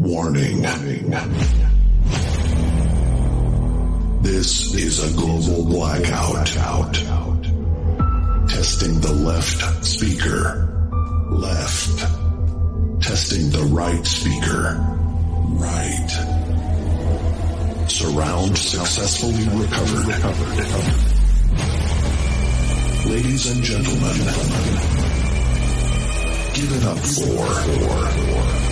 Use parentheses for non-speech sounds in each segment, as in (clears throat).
Warning. This is a global blackout. Out Testing the left speaker. Left. Testing the right speaker. Right. Surround successfully recovered. Ladies and gentlemen, give it up for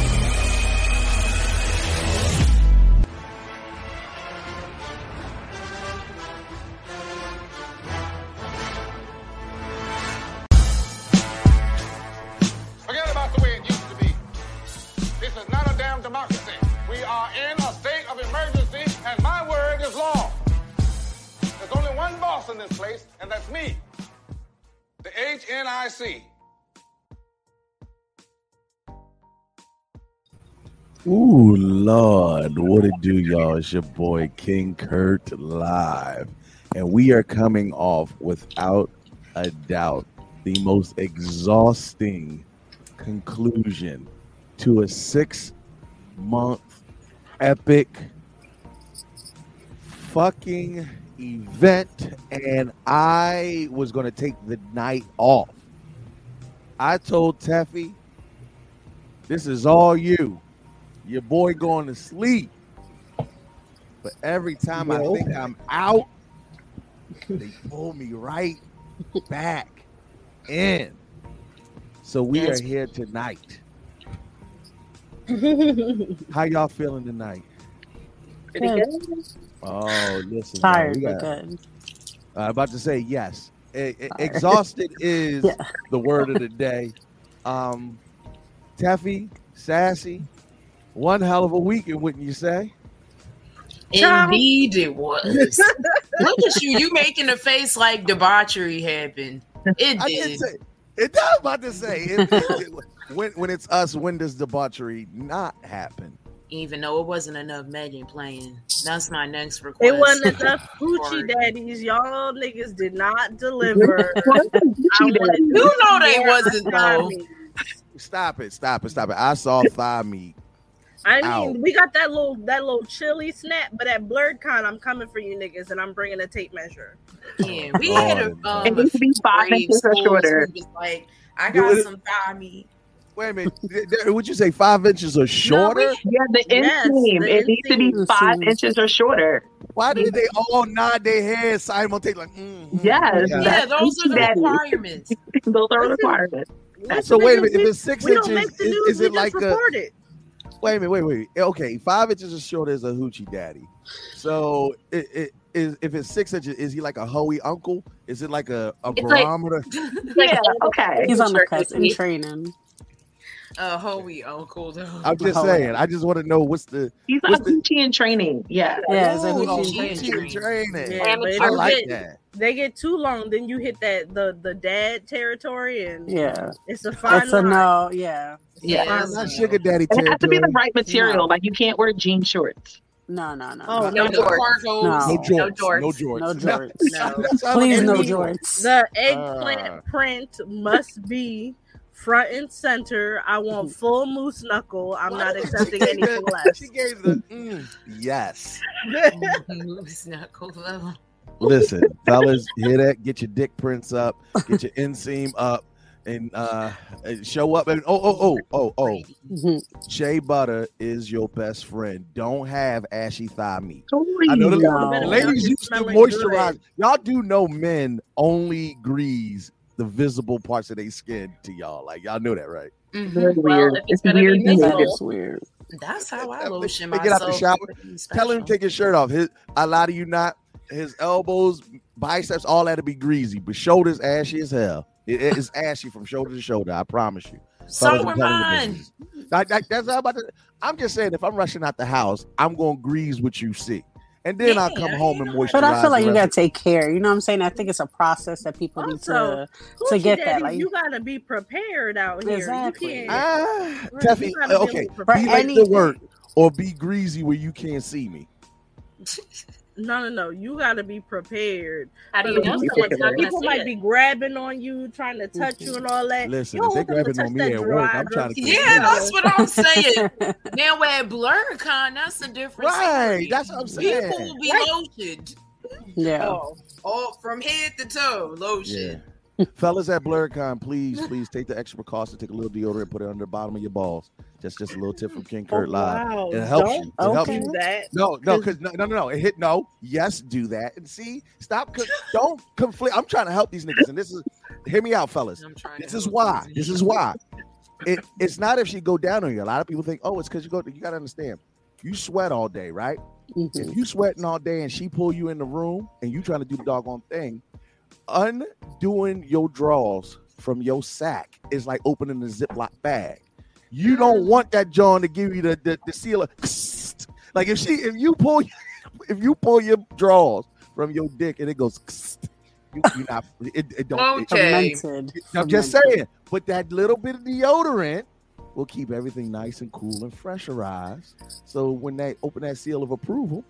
Lord, what it do, y'all? It's your boy King Kurt live, and we are coming off without a doubt the most exhausting conclusion to a six month epic fucking event, and I was going to take the night off. I told Teffy, this is all you your boy going to sleep. But every time I think I'm out, they pull me right back in. So we That's- are here tonight. (laughs) How y'all feeling tonight? Pretty good. Oh, listen. man, Tired, we but got- good. I'm about to say yes. E- e- exhausted is Yeah. the word of the day. Um, Taffy, sassy, one hell of a weekend, wouldn't you say? Indeed, it was. (laughs) Look at you. You making a face like debauchery happened. It I did. did say it. I was about to say it, it- it- when when it's us, when does debauchery not happen? Even though it wasn't enough Megan playing. That's my next request. It wasn't enough Sorry. Gucci daddies. Y'all niggas did not (laughs) deliver. I You know they wasn't though. Stop it! Stop it! Stop it! I saw thigh meat. I mean, Ow. we got that little that little chili snap, but at Blerd con, I'm coming for you niggas, and I'm bringing a tape measure. Yeah, we Oh, had a, Lord. um, It needs to be five inches or shorter. who like, I got it- some thigh meat. Wait a minute. Th- th- Would you say five inches or shorter? Yeah, the Yes, inseam. the it needs to be five inches or shorter. Why did they all nod their heads simultaneously? Like, mm, mm, Yes. yeah. Yeah, That's those are the requirements. (laughs) Those are Listen, requirements. So wait a minute. If it's six we inches, is, is it like just a? it. Wait a minute. Wait, wait. wait. Okay, five inches or short as a hoochie daddy. So it, it is if it's six inches, is he like a hoey uncle? Is it like a, a It's like- barometer? (laughs) Yeah, okay. He's on the Sure, cusp in training. Uh, hoey uncle though. I'm just Oh, saying. I just want to know what's the He's What's a the- Gucci in training. Yeah. Yeah, it's a Ooh, hoochie Hoochie and and training. training. training. Yeah, I like get- that. They get too long, then you hit that the the dad territory, and Yeah. it's a fine That's a no, yeah. Yeah, Fine that's Not sugar daddy And it has to be the right material. No. Like you can't wear jean shorts. No, no, no. Oh, no no, no jorts. No. No jorts. No jorts. jorts. No (laughs) jorts. No. Please no a- jorts. The eggplant Ah. print must be front and center. I want (laughs) full moose knuckle. I'm Why not accepting anything less. She gave the (laughs) mm, yes. it's not cool level. Listen, (laughs) fellas, hear that? Get your dick prints up, get your inseam up, and uh show up. And oh, oh, oh, oh, oh, Mhm. Shea butter is your best friend. Don't have ashy thigh meat. I know the No. ladies It's used to moisturize. good. Y'all do know men only grease the visible parts of their skin to y'all. Like y'all know that, right? Mhm. Very Well, weird. if It's gonna be weird visible, behavior. That's weird. That's how I They- lotion they myself. get out the shower, Tell him to take his shirt off. His I lie to you not. His elbows, biceps, all that to be greasy, but shoulders ashy as hell. It- it is ashy from shoulder to shoulder. I promise you. So Fellas, were I'm telling you mine. business. Like, like, that's how about to, I'm just saying, if I'm rushing out the house, I'm going to grease what you see, and then I'll come I home and know. moisturize. But I feel like you gotta take care. You know what I'm saying? I think it's a process that people need to to Hoochie get that. Like you gotta be prepared out here. Exactly. You can't. Ah, Right, Teffy, you gotta be okay, able to be late to work or be greasy where you can't see me. (laughs) No, no, no. You got to be prepared. How do you know People- someone's not People might it? be grabbing on you, trying to touch you, and all that. Listen, You don't if they want them to grabbing on touch me at work, I'm trying to drug- keep Yeah, that's what I'm saying. (laughs) now at BlerdCon, that's a different Right, story. that's what I'm saying. People will be Right. lotioned. yeah. Oh, all from head to toe, lotion. Yeah. Fellas at BlerdCon, please, please take the extra precaution. Take a little deodorant, put it under the bottom of your balls. Just, just a little tip from King Oh, Kurt Live. wow. It helps Don't you. It helps okay. you. do that. No, no, because no, no, no, no. It hit no. Yes, do that. And see, stop. Don't conflict. I'm trying to help these niggas, and this is. Hear me out, fellas. I'm trying This to is why. This is why. It, it's not if she go down on you. A lot of people think, oh, it's because you go. You gotta understand. You sweat all day, right? Mhm. If you sweating all day and she pull you in the room and you trying to do the doggone thing, undoing your drawers from your sack is like opening a Ziploc bag. You don't want that John to give you the the, the sealer. (laughs) Like if she if you pull (laughs) if you pull your drawers from your dick and it goes, (laughs) you, you not it, it don't. it- Okay. Fermented. I'm just saying, but that little bit of deodorant will keep everything nice and cool and pressurized. So when they open that seal of approval,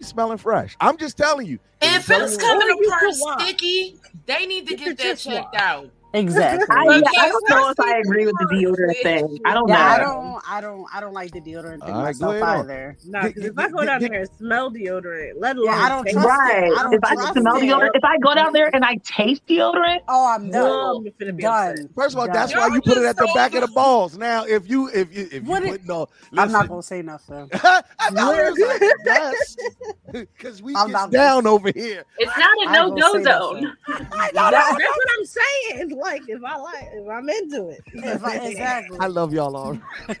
you're smelling fresh. I'm just telling you. And if it's coming Or you apart sticky, they need to You get that checked out. Exactly. I, yeah, I don't know if I agree with the deodorant thing. I don't Yeah, I know. don't, I don't, I don't like the deodorant thing All right, myself either. Nah, because if I go down there and smell deodorant, let alone Yeah, I don't taste trust it. Right. I don't If I smell it. deodorant, if I go down there and I taste deodorant, Oh, I'm it, done. I'm finna. Done. First of all, Done. that's why Y'all put it at the back of the good. balls. Now, if you if you if you What it- put no, I'm not gonna say nothing. (laughs) I thought it was like yes, (laughs) (laughs) because we I'm get not- down over here. it's not a no go gonna say zone. That's what I'm saying. Like, if I like, if I'm into it, If I- exactly. I love y'all all. (laughs)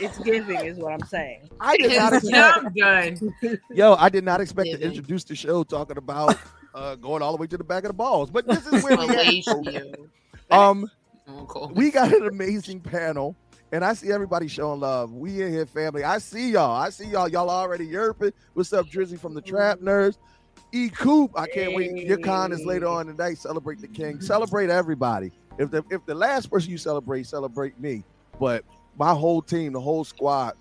it's giving, is what I'm saying. I did not expect, young yo, I did not expect to introduce the show talking about uh, going all the way to the back of the balls, but this is where we are. Um, we got an amazing panel, and I see everybody showing love. We in here, family. I see y'all. I see y'all. Y'all already yerping. What's up, Drizzy from the Trap Nerds? E Coop. I can't wait. Your con is later on tonight. Celebrate the king. Celebrate everybody. If the if the last person you celebrate, celebrate me. But my whole team, the whole squad,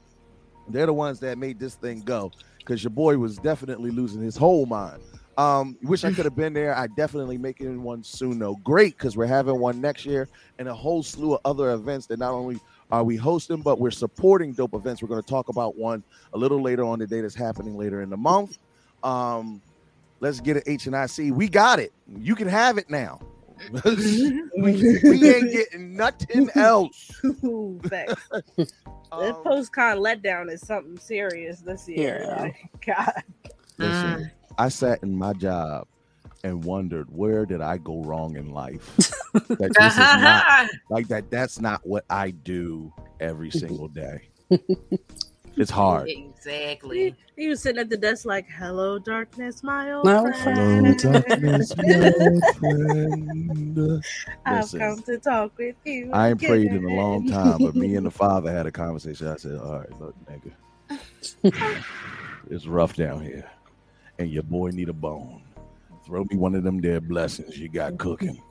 they're the ones that made this thing go. Because your boy was definitely losing his whole mind. Um, wish I could have been there. I definitely make making one soon though. Great because we're having one next year and a whole slew of other events that not only are we hosting, but we're supporting dope events. We're going to talk about one a little later on today that's happening later in the month. Um, let's get it H and I C. We got it. You can have it now. (laughs) we, we ain't getting nothing else. (laughs) Facts. (laughs) This Um, post con letdown is something serious this year. Yeah. Like, God. listen, I sat in my job and wondered where did I go wrong in life? that this is not like that. That's not what I do every single day. It's hard. Exactly. He was sitting at the desk like, "Hello, darkness, my old No, friend. Hello, darkness, my friend. I've Listen, come to talk with you." I ain't prayed in a long time, but me and the father had a conversation. I said, "All right, look, nigga, it's rough down here, and your boy need a bone. Throw me one of them dead blessings you got cooking,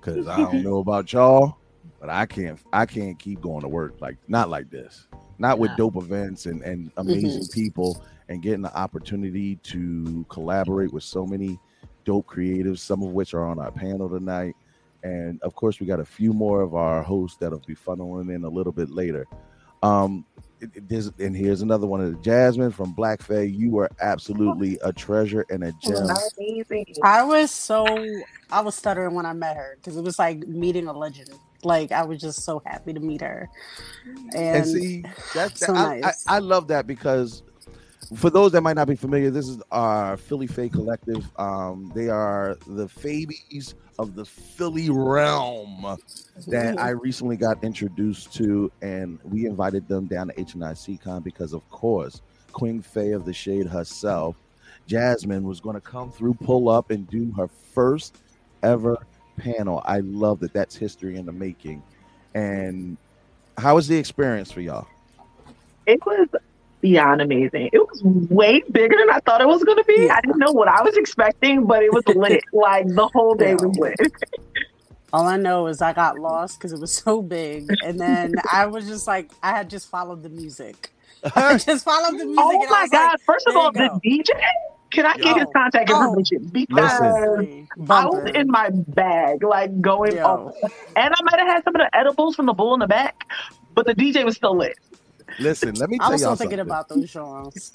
cause I don't know about y'all, but I can't, I can't keep going to work like not like this, not with Nah. dope events and and amazing people, and getting the opportunity to collaborate with so many dope creatives, some of which are on our panel tonight." and of course we got a few more of our hosts that'll be funneling in a little bit later um it- it- there's, and here's another one of the jasmine from black Fae. you are absolutely a treasure and a gem I was so I was stuttering when I met her because it was like meeting a legend. Like I was just so happy to meet her, and, and see that's so I, nice. I, I love that because for those that might not be familiar this is our philly Fae collective. Um they are the fabies of the philly realm that I recently got introduced to, and we invited them down to HNIC Con because, of course, Queen Faye of the Shade herself, Jasmine, was going to come through, pull up, and do her first ever panel. I love that. That's history in the making. And how was the experience for y'all? It was beyond amazing. It was way bigger than I thought it was going to be. Yeah. I didn't know what I was expecting, but it was lit. (laughs) like the whole day was lit. all I know is I got lost because it was so big, and then (laughs) I was just like I had just followed the music, (laughs) I just followed the music. Oh and I my god! Like, First of all, you the go. DJ. Can I get his Yo. contact Oh, information? Because Honestly, I was in my bag, like going Yo. off, and I might have had some of the edibles from the bull in the back, but the DJ was still lit. Listen, let me I tell was y'all still thinking something. about those songs.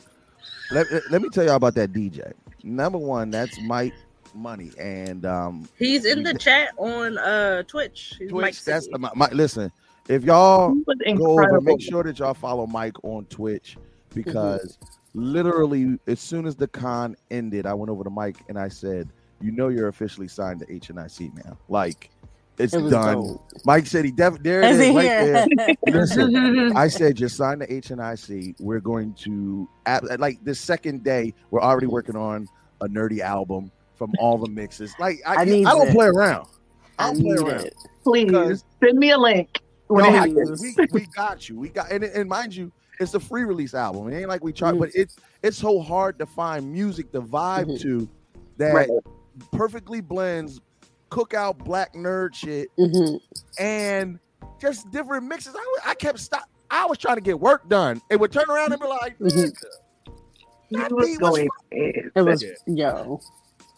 let, let me tell y'all about that DJ. Number one, that's Mike Money, and um, He's in the chat on uh Twitch. He's Mike Twitch. That's City. my, my, listen. If y'all go over, make sure that y'all follow Mike on Twitch because literally, as soon as the con ended, I went over to Mike and I said, "You know, you're officially signed to HNIC now. Like, it's It done." dope. Mike said he def- there it Is is right here? there. (laughs) Listen, (laughs) I said just sign the HNIC. We're going to like the second day. We're already working on a nerdy album from all the mixes. Like I, I I, don't it. play around. I don't play around. it. Please send me a link when No, it happens. we, we got you. We got and, and mind you, it's a free release album. It ain't like we try, Mhm. but it's it's so hard to find music to vibe Mhm. to that Right. perfectly blends cookout black nerd shit Mhm. and just different mixes. I, I kept stop. I was trying to get work done. It would turn around and be like, Mhm. "Nigga, was beat was going. It was yo.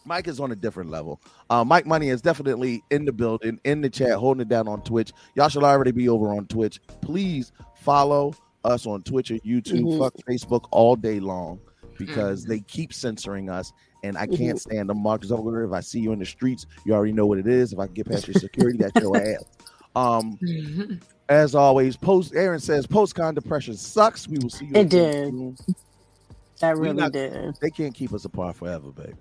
Mike is on a different level. Uh, Mike Money is definitely in the building, in the chat, holding it down on Twitch. Y'all should already be over on Twitch. Please follow us on Twitch or YouTube. Mhm. Fuck Facebook all day long because they keep censoring us. And I can't stand them. Mark Zuckerberg. If I see you in the streets, you already know what it is. If I get past your security, that's your ass. (laughs) Um, as always, post Aaron says post-con depression sucks. We will see you. It did. soon. That really not- did. They can't keep us apart forever, baby.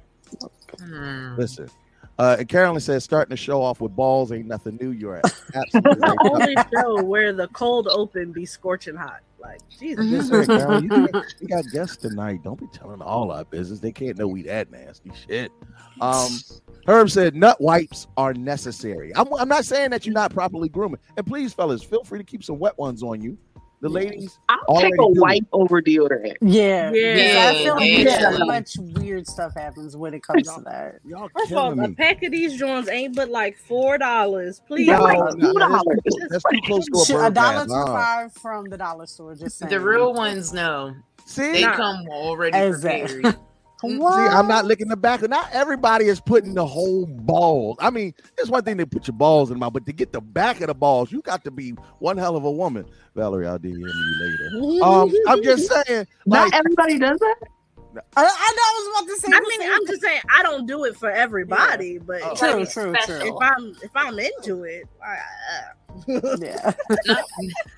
Hmm. Listen, uh, and Carolyn says starting to show off with balls ain't nothing new. You're at (laughs) absolutely the right. only show where the cold open be scorching hot. Like Jesus. Yes, sir, Carol. You got, (laughs) we got guests tonight. Don't be telling all our business. They can't know we that nasty shit. Um, Herb said nut wipes are necessary. I'm, I'm not saying that you're not properly grooming. And please, fellas, feel free to keep some wet ones on you. The ladies, I'll take a do. wipe over deodorant. Yeah. Yeah, because I feel like yeah. so much weird stuff happens when it comes to that. (laughs) y'all First of all, killing a pack of these joints ain't but like four dollars. Please. No, No, two no, that's, dollars. too, that's too close to a Shit, A dollar bath. two Uh, five from the dollar store. Just saying. The real ones, no. See, They Nah. come already Exactly. prepared. What? See, I'm not licking the back. Of not everybody is putting the whole balls. I mean, it's one thing to put your balls in the mouth, but to get the back of the balls, you got to be one hell of a woman. Valerie, I'll DM you later. Um, I'm just (laughs) saying, Not like, everybody does that. I, I know. I was about to say. I mean, same I'm just saying I don't do it for everybody, but Oh. True, like, true, if. I'm if I'm into it, I, Yeah, (laughs)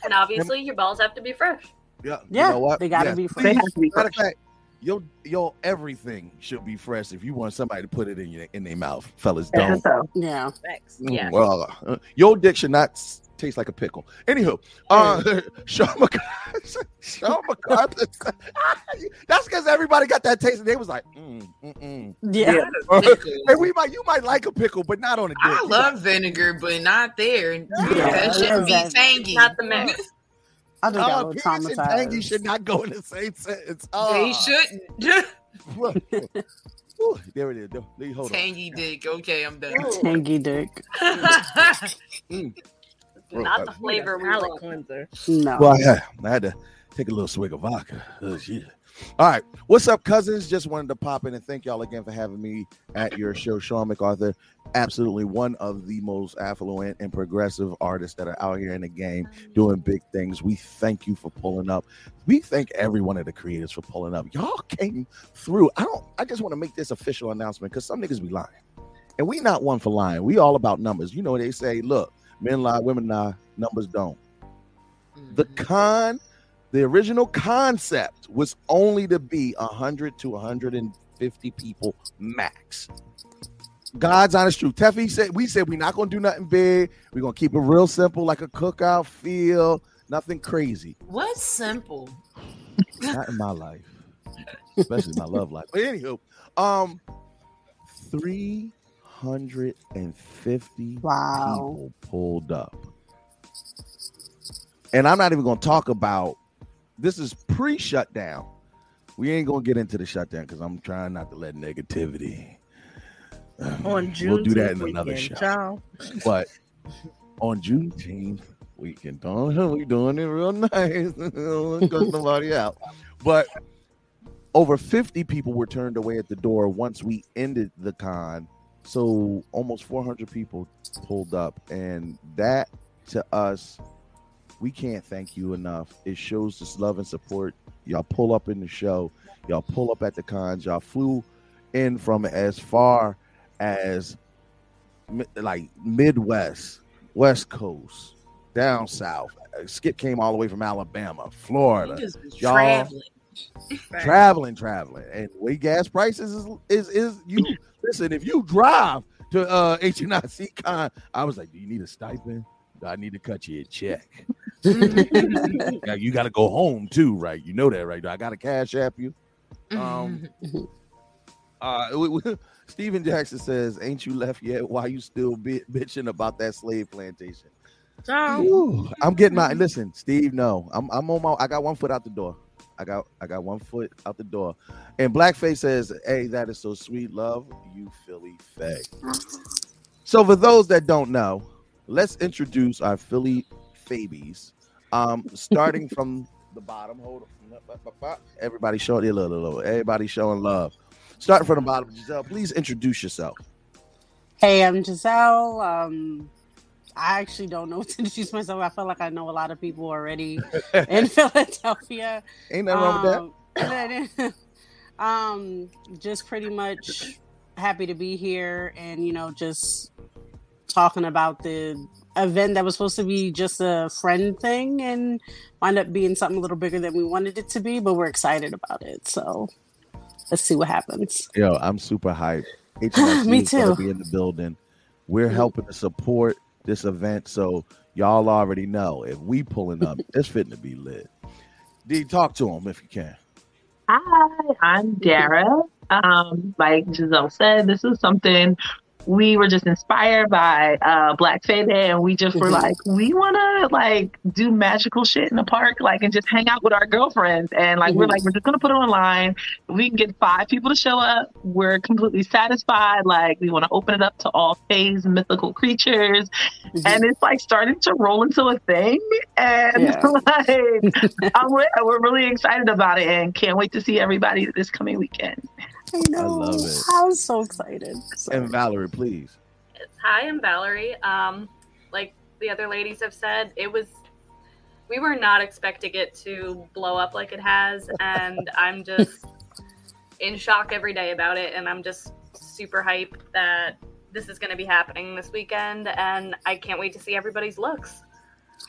And obviously, your balls have to be fresh. yeah, Yeah, you know what? they gotta Yeah. be They fresh. have to be fresh. fact, your your everything should be fresh if you want somebody to put it in your in their mouth. Fellas, don't. And yeah. facts. Mm, Yeah. Well, uh, your dick should not s- taste like a pickle. Anywho, uh, Sean (laughs) (laughs) McCarthy. Sean (laughs) McCarthy. That's because everybody got that taste, and they was like, mm, mm, mm. Yeah. hey, we might, you might like a pickle, but not on a dick. I love vinegar, but not there. Yeah, that shouldn't be exactly. tangy. Not the mix. I just got a Oh, little penis and tangy should not go in the same sentence. Oh, They shouldn't. (laughs) Ooh, there it is. There- there- Hold on. tangy dick. Okay, I'm done. Tangy dick. Bro, (laughs) mm. Not the flavor we Palate want. cleanser. No. Well, yeah, I had to take a little swig of vodka. Oh, shit. All right. What's up, cousins? Just wanted to pop in and thank y'all again for having me at your show. Sean MacArthur, absolutely one of the most affluent and progressive artists that are out here in the game doing big things. We thank you for pulling up. We thank every one of the creators for pulling up. Y'all came through. I don't, I just want to make this official announcement because some niggas be lying. And we not one for lying. We all about numbers. You know, they say, look, men lie, women lie, numbers don't. The mm-hmm. con, the original concept was only to be 100 to 150 people max. God's honest truth. Teffy said, we said we're not going to do nothing big. We're going to keep it real simple, like a cookout feel, nothing crazy. What's simple? Not in my life, especially my love life. But anywho, um, 350 Wow. people pulled up. And I'm not even going to talk about this is pre shutdown. We ain't going to get into the shutdown because I'm trying not to let negativity. Um, on June we'll do that in another weekend, show. But on Juneteenth, we can do we doing it real nice. (laughs) Cut nobody out. But over 50 people were turned away at the door once we ended the con. So almost 400 people pulled up, and that to us, we can't thank you enough. It shows this love and support. Y'all pull up in the show, y'all pull up at the cons, y'all flew in from as far as like Midwest, West Coast, down south. Uh, Skip came all the way from Alabama, Florida, y'all traveling. (laughs) traveling, traveling, and way gas prices is is is you (clears throat) listen. If you drive to uh HNIC con, I was like, do you need a stipend? Do I need to cut you a check? Yeah, you got to go home too, right? You know that, right? I got to cash app you? Um, uh, (laughs) we- we- Steven Jackson says, "Ain't you left yet? Why you still bi- bitching about that slave plantation?" So Ooh, I'm getting my listen, Steve. No, I'm I'm on my. I got one foot out the door. I got I got one foot out the door. And Blackface says, "Hey, that is so sweet, love you, Philly Fae." So for those that don't know, let's introduce our Philly Fabies. Um, starting (laughs) from the bottom. Hold on. Everybody showing a little, little. Everybody showing love. Starting from the bottom, Giselle. Please introduce yourself. Hey, I'm Giselle. Um, I actually don't know (laughs) what to introduce myself. I feel like I know a lot of people already (laughs) in Philadelphia. Ain't nothing wrong with that. Um, and (coughs) then, um, just pretty much happy to be here and you know just talking about the event that was supposed to be just a friend thing and wind up being something a little bigger than we wanted it to be, but we're excited about it. So let's see what happens. Yo, I'm super hyped. (laughs) HNIC Me is gonna too. be in the building. We're helping to support this event, so y'all already know if we pulling up, (laughs) it's fitting to be lit. D, talk to him if you can. Hi, I'm Dara. Um, like Giselle said, this is something we were just inspired by uh Black Fae Day and we just were Mhm. like, we wanna like do magical shit in the park, like and just hang out with our girlfriends. And like we're Mhm. like, we're just gonna put it online. We can get five people to show up. We're completely satisfied. Like we want to open it up to all phase mythical creatures. And it's like starting to roll into a thing. And Yeah. (laughs) like I'm we're really excited about it and can't wait to see everybody this coming weekend. I know. love it. I'm so excited. So- And Valerie, please. Hi, I'm Valerie. Um, like the other ladies have said, it was we were not expecting it to blow up like it has, and (laughs) I'm just in shock every day about it, and I'm just super hyped that this is going to be happening this weekend, and I can't wait to see everybody's looks.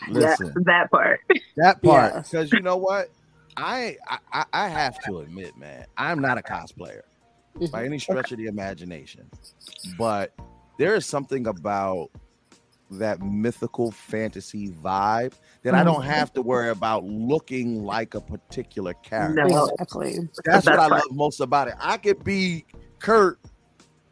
Listen, Yeah, that part. that (laughs) part, Yes. because you know what? I, I I have to admit, man, I'm not a cosplayer by any mm-hmm. stretch of the imagination, but there is something about that mythical fantasy vibe that I don't mm-hmm. have to worry about looking like a particular character. No. Exactly. That's what I love most about it. I could be Kurt,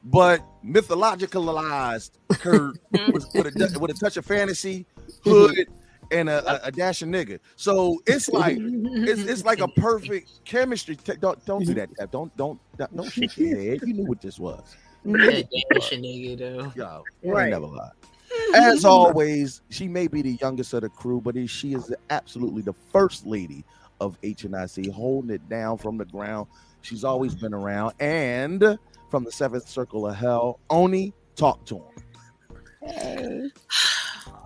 but mythologicalized Kurt mm-hmm. with, with, a, with a touch of fantasy, hood, and a, a, a dash of nigga. So it's like it's, it's like a perfect chemistry. T- don't don't do that. Tab. Don't don't don't, don't shake your (laughs) head. You knew what this was. That (laughs) dash a nigga though. Yo, I Right. never lie. As (laughs) always, she may be the youngest of the crew, but she is absolutely the first lady of HNIC, holding it down from the ground. She's always been around, and from the seventh circle of hell, Oni, talk to him. Hey. (sighs)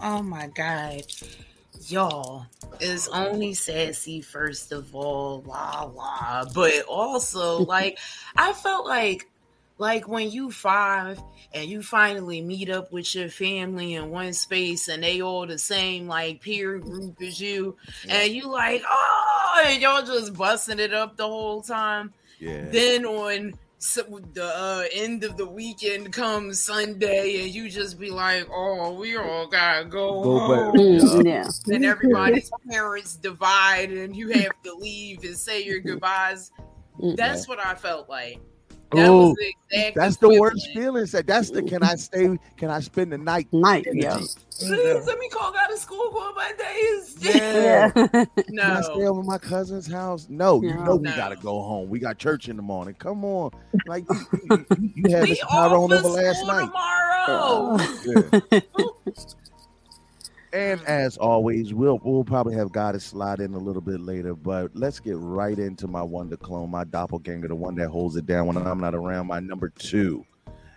Oh my god. Y'all is only sassy first of all, la la. But also like I felt like like when you five and you finally meet up with your family in one space and they all the same like peer group as you and you like oh and y'all just busting it up the whole time Yeah. then on so the uh, end of the weekend comes Sunday, and you just be like, "Oh, we all gotta go." Go home." back. (laughs) Mm, yeah. And everybody's parents divide, and you have to leave and say your goodbyes. That's what I felt like. That Oh, was the exact. that's the worst equivalent. feeling. Said that's the can I stay? Can I spend the night? Night, yeah. Please let me call out of school on Mondays. Yeah. (laughs) Yeah. Can I stay over my cousin's house? No, you No. know we No. gotta go home. We got church in the morning. Come on, like you, you, you- you had (laughs) We Mr. off Tyrone over last school night. tomorrow. Yeah. (laughs) And mm-hmm. as always, we'll we'll probably have got Goddess slide in a little bit later, but let's get right into my wonder clone, my doppelganger, the one that holds it down when I'm not around, my number two.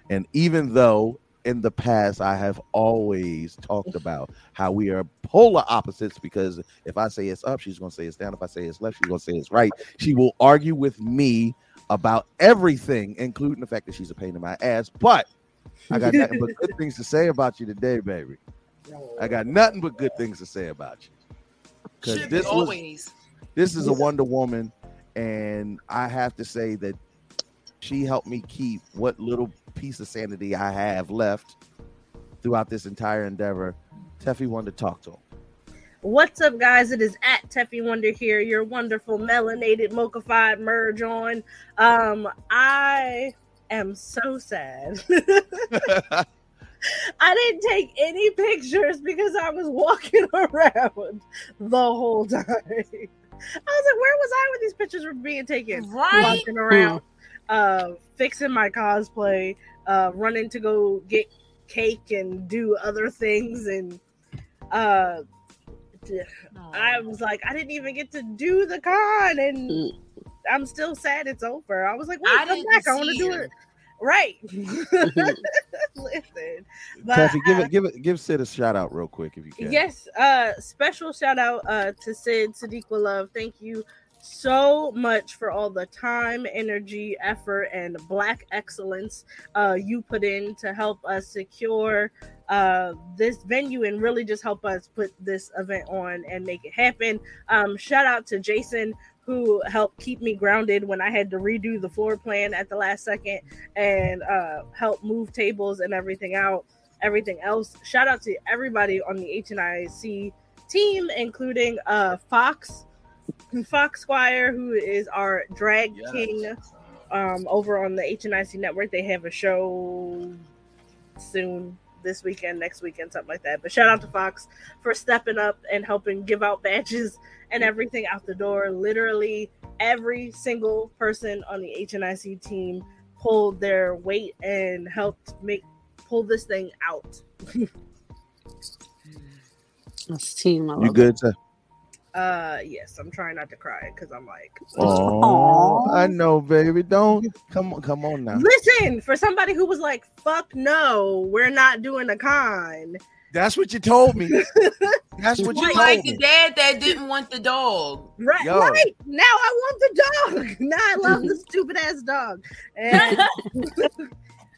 And even though in the past I have always talked (laughs) about how we are polar opposites because if I say it's up, she's gonna say it's down. If I say it's left, she's gonna say it's right. She will argue with me about everything, including the fact that she's a pain in my ass. But I got nothing but (laughs) good things to say about you today, baby. I got nothing but good things to say about you. Because Should be this was always. this is a Wonder Woman, and I have to say that she helped me keep what little piece of sanity I have left throughout this entire endeavor. Teffy wanted to talk to him. What's up, guys? It is at Teffy Wonder here, your wonderful melanated mochified merge on. Um, I am so sad. (laughs) (laughs) I didn't take any pictures because I was walking (laughs) around the whole time. I was like, where was I when these pictures were being taken? Right? Walking around, uh, fixing my cosplay, uh, running to go get cake and do other things. And uh, I was like, I didn't even get to do the con. And Mm. I'm still sad it's over. I was like, wait, I come back. I want to do it. Right. (laughs) (laughs) Listen. But Teffy, give it, give it, give Sid a shout out real quick if you can. Yes, uh special shout out uh to Sid Sadiqa Love. Thank you so much for all the time, energy, effort, and black excellence uh you put in to help us secure uh this venue and really just help us put this event on and make it happen. Um shout out to Jason who helped keep me grounded when I had to redo the floor plan at the last second and uh help move tables and everything out everything else. Shout out to everybody on the HNIC team, including uh Fox, Fox Squire, who is our drag king um over on the HNIC network. They have a show soon this weekend, next weekend, something like that. But shout out to Fox for stepping up and helping give out badges and everything out the door. Literally every single person on the HNIC team pulled their weight and helped make pull this thing out. (laughs) This team, I You good, Tef? Uh yes, I'm trying not to cry because I'm like Oh, I know, baby. Don't come on, come on now. listen for somebody who was like, fuck no, we're not doing a con. That's what you told me. (laughs) That's what you Like, told like me. the dad that didn't want the dog. Right, Yo. right. Now I want the dog. (laughs) Now I love the stupid ass dog. And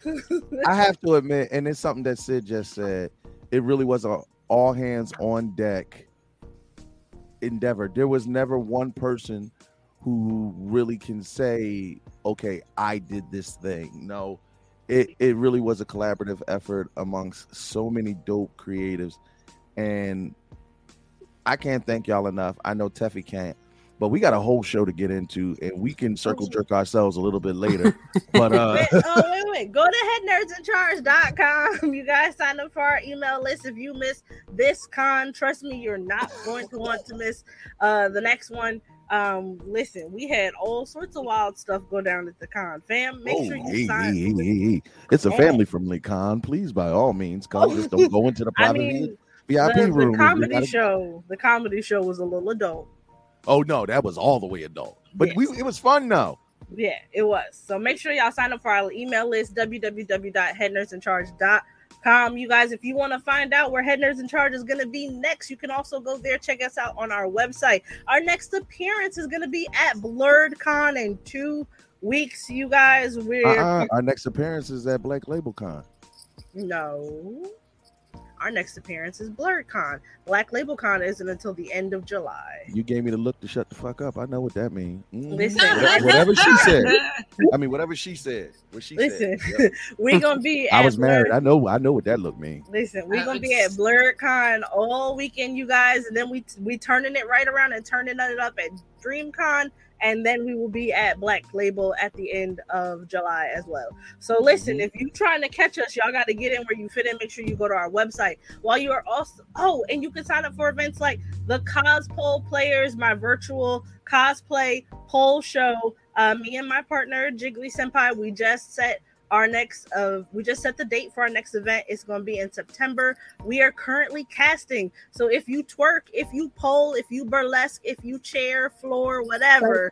(laughs) I have to admit, and it's something that Sid just said. It really was a all hands on deck endeavor. There was never one person who really can say, "Okay, I did this thing." No, it it really was a collaborative effort amongst so many dope creatives, and I can't thank y'all enough. I know Teffy can't, but we got a whole show to get into, and we can circle jerk ourselves a little bit (laughs) later. But uh, wait, (laughs) oh wait, wait. Go to headnerdsincharge.com. You guys sign up for our email list. If you miss this con, trust me, you're not going to want to miss uh the next one. Um, listen, we had all sorts of wild stuff go down at the con. Fam, make oh, sure you hey, sign. hey, hey. It's a family friendly con. Please, by all means, (laughs) come. Just don't go into the I mean, VIP the, room. the comedy gotta- show, the comedy show was a little adult. Oh no, that was all the way adult. But we it was fun though. Yeah, it was. So make sure y'all sign up for our email list, www.headnerdsincharge.com. You guys, if you want to find out where Head Nerds in Charge is going to be next, you can also go there, check us out on our website. Our next appearance is going to be at Blerd Con in two weeks, you guys. We're Uh-uh. Our next appearance is at Black Label Con. no. Our next appearance is Blerd Con. Black Label Con isn't until the end of July. You gave me the look to shut the fuck up. I know what that means. Mhm. Listen. Whatever, whatever she said. I mean, whatever she said. What she Listen, said. Yep. we're gonna be. I was married. Blurred- I know. I know what that look means. Listen, we're gonna be at Blerd Con all weekend, you guys, and then we we turning it right around and turning it up at DreamCon, and then we will be at Black Label at the end of July as well. So listen, if you're trying to catch us, y'all got to get in where you fit in. Make sure you go to our website. While you are also oh, and you can sign up for events like the Cosplay Players, my virtual cosplay poll show. Uh, me and my partner Jiggly Senpai, we just set our next uh we just set the date for our next event. It's going to be in september. We are currently casting. So if you twerk if you pole if you burlesque if you chair floor whatever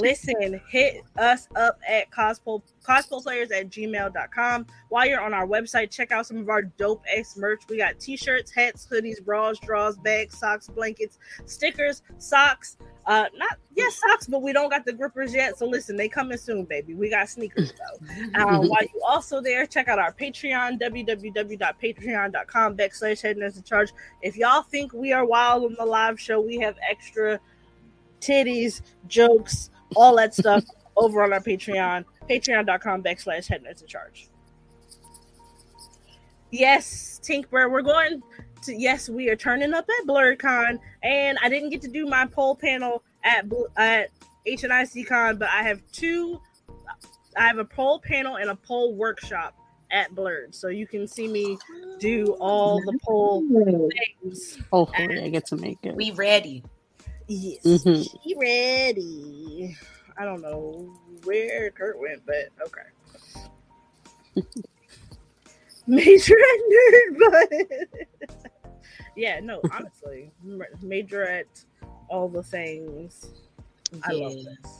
listen hit us up at cosplay cosplayers at gmail.com while you're on our website check out some of our dope ass merch. We got t-shirts hats hoodies bras draws bags socks blankets stickers socks uh not yes socks but we don't got the grippers yet. So listen they coming soon baby. We got sneakers though. Um, (laughs) while you also there check out our patreon www.patreon.com backslash head nerds in charge. If y'all think we are wild on the live show we have extra titties jokes all that stuff (laughs) over on our patreon patreon.com backslash head nerds in charge. Yes tinkbird we're going to yes we are turning up at blerdcon and i didn't get to do my poll panel at Bl- at hnic con but i have two i have a poll panel and a poll workshop at Blerd so you can see me do all the poll things Hopefully, I get to make it. We ready. yes Mhm. He ready. I don't know where Kurt went, but okay. (laughs) Major at nerd, but (laughs) yeah, no, honestly, major at all the things. I love this.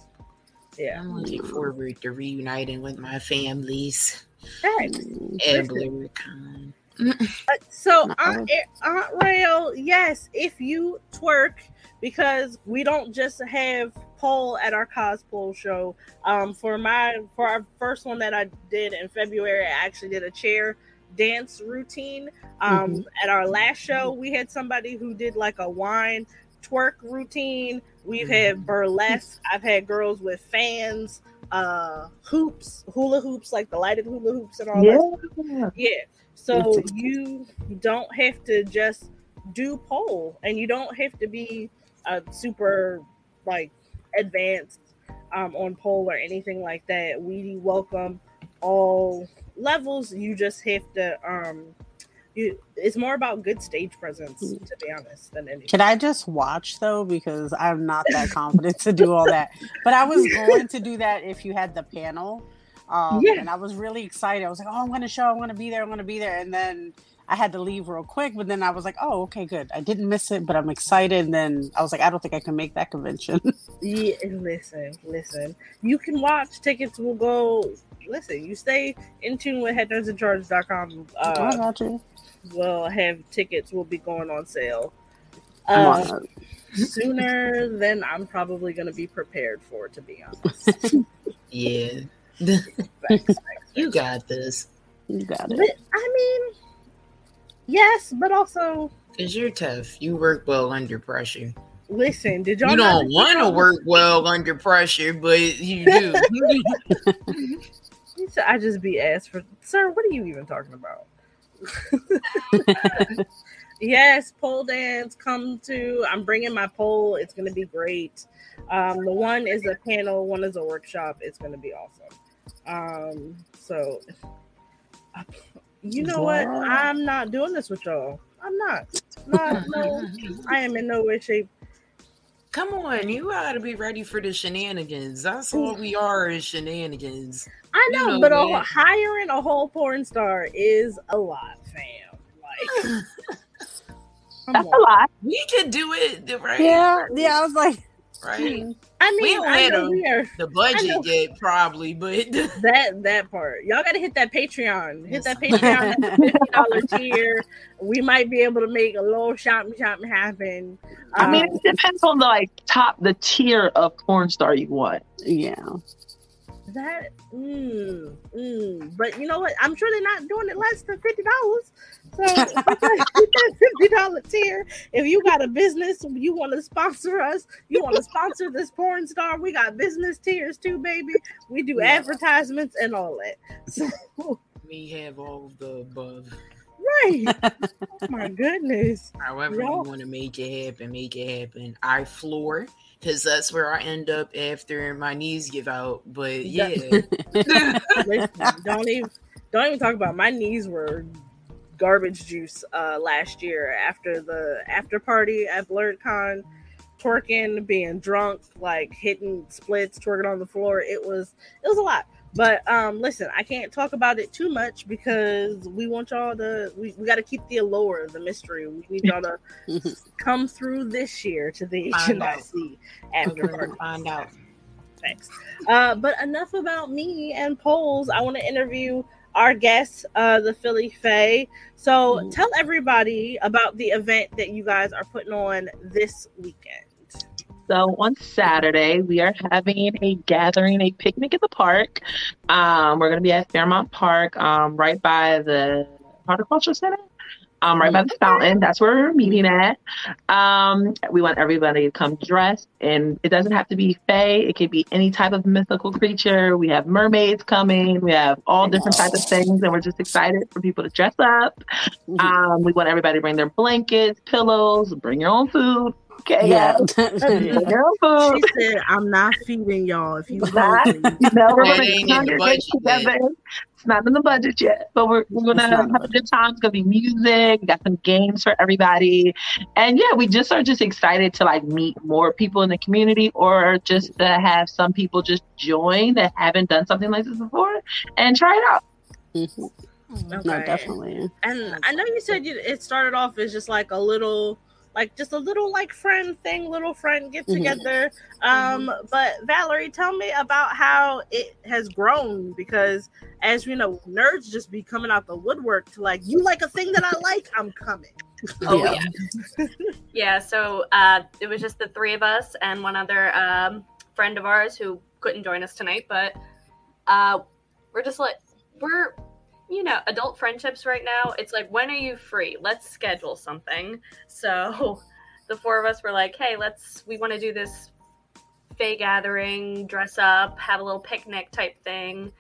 Yeah, I'm looking forward to reuniting with my families Hey, at Listen. BlerdCon. Uh, so (laughs) No. Aunt, Aunt Rail, yes, if you twerk, because we don't just have poll at our cosplay show. Um, for my for our first one that I did in February, I actually did a chair dance routine. Um, at our last show, we had somebody who did like a wine twerk routine. We've had burlesque. I've had girls with fans, uh, hoops, hula hoops, like the lighted hula hoops and all that Yeah. yeah. So you don't have to just do pole and you don't have to be a super like advanced um, on pole or anything like that. We welcome all levels. You just have to um you it's more about good stage presence to be honest than anything. Can I just watch though? Because I'm not that confident to do all that. But I was going to do that if you had the panel. Um, Yeah. And I was really excited. I was like, oh, I'm going to show, I'm going to be there, I'm going to be there. And then I had to leave real quick. But then I was like, oh, okay, good. I didn't miss it, but I'm excited. And then I was like, I don't think I can make that convention. Yeah, listen, listen. You can watch. Tickets will go. Listen, you stay in tune with headnerdsincharge.com. I Uh, got you. will have tickets will be going on sale uh, on sooner than I'm probably going to be prepared for, to be honest. (laughs) Yeah. Facts, (laughs) facts, you got this. You got it. But, I mean, yes, but also Because you're tough. You work well under pressure. listen. Did y'all? You don't want to work well under pressure, but you do. (laughs) I just be asked for, sir. What are you even talking about? (laughs) yes, pole dance. Come to. I'm bringing my pole. It's going to be great. Um, the one is a panel. One is a workshop. It's going to be awesome. Um, so, you know what? I'm not doing this with y'all. I'm not. Not no. (laughs) I am in no way, shape. Come on, you gotta be ready for the shenanigans. That's all we are is shenanigans. I You know, know but a, hiring a whole porn star is a lot, fam. Like, (laughs) come That's a lot. We could do it, right? Yeah, yeah. I was like, Right. I mean, don't I know we are The budget yet, probably, but (laughs) that that part. Y'all got to hit that Patreon. Hit that Patreon that fifty (laughs) dollar tier. We might be able to make a little shopping shopping happen. I mean, Um, it depends on the like top, the tier of porn star you want. yeah. That. Mm, mm. But you know what? I'm sure they're not doing it less than fifty dollars. So (laughs) hit (laughs) that fifty dollar tier. If you got a business, you want to sponsor us. You want to sponsor this porn star. We got business tiers too, baby. We do Yeah. advertisements and all that. So (laughs) we have all the above. right. oh my goodness. However, Yeah. you want to make it happen, make it happen. I floor because that's where I end up after my knees give out. But Yeah. yeah, (laughs) Listen, (laughs) don't even don't even talk about my knees were garbage juice uh last year after the after party at BlerdCon twerking being drunk like hitting splits twerking on the floor it was it was a lot But um, listen, I can't talk about it too much because we want y'all to. We, we got to keep the allure, the mystery. We need y'all to (laughs) come through this year to the Find. HNIC We're after gonna find out. Thanks. Uh, but enough about me and polls. I want to interview our guest, uh, the Philly Fae. So Mhm. tell everybody about the event that you guys are putting on this weekend. So on Saturday, we are having a gathering, a picnic at the park. Um, we're going to be at Fairmount Park, um, right by the Horticulture Center, um, right by the fountain. That's where we're meeting at. Um, we want everybody to come dressed, and it doesn't have to be fae. It could be any type of mythical creature. We have mermaids coming. We have all different types of things, and we're just excited for people to dress up. Um, we want everybody to bring their blankets, pillows, bring your own food. Okay, yeah. guys? Bring food. She said, "I'm not feeding y'all if you Not, hungry." (laughs) you know, we're That gonna ain't in the congregate budget yet. together. It's not in the budget yet, but we're, we're gonna have a good time. It's gonna be music. We got some games for everybody, and yeah, we just are just excited to like meet more people in the community, or just to have some people just join that haven't done something like this before and try it out. Mhm. No, definitely. And I know you said you, it started off as just like a little, like just a little like friend thing, little friend get Mhm. together. Um, but Valerie, tell me about how it has grown because, as you know, nerds just be coming out the woodwork to like, you like a thing that I (laughs) like, I'm coming. Oh Yeah. yeah. (laughs) yeah, so uh, it was just the three of us and one other um, friend of ours who couldn't join us tonight, but uh, we're just like we're you know, adult friendships right now, it's like when are you free? Let's schedule something. (laughs) So the four of us were like, "Hey, let's we want to do this Fae gathering, dress up, have a little picnic type thing."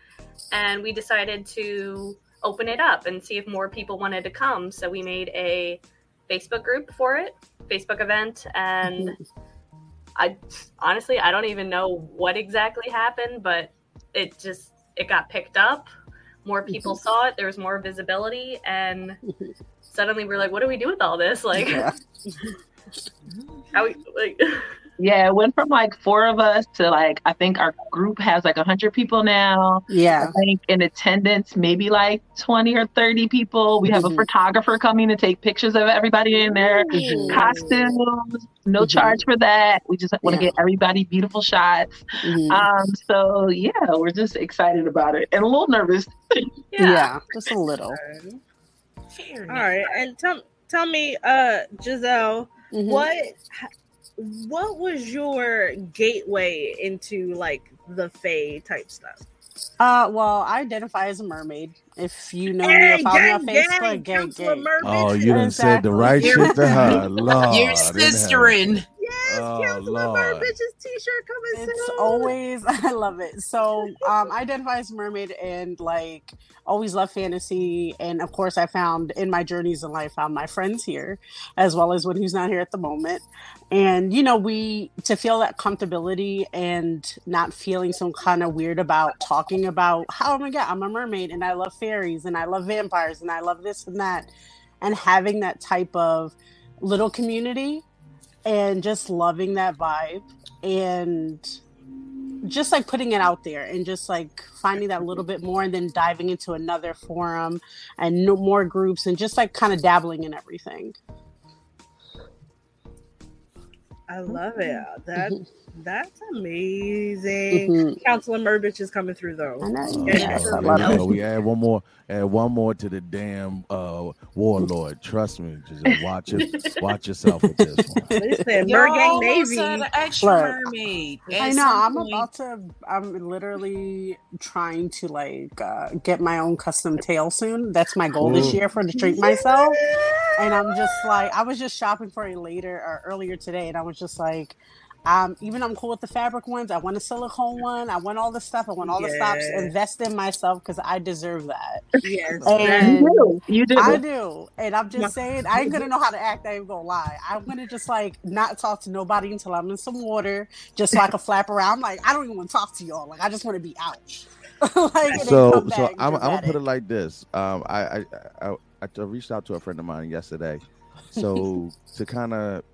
And we decided to open it up and see if more people wanted to come. So we made a Facebook group for it, Facebook event, and (laughs) I honestly I don't even know what exactly happened, but it just it got picked up. More people saw it. There was more visibility, and (laughs) suddenly we're like, "What do we do with all this? Like, Yeah. (laughs) how we like?" (laughs) Yeah, it went from like four of us to like I think our group has like a hundred people now. Yeah. I think in attendance, maybe like 20 or 30 people. We have a Mhm. photographer coming to take pictures of everybody in their Mhm. costumes. No Mhm. charge for that. We just want to Yeah. get everybody beautiful shots. Mhm. Um, so yeah, we're just excited about it and a little nervous. (laughs) yeah. Just a little. Fair All enough. right, and tell tell me, uh, Giselle, Mhm. what what was your gateway into like the Fae type stuff? Uh, well, I identify as a mermaid. If you know me or Hey, follow me on gang, Facebook, gang, gang, gang. Oh, you done said the right shit to her. Lord. You're in sistering. Yes, Oh, Counselor Lord. Mermaid's t-shirt coming It's soon. always (laughs) I love it. So (laughs) um I identify as mermaid and like always love fantasy. And of course I found in my journeys in life found my friends here, as well as when who's not here at the moment. And you know, we to feel that comfortability and not feeling some kind of weird about talking about how oh my god, I'm a mermaid and I love fairies and I love vampires and I love this and that. And having that type of little community and just loving that vibe and just like putting it out there and just like finding that little bit more and then diving into another forum and no more groups and just like kind of dabbling in everything. I love it. That (laughs) that's amazing. Mhm. Counselor Merbich is coming through though. I know. Yes, I love You know, we add one more, add one more to the damn uh, warlord. Trust me, just watch it, watch yourself with this one. (laughs) Listen, Y'all Mergang Navy. an extra Look, mermaid. I know. I'm point- about to. I'm literally trying to like uh, get my own custom tail soon. That's my goal this year for to treat myself. And I'm just like, I was just shopping for it later or earlier today, and I was just like, um, even I'm cool with the fabric ones. I want a silicone one. I want all the stuff. I want all the stops. Invest in myself because I deserve that. Yes. And You do. You do. I do. And I'm just saying, I ain't gonna know how to act. I ain't gonna lie. I'm gonna just like not talk to nobody until I'm in some water, just so I can flap around. I'm like, I don't even want to talk to y'all. Like, I just want to be out. (laughs) like, so so I'm, I'm gonna put it like this. Um, I I, I I I reached out to a friend of mine yesterday, so (laughs) to kind of,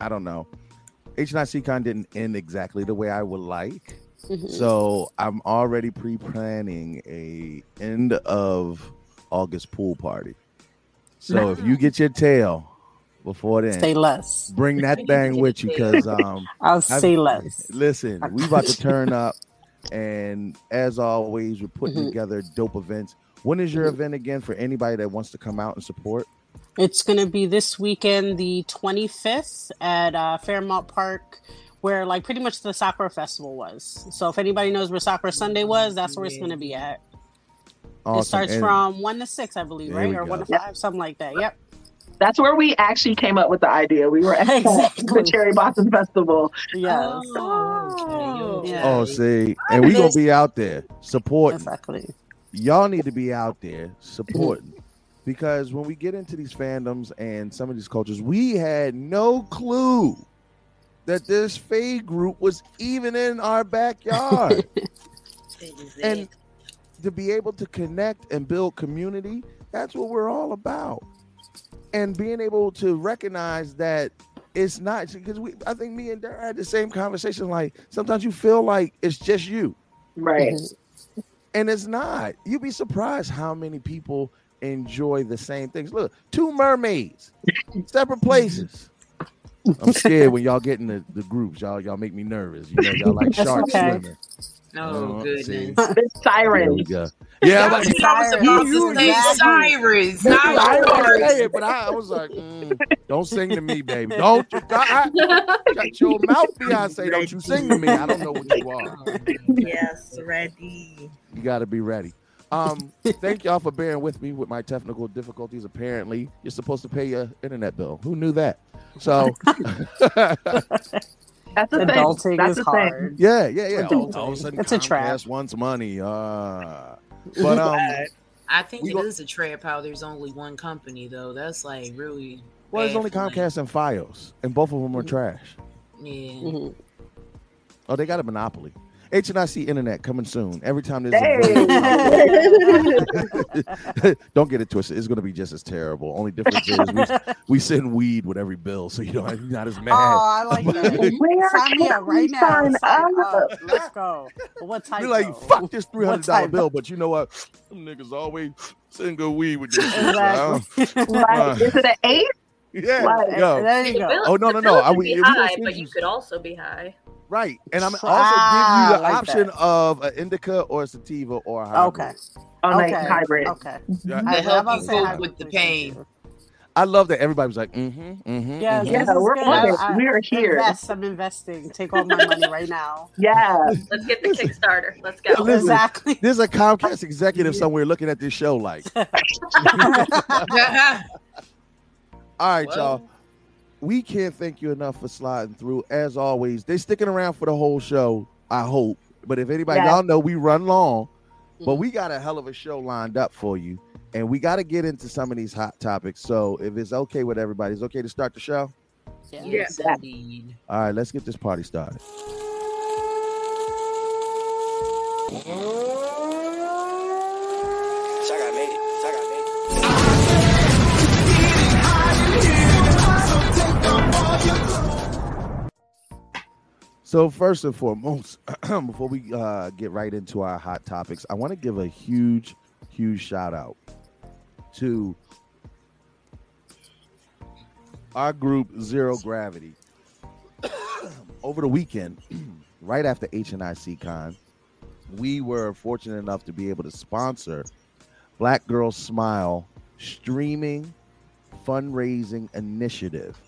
I don't know, HNIC con didn't end exactly the way I would like, Mhm. So I'm already pre-planning a end of August pool party. So if you get your tail before then, say less. bring (laughs) that thing with you because um I'll I've- say less. listen, we about to turn up and as always we're putting Mhm. together dope events. When is your event again for anybody that wants to come out and support? It's going to be this weekend, the 25th, at uh, Fairmount Park, where like pretty much the Sakura Festival was. So if anybody knows where Sakura Sunday was, that's where it's going to be at. Awesome. It starts And- from one to six, I believe, right, we or one to five, something like that. Yep. That's where we actually came up with the idea. We were at (laughs) Exactly. the Cherry Blossom Festival. Yes. Oh, okay, Yeah. Oh, see, and we gonna be out there supporting. Exactly. Y'all need to be out there supporting because when we get into these fandoms and some of these cultures, we had no clue that this Fae group was even in our backyard. (laughs) and to be able to connect and build community, that's what we're all about. And being able to recognize that it's not because we I think me and Dara had the same conversation. Like sometimes you feel like it's just you. Right. Mhm. And it's not. You'd be surprised how many people enjoy the same things. Look, two mermaids, separate places. I'm scared when y'all get in the, the groups. Y'all y'all make me nervous. You know, y'all like (laughs) sharks okay. swimming. Oh, Uh, goodness. see. It's Siren. Yeah, I'm I like, was about You- to say you- Cyrus, I not ain't gonna say it, but I, I was like, mm, don't sing to me, baby. Don't you I, I, shut your mouth, Beyonce. Don't you sing to me. I don't know what you are. (laughs) Yes, ready. You got to be ready. Um, thank y'all for bearing with me with my technical difficulties. Apparently, you're supposed to pay your internet bill. Who knew that? So, (laughs) That's the thing. Adulting That's is the thing. yeah, yeah, yeah. All, all of a sudden, It's a trap. Comcast wants money. Uh, (laughs) but um, I think We it go- is a trap how there's only one company though. That's like really well, it's only for me. Comcast and FiOS, and both of them are trash. Yeah. Mhm. Oh, they got a monopoly. HNIC internet coming soon. Every time there's Hey. a (laughs) don't get it twisted. It's going to be just as terrible. Only difference is we, we send weed with every bill, so you know (laughs) you're not as mad. Oh, I like that. Where Sign me up right we now. sign Sign up? up. Let's go. But what type? You're like, fuck this three hundred dollar bill, but you know what? Them niggas always send good weed with this. shit, so I Exactly. Like, (laughs) is it an eight? yeah, Like, yo, there you go. bill- Oh, no, the no, no. I- could we- be we high, but you- you could also be high. Right. And I'm also Ah, give you the like option that. of an indica or a sativa or a hybrid. Okay. Oh, Okay. night hybrid. Okay. Yeah, To I- help I'm you cope with the pain. I love that everybody was like, mm-hmm, mm-hmm. Yeah, mhm. Yeah, we're on it. I- I- We are here. Invest. I'm investing. Take all my money right now. Yeah. (laughs) Let's get the Kickstarter. Let's go. Listen, Exactly. There's a Comcast executive somewhere looking at this show like, (laughs) (laughs) all right, Well. y'all. We can't thank you enough for sliding through. As always, they sticking around for the whole show. I hope. But if anybody, Yes. y'all know we run long, but mm-hmm. we got a hell of a show lined up for you, and we got to get into some of these hot topics. So if it's okay with everybody, it's okay to start the show. yes, Yeah. indeed. All right, let's get this party started. So first and foremost, (clears throat) before we uh, get right into our hot topics, I want to give a huge, huge shout out to our group Zero Gravity. (clears throat) Over the weekend, (clears throat) right after HNIC Con, we were fortunate enough to be able to sponsor Black Girls Smile streaming fundraising initiative.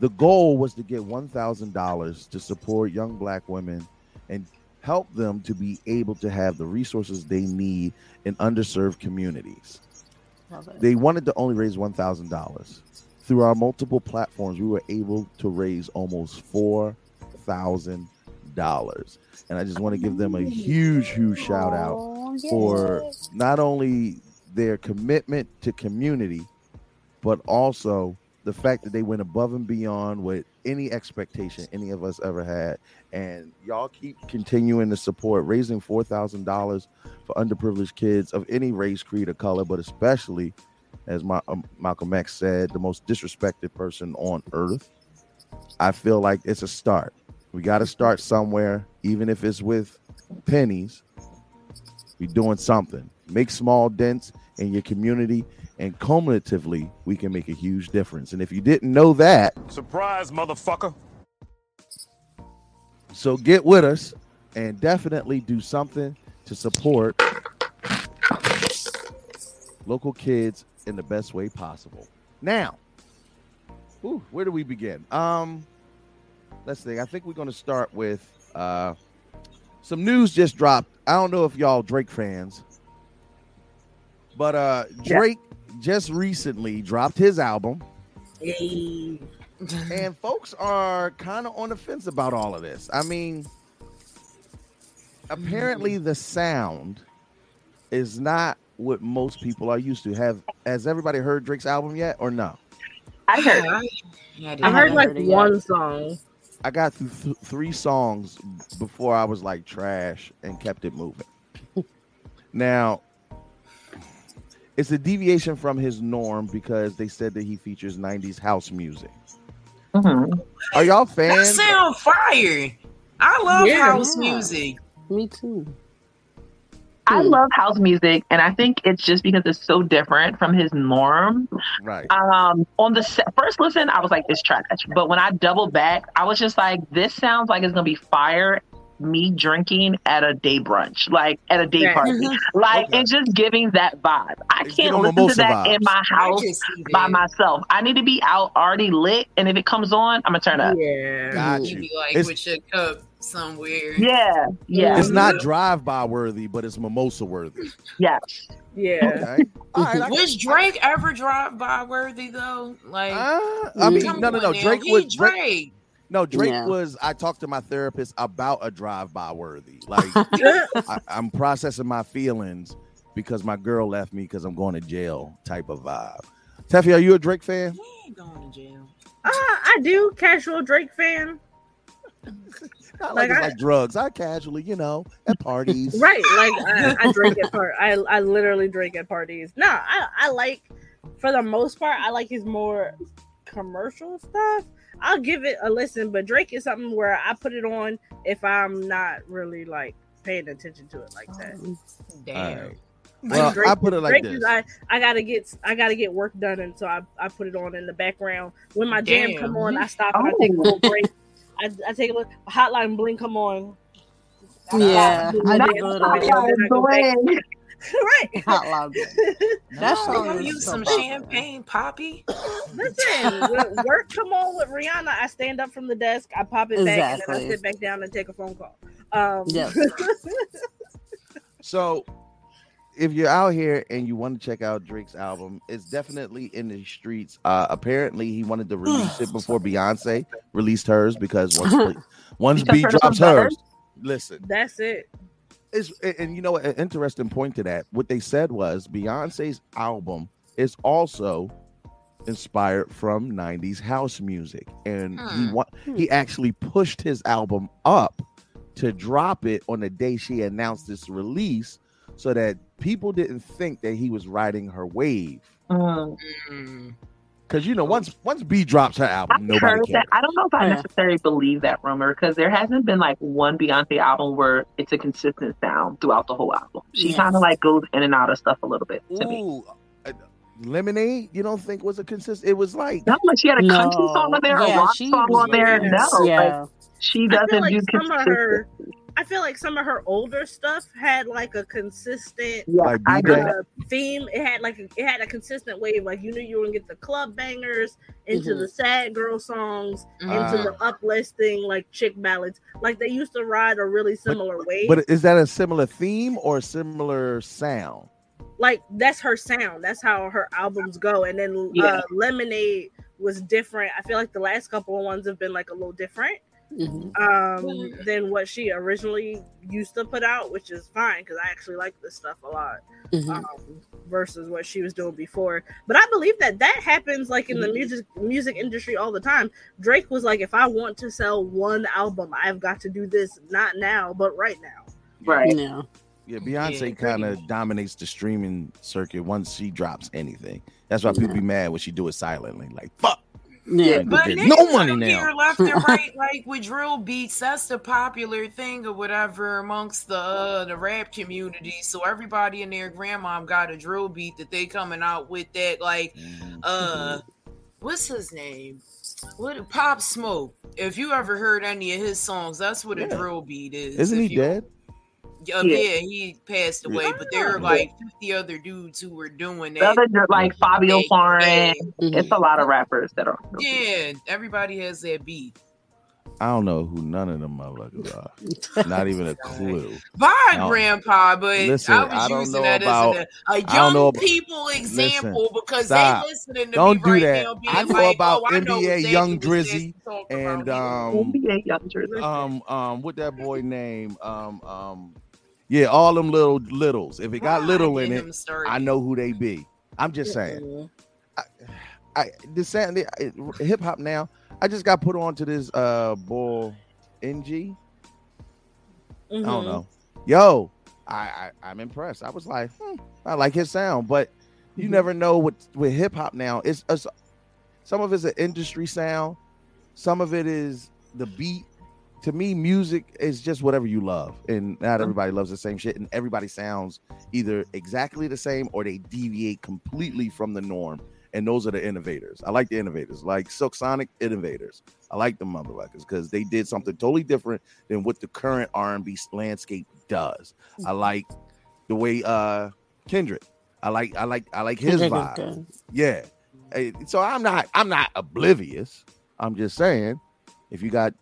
The goal was to get $1,000 to support young black women and help them to be able to have the resources they need in underserved communities. They wanted to only raise $1,000. Through our multiple platforms, we were able to raise almost $4,000. And I just want to give them a huge, huge shout out for not only their commitment to community, but also the fact that they went above and beyond what any expectation any of us ever had. And y'all keep continuing to support, raising four thousand dollars for underprivileged kids of any race, creed, or color, but especially, as my, um, Malcolm X said, the most disrespected person on earth. I feel like it's a start. We got to start somewhere, even if it's with pennies. We doing something. Make small dents in your community, and cumulatively, we can make a huge difference. And if you didn't know that, Surprise, motherfucker. so get with us and definitely do something to support local kids in the best way possible. Now, ooh, where do we begin? Um, let's think. I think we're going to start with uh, some news just dropped. I don't know if y'all Drake fans, but uh, Yeah. Drake just recently dropped his album, Hey. and folks are kind of on the fence about all of this. I mean, apparently the sound is not what most people are used to. Have has everybody heard Drake's album yet, or no? I heard. Yeah, I heard like heard it yet. one song. I got through th- three songs before I was like trash and kept it moving. (laughs) now, it's a deviation from his norm because they said that he features 90s house music. Mhm. Are y'all That fans? sound fire. I love Yeah. house Yeah. music. Me too. I love house music, and I think it's just because it's so different from his norm. Right. Um, on the se- first listen, I was like, "This trash," but when I doubled back, I was just like, "This sounds like it's gonna be fire." Me drinking at a day brunch, like at a day Yeah. party, like Okay. it's just giving that vibe. I It's can't giving listen to mimosa that in my house by myself. I need to be out already lit, and if it comes on, I'm gonna turn up. Yeah. Got You you. be like It's- with your cup somewhere. Yeah, yeah, It's not drive-by worthy, but it's mimosa worthy. yes. Yeah. Okay. All right. I- Was Drake ever drive by worthy though? Like, Uh, I mean, no, no, no. now. Drake He was Drake, Drake. No Drake Yeah. was. I talked to my therapist about a drive-by worthy. Like (laughs) I, I'm processing my feelings because my girl left me because I'm going to jail type of vibe. Teffy, are you a Drake fan? He ain't going to jail. Uh, I do. Casual Drake fan. (laughs) Not Like like, I- like drugs. I casually, you know, at parties. (laughs) Right. Like I, I drink at part. I I literally drink at parties. No, I I like for the most part. I like his more commercial stuff. I'll give it a listen, but Drake is something where I put it on if I'm not really like paying attention to it like that. Damn. All right. Like, Well, Drake- I put it like Drake this. is- I, I gotta get I gotta get work done, and so I, I put it on in the background. When my jam come on, I stop and I take a Oh. little break. I, I take a look. Hotline bling come on. Yeah, stop, I do do a it little all. bit, and then I go back. (laughs) right. Hot loud. (laughs) That Oh, song you is use so some. Champagne, Papi. Listen, work come on with Rihanna. I stand up from the desk, I pop it back, and then I sit back down and take a phone call. Um, Yes. (laughs) So, if you're out here and you want to check out Drake's album, it's definitely in the streets. Uh, apparently, he wanted to release it before Beyonce released hers because once once B drops hers, listen, That's it. It's and you know an interesting point to that. What they said was Beyonce's album is also inspired from 90s house music and he Hmm. wa- he actually pushed his album up to drop it on the day she announced this release so that people didn't think that he was riding her wave Mm. Because you know once once B drops her album I've nobody heard cares that. I don't know if I Yeah. necessarily believe that rumor because there hasn't been like one Beyonce album where it's a consistent sound throughout the whole album. She Yes. kind of like goes in and out of stuff a little bit to me. Ooh, uh, Lemonade you don't think was a consistent it was like No, like she had a country song on there, a rock song on there. really- No, like yeah. she doesn't like do some of consistent. her. I feel like some of her older stuff had like a consistent Yeah, Like I DJ? agree. uh, theme. It had like a, it had a consistent wave. Like you knew you were gonna get the club bangers into Mhm. the sad girl songs, Mm-hmm. Ah. into the uplifting like chick ballads. Like they used to ride a really similar wave. but is that a similar theme or a similar sound like that's her sound. That's how her albums go. And then Yeah. uh, Lemonade was different. I feel like the last couple of ones have been like a little different Mhm. um than what she originally used to put out, which is fine because I actually like this stuff a lot. Mhm. um, versus what she was doing before. But I believe that that happens like in the music music industry all the time. Drake was like, if I want to sell one album, I've got to do this not now, but right now. Right. Yeah. Yeah, Beyonce Yeah, kind of dominates the streaming circuit once she drops anything. That's why people be mad when she do it silently. Like fuck. Yeah. But niggas no money now. care left and (laughs) right, like with drill beats. That's the popular thing or whatever amongst the uh, the rap community. So everybody and their grandma got a drill beat that they coming out with. That like, uh, what's his name? What Pop Smoke? If you ever heard any of his songs, that's what a drill beat is. Isn't If he you- dead? Uh, Yeah. yeah, he passed away, but there were like fifty other dudes who were doing The that. other, like Fivio Yeah. Foreign. It's a lot of rappers that are. Yeah, everybody has that beat. I don't know who none of them motherfuckers are. Not even a (laughs) clue. Bye, Grandpa. But Listen, I was I don't using know that about- as a, don't young know ab- people example because stop. they listening to Don't me do right that. now. Being I know like, about oh, I know NBA exactly Young Drizzy and about. um NBA Young Jersey. um um what that boy name um um yeah all them little littles. If it got little in it. I know who they be. I'm just saying. I the sound the hip hop now. I just got put on to this uh bull NG. I Mm-hmm. don't know. Yo, I, I I'm impressed. I was like, hmm, I like his sound, but you never know what with hip hop now. It's, it's some of it's an industry sound, some of it is the beat. To me, music is just whatever you love, and not everybody loves the same shit, and everybody sounds either exactly the same or they deviate completely from the norm. And those are the innovators. I like the innovators, like Silk Sonic innovators. I like the motherfuckers because they did something totally different than what the current R&B landscape does. I like the way uh Kendrick. I like I like I like his Kendrick vibe. Yeah. So I'm not I'm not oblivious. I'm just saying if you got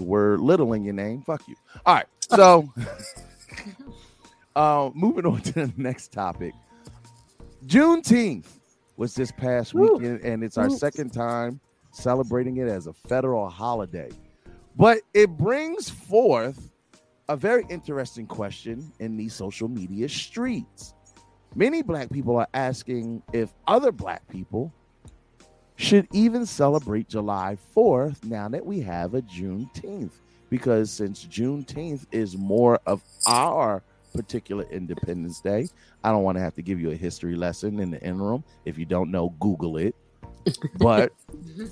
the, word little in your name, fuck you. All right. So (laughs) uh moving on to the next topic. Juneteenth was this past Woo. weekend, and it's our second time celebrating it as a federal holiday. But it brings forth a very interesting question in these social media streets. Many black people are asking if other black people should even celebrate July 4th now that we have a Juneteenth. Because since Juneteenth is more of our particular Independence Day, I don't want to have to give you a history lesson in the interim. If you don't know, Google it. (laughs) But mm-hmm.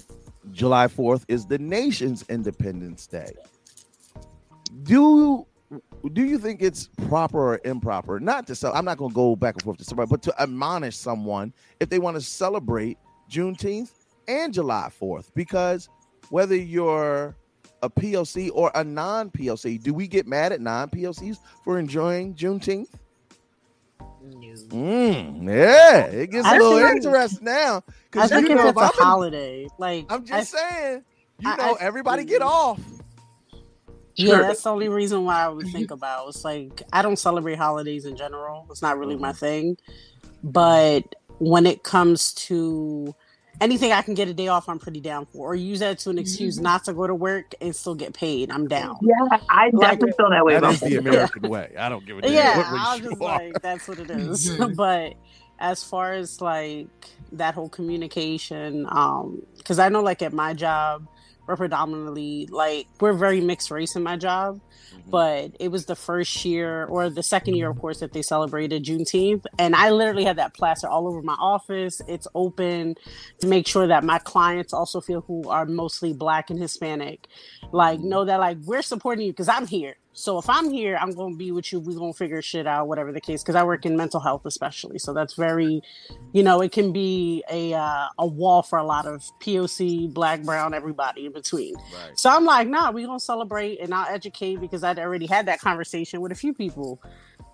July 4th is the nation's Independence Day. Do do you think it's proper or improper? Not to sell, I'm not going to go back and forth to somebody, but to admonish someone if they want to celebrate Juneteenth and July 4th, because whether you're a POC or a non POC, do we get mad at non POCs for enjoying Juneteenth? Mm. mm, yeah, it gets a I little think- interesting now. Because you know, it's a if I'm, holiday, like I'm just saying, you I- know, I- everybody get off. Yeah, Sure. that's the only reason why I would mm-hmm. think about. It's like I don't celebrate holidays in general. It's not really my mm-hmm. thing. But when it comes to anything I can get a day off, I'm pretty down for. Or use that to an excuse not to go to work and still get paid. I'm down. Yeah, I Like- definitely feel that way That about the that. American way. I don't give a (laughs) damn Yeah, I race was just are. like, that's what it is. (laughs) (laughs) But as far as like that whole communication, um, because I know like at my job, we're predominantly like we're very mixed race in my job. But it was the first year or the second year, of course, that they celebrated Juneteenth. And I literally had that plaster all over my office. It's open to make sure that my clients also feel who are mostly black and Hispanic. Like, know that like we're supporting you because I'm here. So if I'm here, I'm gonna be with you. We're gonna figure shit out, whatever the case. Because I work in mental health, especially. So that's very, you know, it can be a uh, a wall for a lot of POC, black, brown, everybody in between. Right. So I'm like, nah, we're gonna celebrate and I'll educate because I'd already had that conversation with a few people.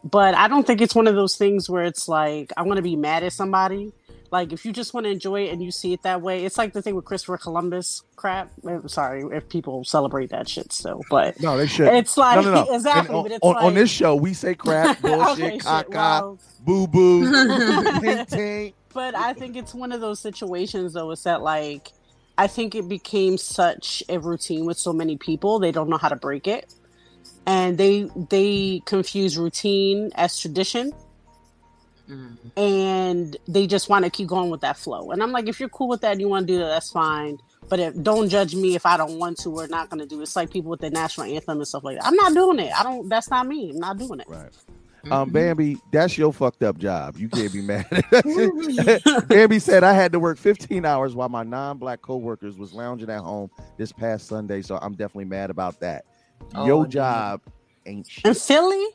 But I don't think it's one of those things where it's like I'm gonna be mad at somebody. Like if you just want to enjoy it and you see it that way, it's like the thing with Christopher Columbus crap. I'm sorry if people celebrate that shit still, but No, they should. it's like no, no, (laughs) no. exactly. On, but it's on, like, on this show, we say crap, (laughs) bullshit, caca, well, boo boo, tink tink. but I think it's one of those situations though, is that like I think it became such a routine with so many people, they don't know how to break it. And they they confuse routine as tradition and they just want to keep going with that flow. And I'm like, if you're cool with that and you want to do that, that's fine. But if, don't judge me if I don't want to we're not going to do it. It's like people with the national anthem and stuff like that. I'm not doing it. I don't. That's not me. I'm not doing it. Right. Um, Bambi, that's your fucked up job. You can't be mad. (laughs) (laughs) Bambi said I had to work 15 hours while my non-black coworkers was lounging at home this past Sunday, so I'm definitely mad about that. Oh, your no. job ain't In shit. Philly,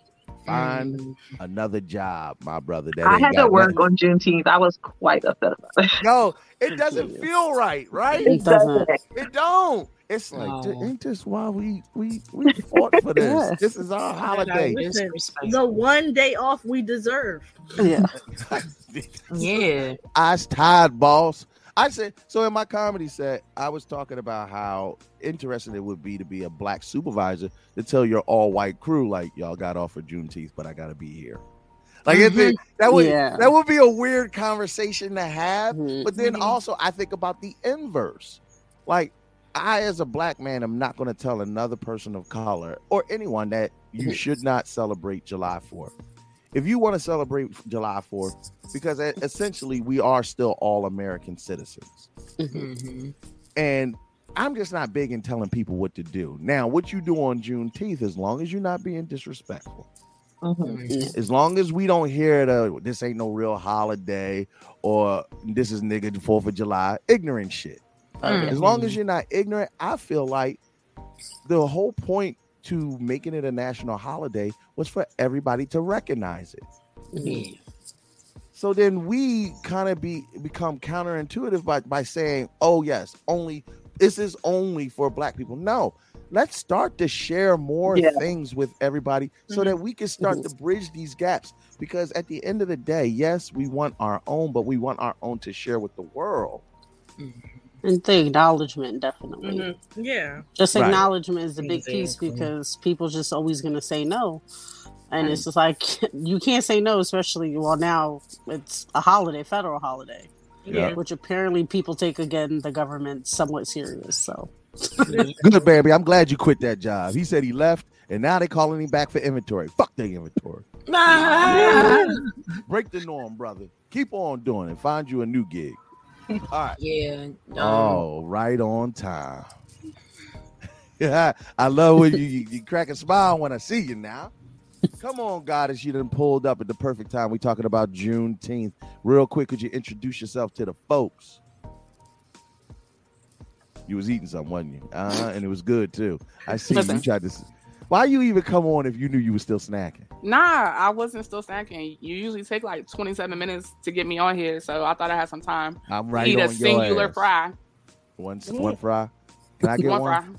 Find another job, my brother. That I had to work nothing- on Juneteenth. I was quite upset about it. No, (laughs) it doesn't feel right, right? it doesn't. It don't. It's like, No. ain't this why we we we fought for (laughs) this? Yes. This is our holiday. Listen, the one day off we deserve. Yeah. (laughs) Yeah. I's tired, boss. I said so in my comedy set. I was talking about how interesting it would be to be a black supervisor to tell your all white crew like y'all got off for Juneteenth, but I got to be here. Like it- Mhm. that would Yeah. that would be a weird conversation to have. Mhm. But then Mhm. also I think about the inverse. Like I, as a black man, am not going to tell another person of color or anyone that you Mhm. should not celebrate July 4th. If you want to celebrate July 4th, because essentially we are still all American citizens. Mhm. And I'm just not big in telling people what to do. Now, what you do on Juneteenth, as long as you're not being disrespectful, Mhm. as long as we don't hear the this ain't no real holiday or this is nigga the Fourth of July, ignorant shit. Mm. As long as you're not ignorant, I feel like the whole point to making it a national holiday was for everybody to recognize it. Yeah. So then we kind of be become counterintuitive by, by saying, oh yes, only this is only for black people. No, let's start to share more Yeah. things with everybody so that mm-hmm. we can start to mm-hmm. bridge these gaps. Because at the end of the day, yes, we want our own, but we want our own to share with the world. And the acknowledgement, definitely. Mhm. Yeah. Just Right. acknowledgement is a big piece because people just always going to say no. And Right. it's just like, (laughs) you can't say no, especially, well, now it's a holiday, federal holiday, Yeah. which apparently people take, again, the government somewhat serious. So, Good, (laughs) baby. I'm glad you quit that job. He said he left, and now they're calling him back for inventory. Fuck the inventory. (laughs) Break the norm, brother. Keep on doing it. Find you a new gig. (laughs) All right. Yeah. Um, Oh, right on time. Yeah, (laughs) I love when you, you, you crack a smile when I see you now. Come on, goddess, you done pulled up at the perfect time. We talking about Juneteenth. Real quick, could you introduce yourself to the folks? You was eating something, wasn't you? Uh, and it was good too. I see you tried to. S- Why you even come on if you knew you were still snacking? Nah, I wasn't still snacking. You usually take like 27 minutes to get me on here, so I thought I had some time. I'm to right Eat on a your singular ass. fry. One, one fry. Can I get One, one? fry.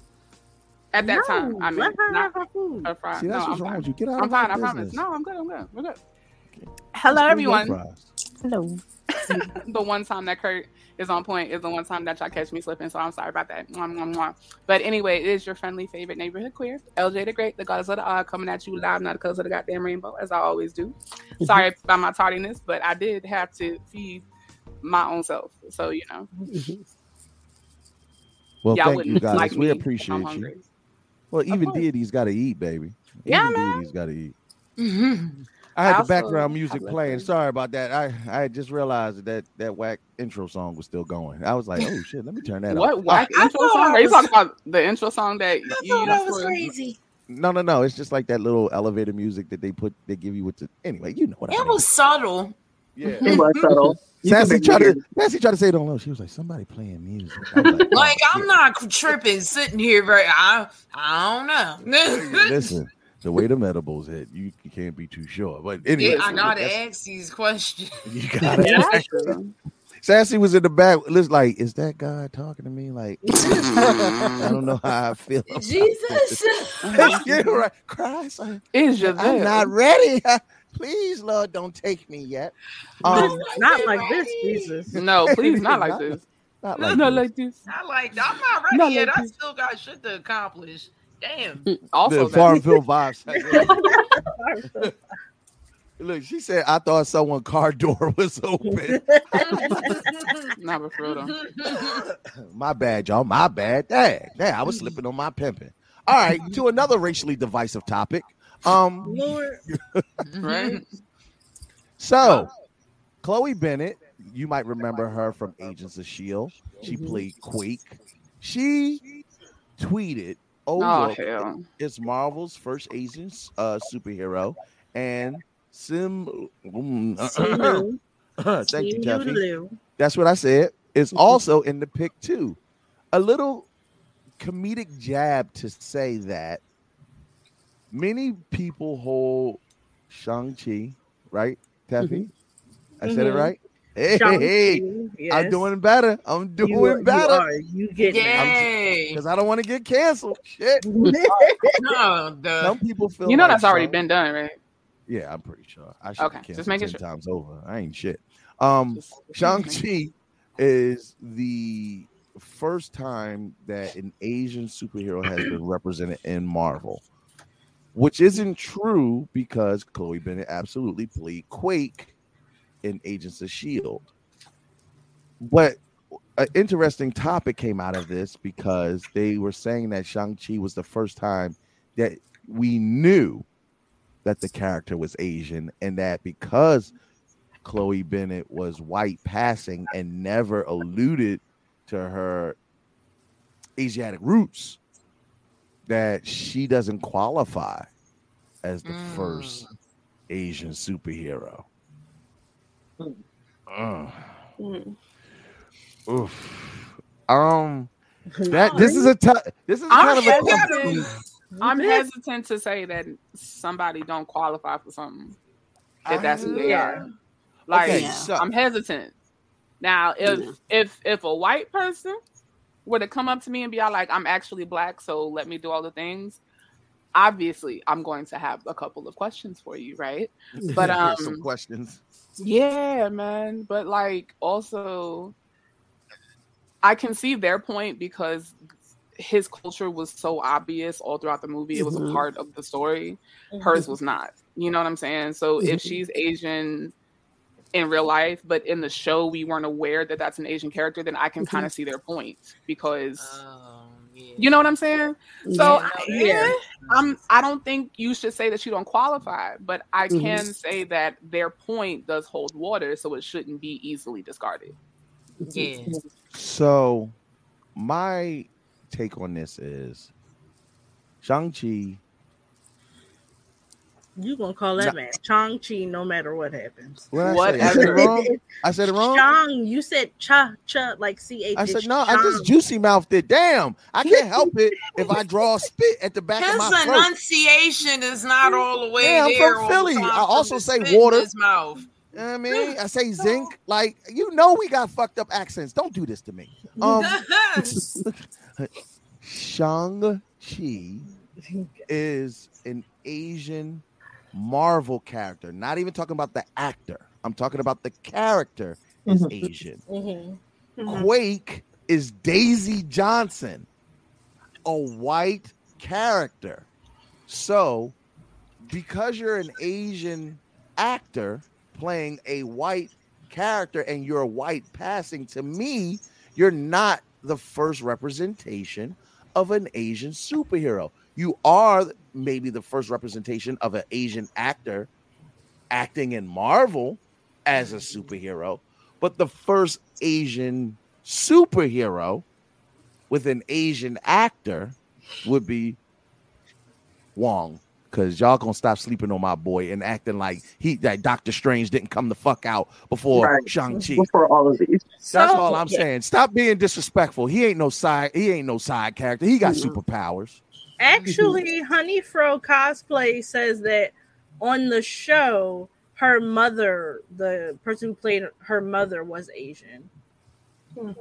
At that time, I mean, let not have her food. a fry. See, no, that's I'm what's wrong fine. with you. Get out I'm of my fine. I promise. No, I'm good. I'm good. We're good. Just Hello, give me everyone. hello. (laughs) the one time that Kurt is on point is the one time that y'all catch me slipping. So I'm sorry about that. Mwah, mwah, mwah. But anyway, it is your friendly favorite neighborhood queer, LJ the Great, the goddess of the odd, coming at you live, not because of the goddamn rainbow, as I always do. (laughs) Sorry about my tardiness, but I did have to feed my own self. So you know, (laughs) Well, y'all thank you guys. like we me if I'm appreciate you. Well, even deities got to eat, baby. Yeah, even man. deities got to eat. mhm. I had the background music playing. listen. Sorry about that. I I just realized that that whack intro song was still going. I was like, oh shit, let me turn that What off. whack I intro thought song? I Are you talking about the intro song that I you thought used that was for- crazy. No, no, no. It's just like that little elevator music that they put. They give you with the. Anyway, you know what I It mean. was subtle. yeah. (laughs) It was subtle. You can Sassy tried to. weird. Sassy tried to say it on low. She was like, somebody playing music. I like, (laughs) oh, Like I'm shit. not tripping, sitting here. Right? I I don't know. Listen, the way the meditables hit, you, you can't be too sure. But anyway, Yeah, I gotta that's- ask these questions. (laughs) You gotta (laughs) Yeah, ask. Sassy was in the back. Listen, like, is that guy talking to me? Like, (laughs) I don't know how I feel. about Jesus. this. yeah, right. Christ, I, Is just I'm not ready. Please, Lord, don't take me yet. Um, Not like this, Jesus. No, please, not like Not this. not Not like like, this. this. I like. I'm not ready Not yet. like I still got shit to accomplish. Damn. Also, the. Farmville (laughs) vibes. Look, she said, I thought someone car door (laughs) was open. (laughs) Not but for real though. my bad, y'all. My bad. Dang, dang, I was slipping on my pimping. All right, to another racially divisive topic. Um, Lord. Right? so Chloe Bennet, you might remember her from Agents of Shield. She played Quake. She tweeted, "Oh, Oh it's Marvel's first Asian uh, superhero, and Sim. mm, (clears throat) Thank you, Tuffy. That's what I said. It's also in the pick too. A little comedic jab to say that many people hold Shang-Chi, right? Taffy? I said it Mhm. right? Hey, hey, yes. I'm doing better. I'm doing You are- you better. are. You get Yay. Because I don't want to get canceled. Shit. (laughs) No, the Some people feel You know like that's already Shang- been done, right? Yeah, I'm pretty sure. I should Okay, okay, just just making ten sure. times over. I ain't shit. Um, Shang Chi is the first time that an Asian superhero has been represented in Marvel, which isn't true because Chloe Bennet absolutely played Quake in Agents of Shield. But an interesting topic came out of this because they were saying that Shang Chi was the first time that we knew that the character was Asian, and that because Chloe Bennet was white passing and never alluded to her Asiatic roots, that she doesn't qualify as the mm. first Asian superhero. Ugh. Mm. Oof. Um, (laughs) that this is a tough. This is I'm kind of a tough. hesitant. I'm hesitant to say that somebody don't qualify for something. If that's who they are. Like Okay, so- I'm hesitant. Now, if if if a white person were to come up to me and be all like, "I'm actually black, so let me do all the things," obviously, I'm going to have a couple of questions for you, right? (laughs) But um, Here's some questions. Yeah, man. But like also I can see their point because his culture was so obvious all throughout the movie. It was a Mhm. part of the story. Hers Mhm. was not. You know what I'm saying? So if Mhm. she's Asian in real life, but in the show we weren't aware that that's an Asian character, then I can kind of see their point because you know what I'm saying. So Yeah, I- no, yeah. yeah, I'm. I don't think you should say that you don't qualify, but I Mm-hmm. Mhm. can say that their point does hold water, so it shouldn't be easily discarded. Yeah. So, my take on this is Shang-Chi. You gonna call that man Chang Chi no matter what happens. What did I say? I said it wrong. I said it wrong. Chang, you said cha cha like C H. I said no. I just juicy mouthed it. Damn, I can't (laughs) help it if I draw a spit at the back of His my throat. enunciation is not all the way Yeah, I'm there. from all the Philly. I also say spit in water. His mouth. You know I mean, I say zinc. Like you know, we got fucked up accents. Don't do this to me. Um, (laughs) (laughs) Shang Chi is an Asian Marvel character. Not even talking about the actor. I'm talking about the character is Asian. Mm-hmm. Quake is Daisy Johnson, a white character. So, because you're an Asian actor playing a white character and you're white passing, to me, you're not the first representation of an Asian superhero. You are maybe the first representation of an Asian actor acting in Marvel as a superhero, but the first Asian superhero with an Asian actor would be Wong. Cause y'all gonna stop sleeping on my boy and acting like he that Doctor Strange didn't come the fuck out before Right. Shang Chi. Before all of these. That's So- all I'm yeah. saying. Stop being disrespectful. He ain't no side. He ain't no side character. He got superpowers. Actually, (laughs) Honey Fro cosplay says that on the show, her mother, the person who played her mother, was Asian. So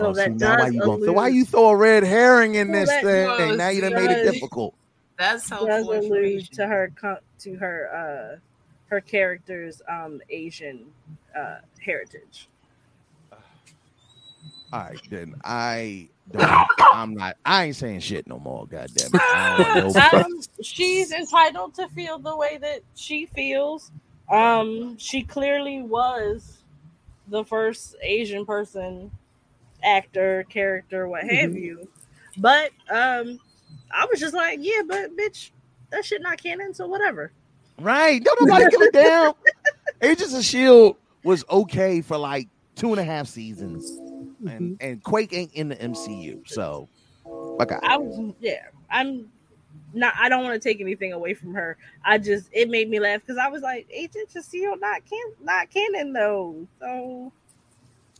Oh, that now why does you gonna throw, why you throw a red herring in Well, this that thing? was- Now you done made it difficult. That's does helpful allude information. to her to her uh her character's um Asian uh heritage. All right, then I don't. I'm not. I ain't saying shit no more. Goddamn it. I don't want no- (laughs) um, she's entitled to feel the way that she feels. Um, she clearly was the first Asian person, actor, character, what have Mm-hmm. you. But um, I was just like, yeah, but bitch, that shit not canon, so whatever. Right. Don't nobody give a damn. Agents of Shield was okay for like two and a half seasons, and mm-hmm. and Quake ain't in the MCU, so okay. I was, yeah, I'm. not I don't want to take anything away from her. I just it made me laugh because I was like, Agents of Shield not can not not canon though. So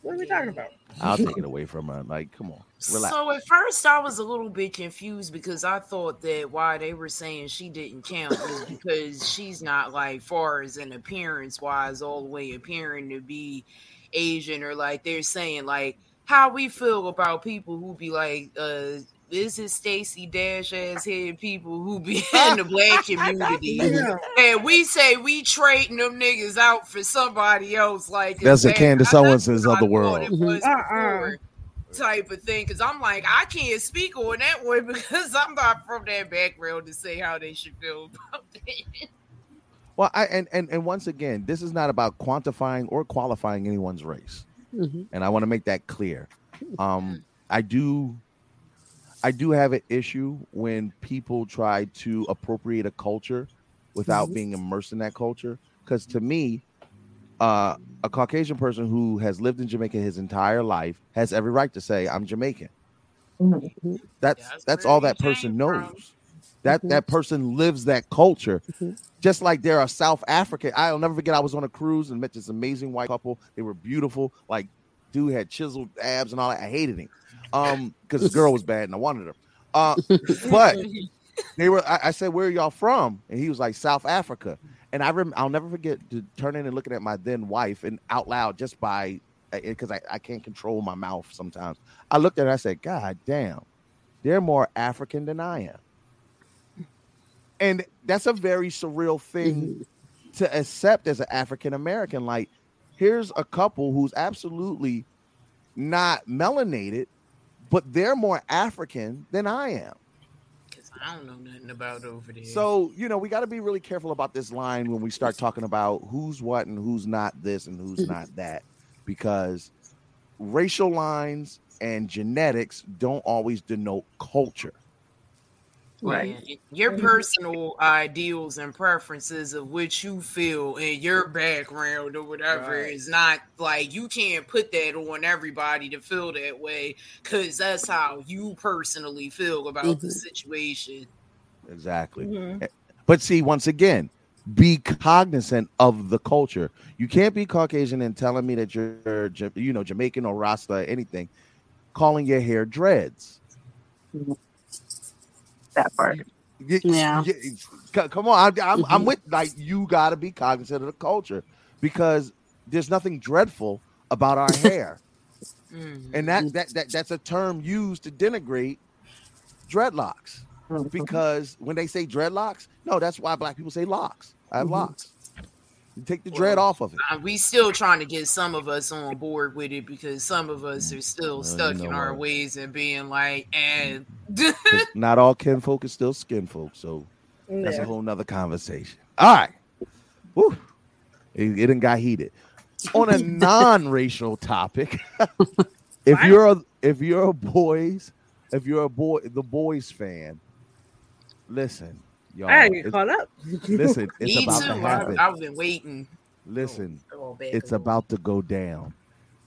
what are we talking about? I'll take it away from her. Like, come on, relax. So at first I was a little bit confused because I thought that why they were saying she didn't count was because she's not like far as an appearance wise all the way appearing to be Asian or like they're saying like how we feel about people who be like uh this is Stacey Dash ass head people who be (laughs) in the black community. (laughs) Yeah. And we say we trading them niggas out for somebody else. Like That's a it's Candace bad. Owens that's of the world. thought it was Uh-uh. type of thing. Cause I'm like, I can't speak on that one (laughs) because I'm not from that background to say how they should feel about it. Well, I and, and and once again, this is not about quantifying or qualifying anyone's race, Mhm. and I want to make that clear. Um, I do, I do have an issue when people try to appropriate a culture without Mhm. being immersed in that culture. Because to me, uh, a Caucasian person who has lived in Jamaica his entire life has every right to say, "I'm Jamaican." That's That's that's all that person came knows. That Mhm. that person lives that culture. Mhm. Just like there are South African. I'll never forget. I was on a cruise and met this amazing white couple. They were beautiful. Like dude had chiseled abs and all that. I hated him, um, because the girl was bad and I wanted her. Uh, (laughs) but (laughs) they were. I, I said, "Where are y'all from?" And he was like, "South Africa." And I rem- I'll never forget to turn in and looking at my then wife and out loud just by because I, I can't control my mouth sometimes. I looked at her. And I said, "God damn, they're more African than I am." And that's a very surreal thing mm-hmm. to accept as an African American. Like, here's a couple who's absolutely not melanated, but they're more African than I am. Cause I don't know nothing about over there. So, you know, we got to be really careful about this line when we start talking about who's what and who's not this and who's mm-hmm. not that, because racial lines and genetics don't always denote culture. Yeah, your personal ideals and preferences of which you feel in your background or whatever Right. is not like you can't put that on everybody to feel that way because that's how you personally feel about the Mhm. situation. Exactly. Mhm. But see, once again, be cognizant of the culture. You can't be Caucasian and telling me that you're, you know, Jamaican or Rasta, or anything, calling your hair dreads. That part. Y- Yeah. Come on, I, I'm, I'm mm-hmm. with like you got to be cognizant of the culture because there's nothing dreadful about our (laughs) hair, Mhm. and that, that that that's a term used to denigrate dreadlocks. Mm-hmm. Because when they say dreadlocks, no, that's why black people say locks. I have mm-hmm. locks. You take the dread Well, off of it. Uh, we still trying to get some of us on board with it because some of us are still Well, you stuck know in our what? ways and being like, and (laughs) Not all kinfolk is still skin folk, so that's a whole nother conversation. All right. Woo. It, it done got heated. On a (laughs) non-racial topic, (laughs) if you're a if you're a boys, if you're a boy the boys fan, listen, y'all. I gotta get it's- caught up. listen, (laughs) it's me about too. to I, happen. I've been waiting. Listen, Oh, oh back it's about to go down.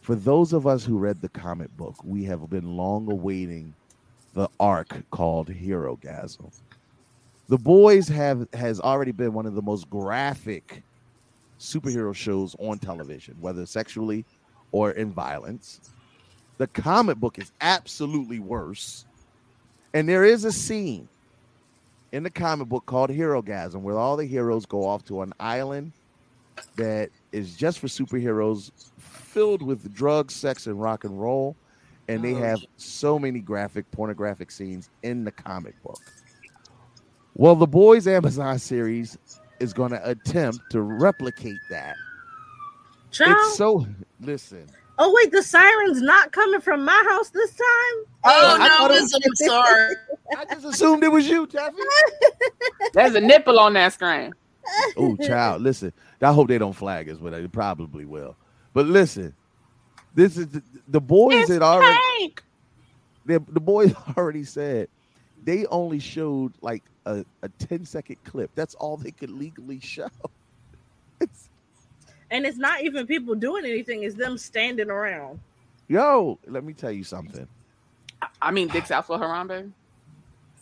For those of us who read the comic book, we have been long awaiting the arc called Herogasm. The Boys have has already been one of the most graphic superhero shows on television, whether sexually or in violence. The comic book is absolutely worse. And there is a scene in the comic book called Herogasm where all the heroes go off to an island that is just for superheroes filled with drugs, sex, and rock and roll. And they have so many graphic, pornographic scenes in the comic book. Well, the Boys Amazon series is going to attempt to replicate that. Child. It's so, listen, oh wait, the siren's not coming from my house this time. Oh, oh I no, thought I'm sorry. (laughs) I just assumed it was you, Taffy. (laughs) There's a nipple on that screen. Oh, child, listen. I hope they don't flag us, but they probably will. But listen, this is the, the boys had already Hank. the, the boys already said they only showed like a, a 10 second clip. That's all they could legally show. (laughs) It's, And it's not even people doing anything; it's them standing around. yo, let me tell you something. I mean, dicks out for Harambe.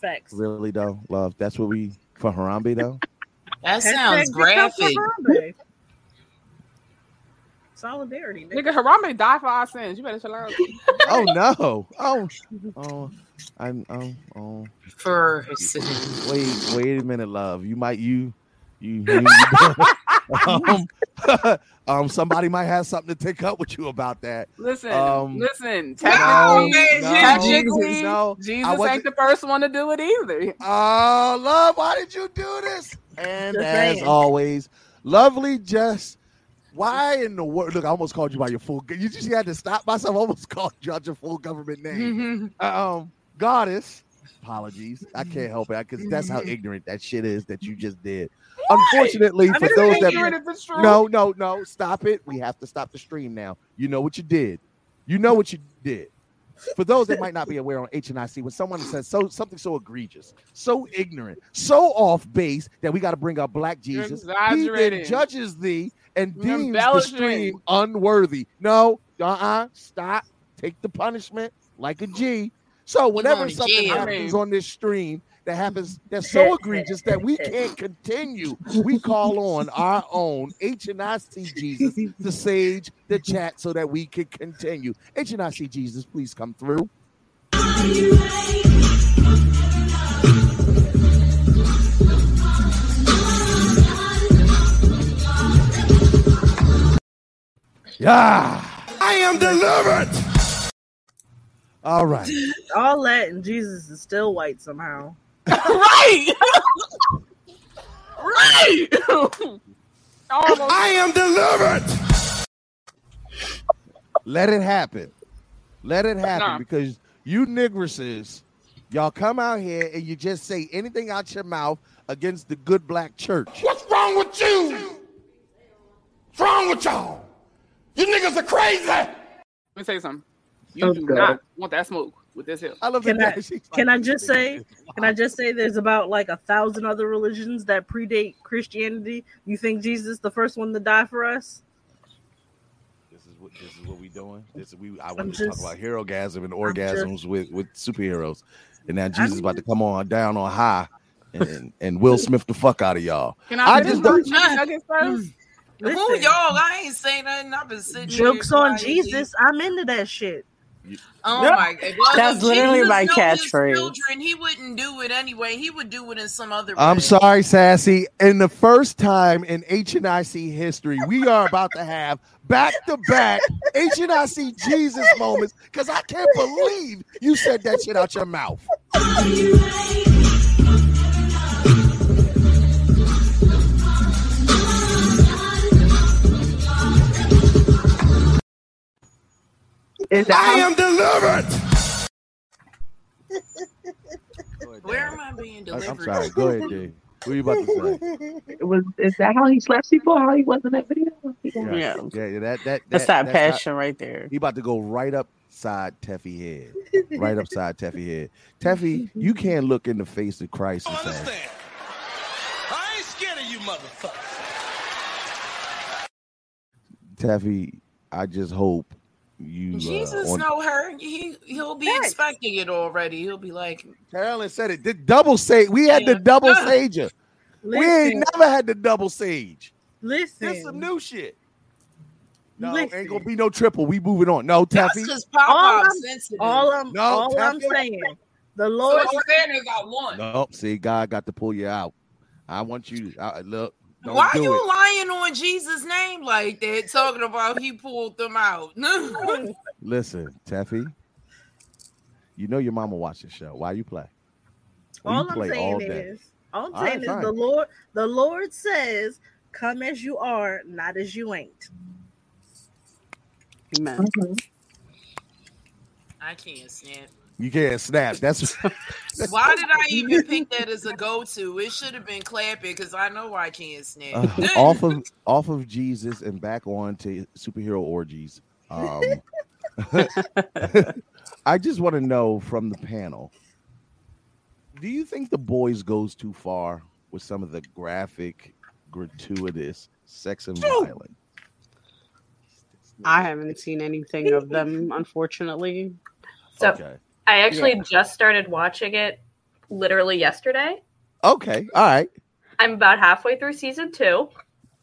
Facts. Really though, love. That's what we for Harambe though. (laughs) That sounds Big Cup for graphic. Solidarity, nigga. Nigga, Harambe died for our sins. You better chill out. (laughs) oh no. Oh. Oh. I'm. Oh. Oh. For Wait. Wait a minute, love. You might. You. You. you um, (laughs) (laughs) um. Somebody might have something to take up with you about that. Listen, Um, listen. No, Technically, no, technically, no. Jesus wasn't- ain't the first one to do it either. Oh, love, why did you do this? And Just as saying. always, lovely Jess. Why in the world? Look, I almost called you by your full. You just had to stop myself. I almost (laughs) called you out your full government name. um, goddess. Apologies, I can't help it because that's how ignorant that shit is that you just did. Unfortunately, I for those that ignorant if it's true. no, no, no, stop it. We have to stop the stream now. You know what you did. You know what you did. For those that might not be aware on HNIC, when someone says so something so egregious, so ignorant, so off base that we got to bring up Black Jesus, he then judges thee and deems the stream unworthy. No, uh-uh, stop. Take the punishment like a G. So whenever to something jail. happens on this stream that happens that's so (laughs) egregious that we can't continue, we call on our own HNIC Jesus, the sage, the chat, so that we can continue. HNIC Jesus, please come through. Yeah. I am delivered. All right. All that and Jesus is still white somehow. Right. right. (laughs) I am delivered. Let it happen. Let it happen Nah. because you nigresses, y'all come out here and you just say anything out your mouth against the good black church. What's wrong with you? What's wrong with y'all? You niggas are crazy. Let me say something. You Oh, do God. not want that smoke with this here. I love Can I (laughs) can I just say can I just say there's about like a thousand other religions that predate Christianity? You think Jesus the first one to die for us? This is what this is what we doing. This is we I I'm want to just- talk about herogasm and orgasms just- with with superheroes. And now Jesus is about to come on down on high and and Will (laughs) Smith the fuck out of y'all. Can I, I just my don't chicken nuggets? Who y'all? I ain't saying nothing. I've been sitting Jokes here on quietly. Jesus. I'm into that shit. Oh Yep. my god! Well, That's literally Jesus my know catchphrase. Children, he wouldn't do it anyway. He would do it in some other. I'm way. sorry, Sassy. In the first time in HNIC history, we are about to have back to back HNIC Jesus moments because I can't believe you said that shit out your mouth. I am delivered. Where am I being delivered? I'm sorry. Go ahead, Dave. What are you about to say? It was is that how he slaps people? How he was in that video? Yeah, Yeah. yeah, yeah, that that That's that not- passion right there. he about to go right upside Teffy head, right upside Teffy head. Teffy, you can't look in the face of Christ and say, Understand? I ain't scared of you, motherfucker. Teffy, I just hope you. uh, Jesus on- know her. He he'll be Yes. expecting it already. He'll be like, Carolyn said it. The double sage. We had the double (laughs) sager. We ain't never had the double sage. Listen, This some new shit. No, Listen. ain't gonna be no triple. We moving on. No, Taffy. because Pop All I'm- sensitive." all I'm No, all I'm saying. The Lord what you're is I won. No, see, God got to pull you out. I want you. I, look, don't Why do you it. lying on Jesus' name like that? Talking about he pulled them out. (laughs) Listen, Taffy. You know your mama watch the show. Why you play? Well, you all I'm play saying all day. is all I'm All right, saying is fine. the Lord the Lord says, Come as you are, not as you ain't. Amen. Mm-hmm. I can't stand. You can't snap. That's (laughs) Why did I even pick that as a go-to? It should have been clapping because I know I can't snap. uh, off of off of Jesus and back on to superhero orgies. Um, (laughs) I just want to know from the panel: Do you think the boys goes too far with some of the graphic, gratuitous sex and violence? I haven't seen anything of them, unfortunately. So Okay. I actually Yeah. just started watching it literally yesterday. Okay, all right. I'm about halfway through season two.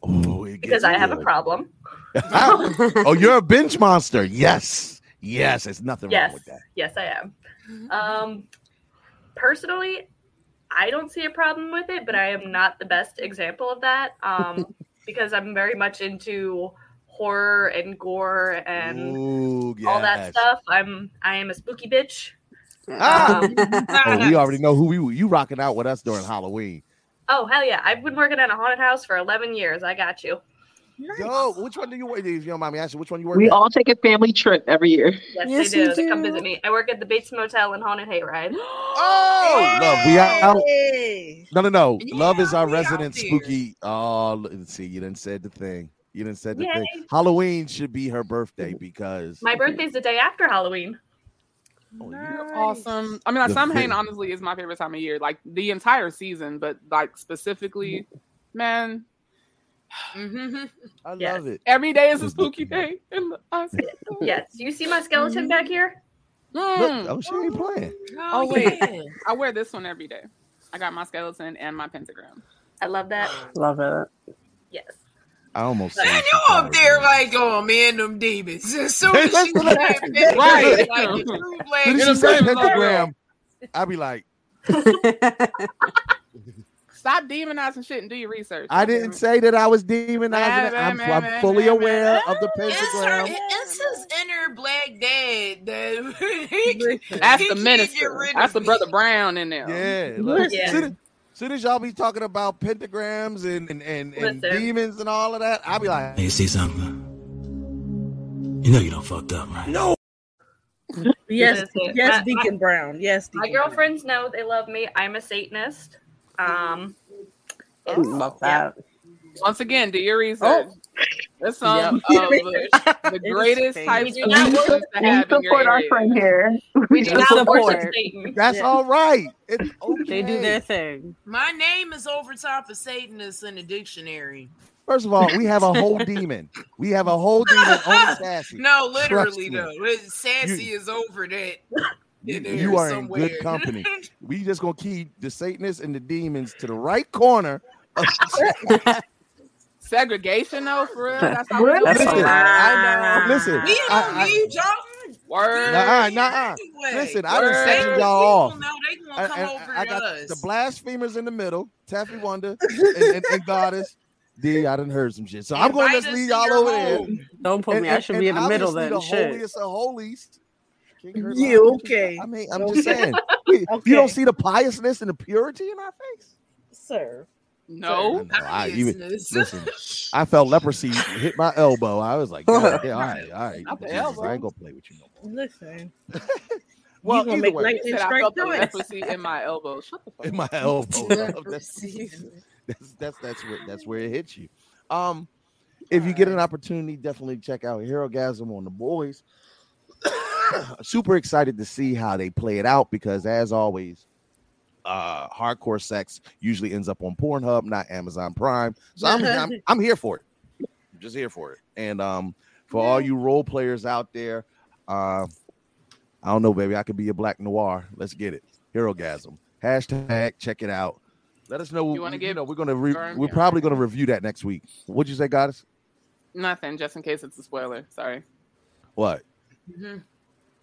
it because gets I have a problem. (laughs) oh, you're a binge monster. Yes, yes. There's nothing Yes, wrong with that. yes, I am. Um, personally, I don't see a problem with it, but I am not the best example of that. Um, (laughs) because I'm very much into horror and gore and Ooh, all that stuff. I'm I am a spooky bitch. Ah! (laughs) Oh, we already know who we you rocking out with us during Halloween. oh hell yeah! I've been working at a haunted house for 11 years. I got you. Yo, which one do you work? If you don't mind me asking, which one you work? We at? all take a family trip every year. Yes, Yes, they do. you They come visit me. I work at the Bates Motel in Haunted Hayride. (gasps) Oh, love. We out. Hey. No, no, no. Yeah, Love is our resident spooky. Oh, let's see. You didn't said the thing. You didn't said the thing. Halloween should be her birthday because My birthday's the day after Halloween. Oh, you- Awesome. I mean, like The Samhain thing. honestly is my favorite time of year. Like the entire season, but like specifically, man, Mhm. I Yes. love it. every day is a spooky day. And I said, Yes. You see my skeleton back here? Look, mm. oh, she ain't playing. Oh, wait. yeah. I wear this one every day. I got my skeleton and my pentagram. I love that. Love it. Yes. I almost. Man, said you some up there like, oh man, them demons. As soon as she Right. (laughs) said pentagram, Right. like the true black Soon as Get she said them pentagram, I'd be like, (laughs) Stop demonizing shit and do your research. I didn't say that I was demonizing it. I'm, Man, I'm man, fully man, aware man. of the It's, her, pentagram. it's his inner black dad that (laughs) he, That's he the minister. That's of the me. brother Brown in there. Yeah. Look, Yeah. Soon, as, soon as y'all be talking about pentagrams and, and, and, and demons and all of that, I'll be like, Hey, you see something? You know you don't fucked up, right? no. (laughs) Yes, yes, my- Deacon Brown. Yes, My Deacon Brown. girlfriends know they love me. I'm a Satanist. Um, it's- Love that. Once again, do your research. There's some Yep. of (laughs) the greatest fake. types We of do not to We have in your support our friend here. We do not support. Satan. That's Yeah. all right. It's okay. (laughs) They do their thing. My name is over top of Satanist in the dictionary. First of all, we have a whole demon. We have a whole demon on (laughs) sassy. No, literally though. It's, Sassy is over that. You, there you are in good company. We just gonna keep the Satanists and the demons to the right corner. Segregation, though, for real. That's how we Really? do That's it. Listen. I know. Listen, We I- don't I- need y'all. Word. Nuh-uh, nuh-uh. Anyway. Listen, I done Word. sectioned y'all off. know they gonna And- come and over I to got us. the blasphemers in the middle, Taffy Wonder (laughs) and, and, and Goddess. D, I done heard some shit. So I'm going to Invite just us leave y'all your over there. Don't put me. I should be in the middle obviously then. The Shit. holiest of holies. King You Lyle. okay? I mean, I'm just saying. (laughs) Okay. You don't see the piousness and the purity in our face. Sir. No. I I even (laughs) listen. I felt leprosy hit my elbow. I was like, God, yeah, all right, all right. Not the Jesus, elbow. I ain't gonna play with you no more. Listen. (laughs) Well, gonna either make way, light- He said I felt the it. leprosy in my elbow. Shut the (laughs) fuck in my elbow. that's, that's that's that's where that's where it hits you. Um, if you get an opportunity, definitely check out Herogasm on the boys. (coughs) Super excited to see how they play it out because, as always, uh, hardcore sex usually ends up on Pornhub, not Amazon Prime. So I'm (laughs) I'm, I'm here for it. I'm just here for it. And um, for all you role players out there, uh, I don't know, baby. I could be a black noir. Let's get it. Herogasm. Hashtag check it out. Let us know. You wanna give know, we're gonna re- Burn? we're Yeah. probably gonna review that next week. What'd you say, Goddess? Nothing, just in case it's a spoiler. Sorry. What? Mhm.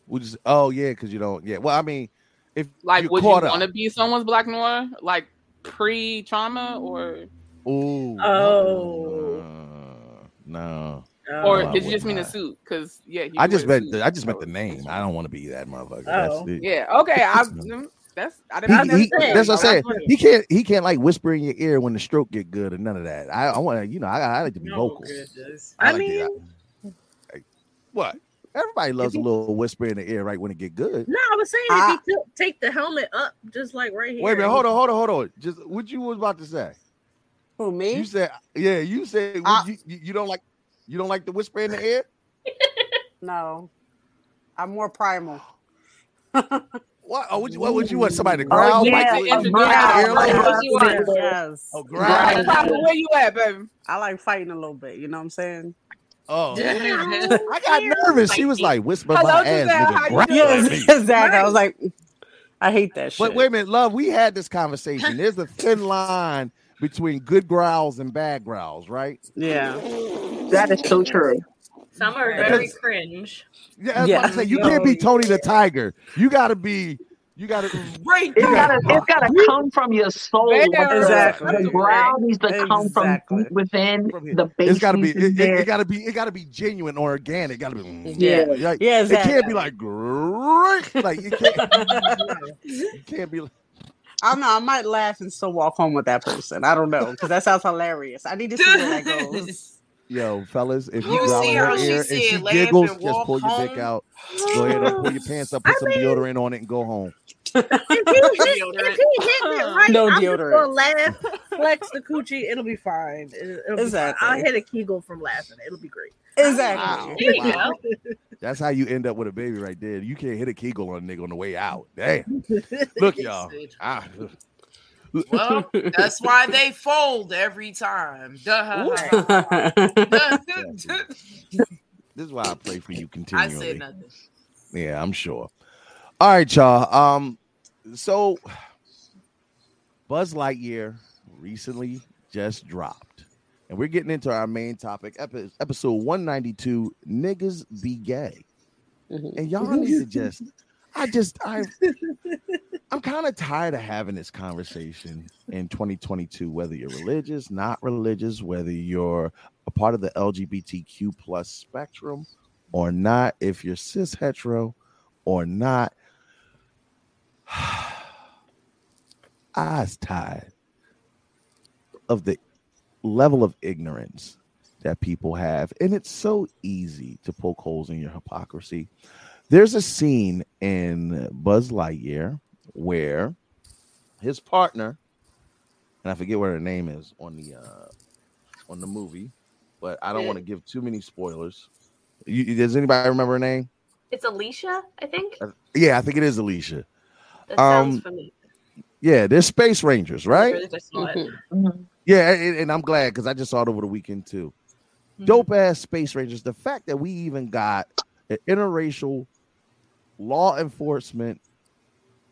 We just oh yeah, because you don't yeah. Well, I mean, if Like, you're would you want to be someone's black noir, like pre trauma, or ooh, Oh. no, no. or did you would just mean a not. suit? Because yeah, I just meant suit. I just meant the name. I don't want to be that motherfucker. That's Oh. it. Yeah. Okay. I. mm, That's. I didn't. he, saying. that's what I said. That's He can't. He can't like whisper in your ear when the stroke get good or none of that. I, I want to. You know, I, I like to be No vocal. goodness. I like to- mean, what? Everybody loves a little whisper in the ear right when it get good. no, I was saying Ah. if he took, take the helmet up, just like right here. Wait a minute. Hold on. Hold on. Hold on. Just what you was about to say. Who me? You said, yeah. You said would Ah. you, you you don't like you don't like the whisper in the ear. (laughs) No, I'm more primal. (laughs) What? Oh, what, you- what would you want? Somebody to Oh, growl? yeah, bite a growl. like Yeah. that? Yes. Yes. Oh, Where growl. at, Where you at, baby? I like fighting a little bit. You know what I'm saying? Oh, (laughs) I (laughs) got nervous. She was like, "Whisper Hello, my ass, Giselle. Nigga." you Growl doing? at. Yes, (laughs) exactly. I was like, I hate that shit. But wait a minute, love. We had this conversation. There's a thin line between good growls and bad growls, right? Yeah. That is so true. Some are very cringe. Yeah, that's what I'm saying. You can't be Tony the Tiger. You got to be. You got to. Right. It's gotta, it's gotta come from your soul. Very Exactly. The growl needs to come from Exactly. deep within. The base It's got to be. It, it, it got to be. It got to be genuine or organic. Got to be. mm, Yeah. like, Yeah, It can't be like great. Like you can't. (laughs) you can't be. like- I don't know. I might laugh and still walk home with that person. I don't know because that sounds hilarious. I need to see where that (laughs) goes. Yo, fellas, if you, You growl see in her how she ear and she giggles, and just walk pull your dick out. (gasps) Go ahead and pull your pants up, put some deodorant on it, and go home. If he, if he hitting it (laughs) right, No I'm just deodorant. gonna laugh, (laughs) flex the coochie. It'll be fine. It, will be Exactly. fine. I'll hit a Kegel from laughing. It'll be great. Exactly. There you Wow. go. That's how you end up with a baby right there. You can't hit a kegel on a nigga on the way out. Damn. Look, y'all. Ah, Well, that's why (laughs) they fold every time. This is why I pray for you I continually. nothing. Yeah, I'm sure. All right, y'all. Um, so Buzz Lightyear recently just dropped, and we're getting into our main topic, epi- episode 192. Niggas be gay, and y'all need to just. I just I (laughs) I'm kind of tired of having this conversation in 2022, whether you're religious, not religious, whether you're a part of the LGBTQ plus spectrum or not, if you're cis hetero or not. (sighs) I was tired of the level of ignorance that people have. And it's so easy to poke holes in your hypocrisy. There's a scene in Buzz Lightyear where his partner, and I forget what her name is on the uh on the movie, but I don't Yeah. want to give too many spoilers. You, does anybody remember her name? It's Alisha, I think. Uh, Yeah, I think it is Alisha. That sounds Um, familiar. Yeah, they're space rangers, right? I saw it. Yeah, and, and I'm glad because I just saw it over the weekend too. Dope ass space rangers. The fact that we even got an interracial law enforcement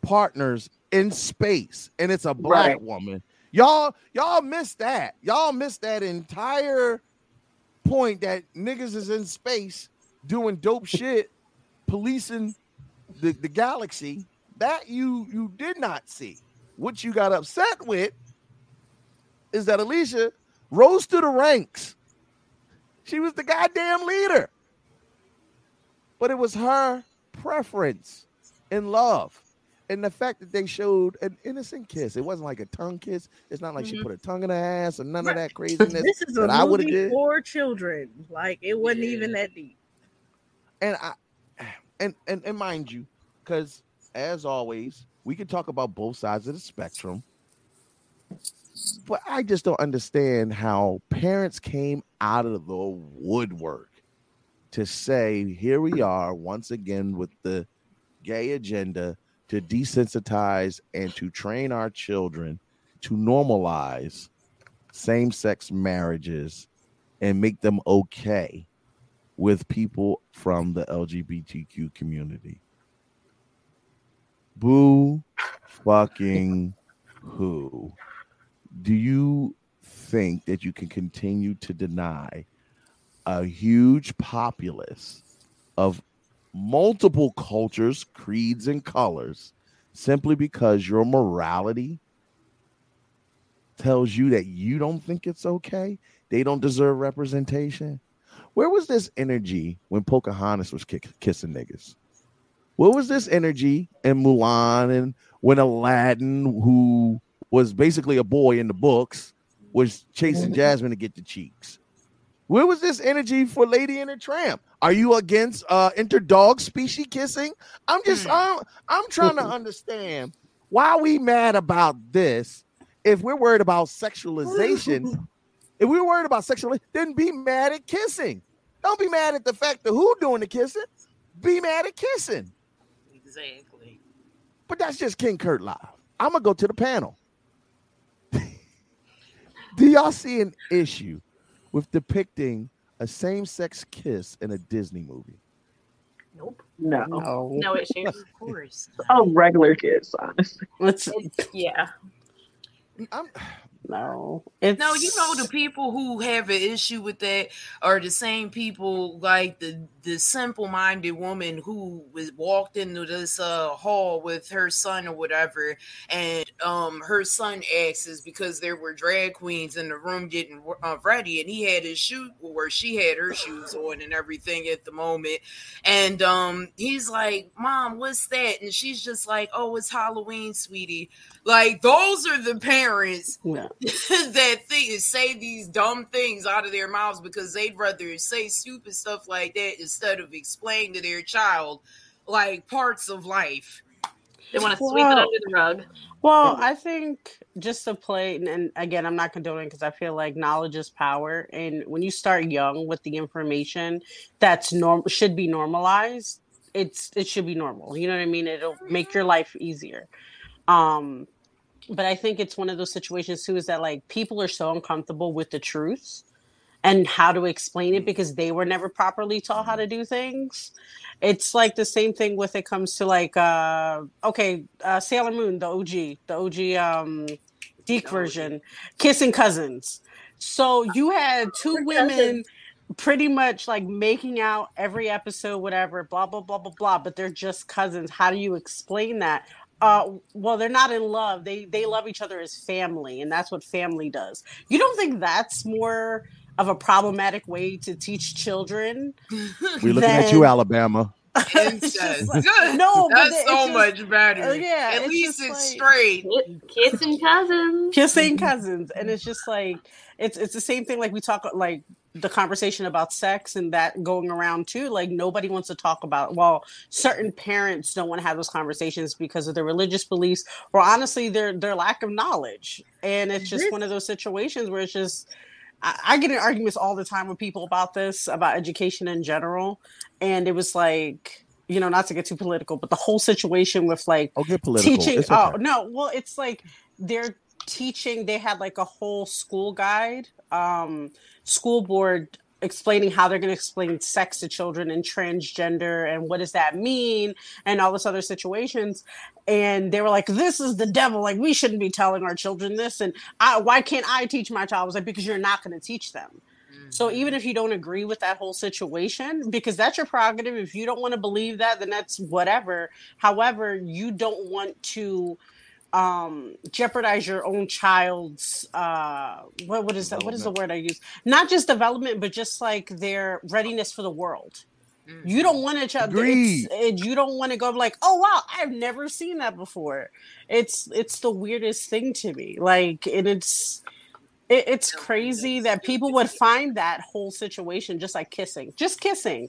partners in space, and it's a black Right. woman. Y'all, y'all missed that. Y'all missed that entire point that niggas is in space doing dope shit, policing the, the galaxy. That you you did not see. What you got upset with is that Alisha rose to the ranks. She was the goddamn leader. But it was her preference and love. And the fact that they showed an innocent kiss. It wasn't like a tongue kiss. It's not like she Mhm. put a tongue in her ass or none of that (laughs) craziness This is a that I would movie did. for children. Like it wasn't even that deep. and I and and, and mind you, because as always, we can talk about both sides of the spectrum. But I just don't understand how parents came out of the woodwork to say, here we are once again with the gay agenda to desensitize and to train our children to normalize same sex marriages and make them okay with people from the LGBTQ community. Boo fucking who. Do you think that you can continue to deny a huge populace of multiple cultures, creeds, and colors simply because your morality tells you that you don't think it's okay? They don't deserve representation? Where was this energy when Pocahontas was kick- kissing niggas? Where was this energy in Mulan and when Aladdin, who was basically a boy in the books, was chasing (laughs) Jasmine to get the cheeks? Where was this energy for Lady and the Tramp? Are you against uh interdog species kissing? I'm just I'm, I'm trying to understand why we mad about this if we're worried about sexualization. if we're worried about sexualization, then be mad at kissing. Don't be mad at the fact that who doing the kissing. Be mad at kissing. Exactly. But that's just King Kurt live. I'm gonna go to the panel. (laughs) Do y'all see an issue with depicting a same-sex kiss in a Disney movie? Nope. No. No. No issues. Of course. Oh, regular kiss, honestly. Let's Yeah. I'm, no. It's No, you know the people who have an issue with that are the same people like the the simple minded woman who was walked into this uh hall with her son or whatever, and um her son asks because there were drag queens in the room getting uh, ready, and he had his shoe where she had her shoes on and everything at the moment, and um he's like, "Mom, what's that?" And she's just like, "Oh, it's Halloween, sweetie." Like those are the parents Yeah. (laughs) that think say these dumb things out of their mouths because they'd rather say stupid stuff like that instead of explain to their child like parts of life. They want to sweep it under the rug. Well, I think just to play, and, and again, I'm not condoning because I feel like knowledge is power, and when you start young with the information that's norm should be normalized, it's it should be normal. You know what I mean? It'll make your life easier. Um, but I think it's one of those situations too is that like people are so uncomfortable with the truth and how to explain it because they were never properly taught how to do things. It's like the same thing with it comes to like uh okay, uh Sailor Moon, the OG, the OG um DiC version, kissing cousins. So you had two women pretty much like making out every episode, whatever, blah blah blah blah blah, but they're just cousins. How do you explain that? Uh, well, they're not in love. They they love each other as family, and that's what family does. You don't think that's more of a problematic way to teach children? We're looking at you, Then- Alabama. (laughs) Incest. like- (laughs) no, but that's so just- much better. uh, yeah, at it's least it's like- straight. Kissing cousins. kissing cousins and it's just like it's it's the same thing like we talk like the conversation about sex and that going around too like nobody wants to talk about well certain parents don't want to have those conversations because of their religious beliefs or honestly their their lack of knowledge and it's just one of those situations where it's just I, I get in arguments all the time with people about this about education in general and it was like you know not to get too political but the whole situation with like Oh, get political. teaching oh, okay. oh no well it's like they're teaching they had like a whole school guide um school board explaining how they're going to explain sex to children and transgender and what does that mean and all this other situations. And they were like this is the devil. Like we shouldn't be telling our children this. And I, why can't i teach my child? I was like because you're not going to teach them. So even if you don't agree with that whole situation, because that's your prerogative, if you don't want to believe that, then that's whatever. However, you don't want to um jeopardize your own child's uh what what is that what is the word i use? Not just development but just like their readiness for the world. You don't want to child it, you don't want to go like oh wow i've never seen that before. It's it's the weirdest thing to me like and it's it, it's crazy that people would find that whole situation just like kissing just kissing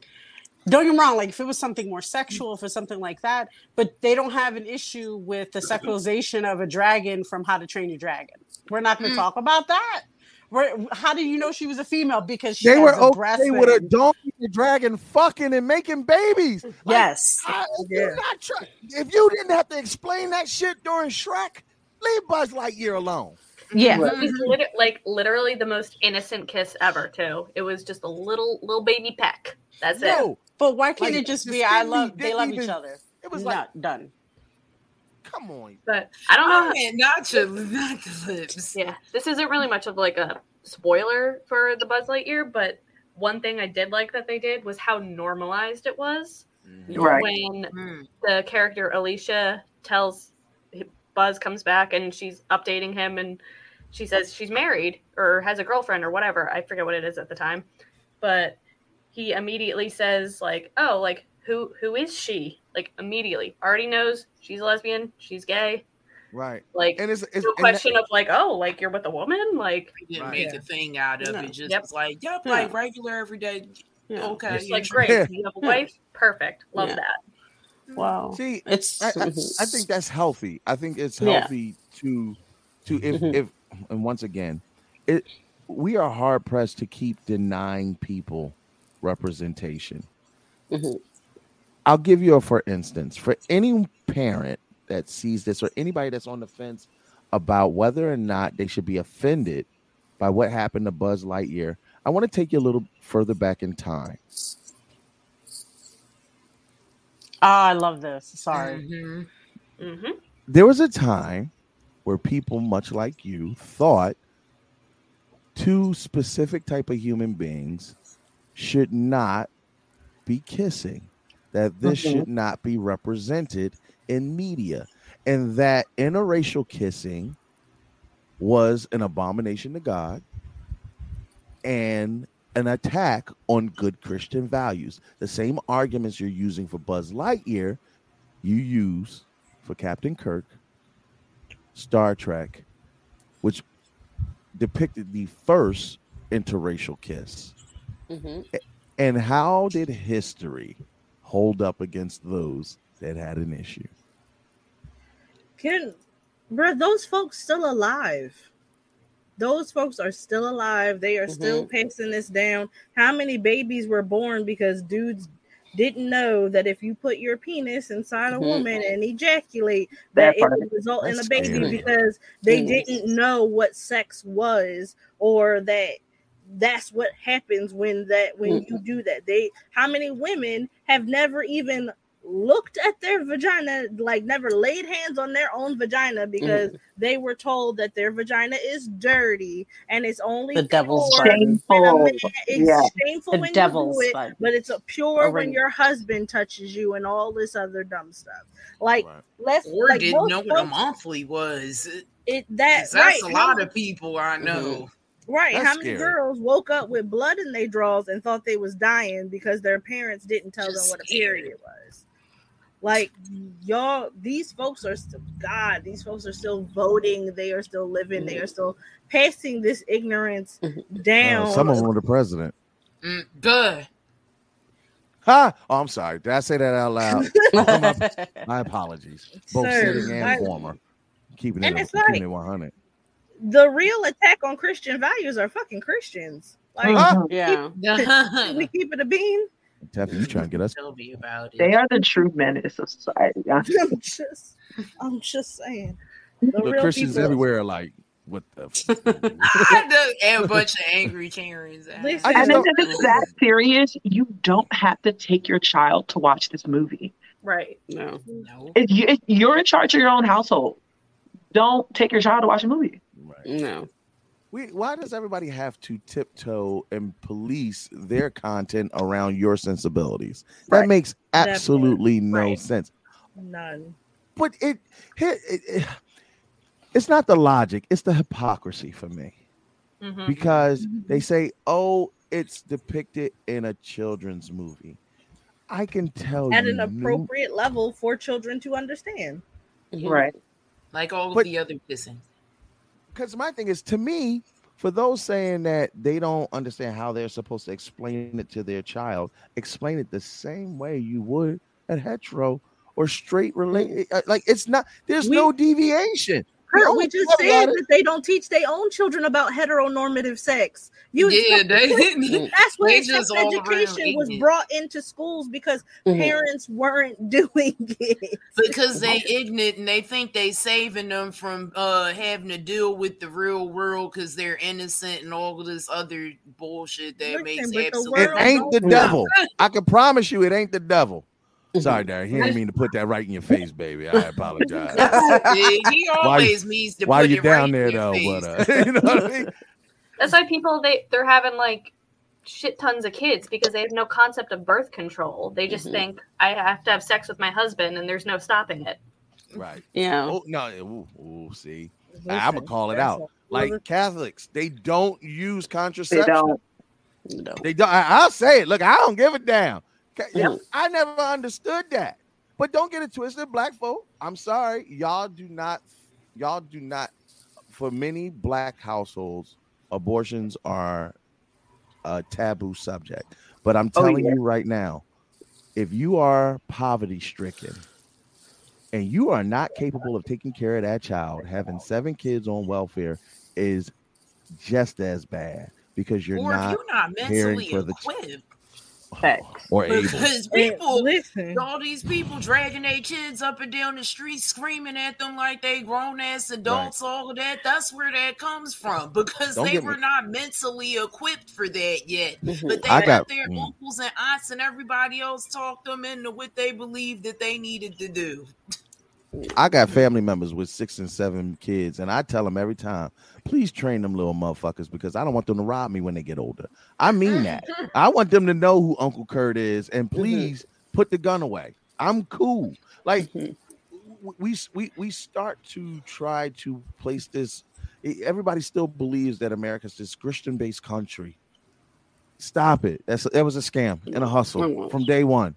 don't get me wrong like if it was something more sexual if it's something like that but they don't have an issue with the sexualization of a dragon from how to train your dragon we're not going to mm. talk about that Where, how do you know she was a female because she They has were a breast okay with a donkey and dragon fucking and making babies. Like, yes I- Yeah. you're not try- if you didn't have to explain that shit during Shrek, leave Buzz Lightyear alone. yeah It was lit- like literally the most innocent kiss ever, too. It was just a little little baby peck. That's it. No, but why can't Like, it just be i love they didn't love each other it was not like, done come on. But I don't know. Oh man, not your not the lips. Yeah, this isn't really much of like a spoiler for the Buzz Lightyear, but one thing I did like that they did was how normalized it was Right. when Mm. the character Alisha tells Buzz comes back and she's updating him and she says she's married or has a girlfriend or whatever. I forget what it is at the time. But he immediately says like, "Oh, like who who is she?" Like immediately. Already knows she's a lesbian, she's gay. Right. Like And it's, it's no and that- question of like, "Oh, like you're with a woman?" Like We didn't Right. make a thing out of No. it. Just Yep. like, yep, Yeah. like regular everyday. yeah. Okay, it's like great. Yeah. (laughs) You have a Yeah. wife? Perfect. Love Yeah. that. wow See, it's I, I, (laughs) I think that's healthy. I think it's Yeah. healthy to to if Mhm. if and once again, it we are hard pressed to keep denying people representation. Mhm. I'll give you a for instance for any parent that sees this or anybody that's on the fence about whether or not they should be offended by what happened to Buzz Lightyear. I want to take you a little further back in time. Ah, I love this. Sorry. Mm-hmm. Mm-hmm. There was a time where people, much like you, thought two specific type of human beings should not be kissing. That this Mhm. should not be represented in media, and that interracial kissing was an abomination to God and an attack on good Christian values. The same arguments you're using for Buzz Lightyear, you use for Captain Kirk, Star Trek, which depicted the first interracial kiss. Mhm. And how did history hold up against those that had an issue? Can, bro, those folks still alive? Those folks are still alive. They are still passing this down. How many babies were born because dudes didn't know that if you put your penis inside a Mhm. woman and ejaculate, That that it would result in a baby scary. because they Yes. didn't know what sex was or that that's what happens when that when you do that they how many women have never even looked at their vagina like never laid hands on their own vagina because they were told that their vagina is dirty and it's only The devil's pure button. when a Shameful. man- it's Yeah. shameful The when devil's you do it button. but it's a pure when your husband touches you and all this other dumb stuff like Right. let's Or like didn't most know what a monthly was. it that 'Cause That's right a lot of people I know. Right. That's How many scary. girls woke up with blood in their drawers and thought they was dying because their parents didn't tell Just them what a scary. period was? Like y'all, these folks are still God. These folks are still voting. They are still living. They are still passing this ignorance down. Uh, some of them were the president. Mm, good. Ha! Oh, I'm sorry. Did I say that out loud? my, (laughs) my apologies. Both Sir, sitting and I- former. Keeping And it, it's keeping like- it 100. The real attack on Christian values are fucking Christians. Like Mhm. yeah. we (laughs) keep it a bean. Taffy, you trying to get us? Tell me about it. They are the true menace of society. (laughs) I'm just, I'm just saying. The The Christians people- everywhere are like, what the? (laughs) f- I know, and a bunch of angry Karens. Listen, I And just then don't- if it's that serious, you don't have to take your child to watch this movie. Right. No. No. If you, if you're in charge of your own household, don't take your child to watch a movie. Right. No. We, why does everybody have to tiptoe and police their content around your sensibilities? That Right. makes That part, absolutely no right. sense. None. But it, it, it, it it's not the logic; it's the hypocrisy for me. Mhm. because they say, "Oh, it's depicted in a children's movie." I can tell At you, an appropriate level for children to understand. Right. Like all of But- the other kissing. Because my thing is, to me, for those saying that they don't understand how they're supposed to explain it to their child, explain it the same way you would at hetero or straight relate. Eh, like it's not. There's We- no deviation. Kurt, No, we just said that they don't teach their own children about heteronormative sex. You Yeah, expect- they, (laughs) that's why sex just all around education was ignorant. brought into schools because Mhm. parents weren't (laughs) doing it. because they ignorant and they think they saving them from uh having to deal with the real world because they're innocent and all this other bullshit that Listen, makes but the absolutely It ain't the devil. I can promise you, it ain't the devil. Mm-hmm. Sorry, Darren. He didn't mean to put that right in your face, baby. I apologize. (laughs) he always means to While put you're it right down in there, your though, face. but uh, (laughs) you know what I mean. That's why people they they're having like shit tons of kids because they have no concept of birth control. They just Mhm. think I have to have sex with my husband and there's no stopping it. Right. Yeah. Oh no. Ooh, ooh, see, Listen, I'm gonna call it out. a- Like Catholics, they don't use contraception. They contraception. don't. No. They don't. I, I'll say it. Look, I don't give a damn. Ca- Yeah. Mm. I never understood that. But don't get it twisted, black folk. I'm sorry, y'all do not. Y'all do not. For many black households, abortions are a taboo subject. But I'm Oh, telling yeah. you right now, if you are poverty stricken and you are not capable of taking care of that child, having seven kids on welfare is just as bad because you're or not you're not caring mentally for the equipped. Facts. or. Because And people, listen, all these people dragging their kids up and down the street, screaming at them like they grown ass adults, all of that. That's where that comes from because Don't they were me- not mentally equipped for that yet. Mhm. But they I got got- their mm. uncles and aunts and everybody else talk them into what they believed that they needed to do. I got family members with six and seven kids, and I tell them every time, please train them little motherfuckers because I don't want them to rob me when they get older. I mean that. (laughs) I want them to know who Uncle Kurt is, and please put the gun away. I'm cool. Like Mhm. we we we start to try to place this. Everybody still believes that America's this Christian-based country. Stop it. That's that was a scam and a hustle from day one.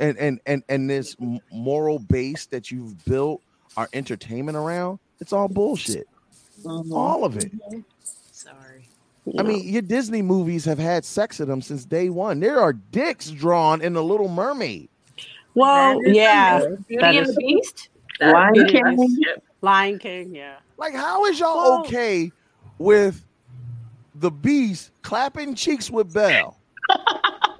And and and and this moral base that you've built our entertainment around, it's all bullshit. Mm-hmm. All of it. Mm-hmm. Sorry. I mean, your Disney movies have had sex in them since day one. There are dicks drawn in the Little Mermaid. well, yeah, Beauty and the Beast. Lion it King. Lion King, yeah. Like, how is y'all Well- okay with the beast clapping cheeks with Belle? (laughs)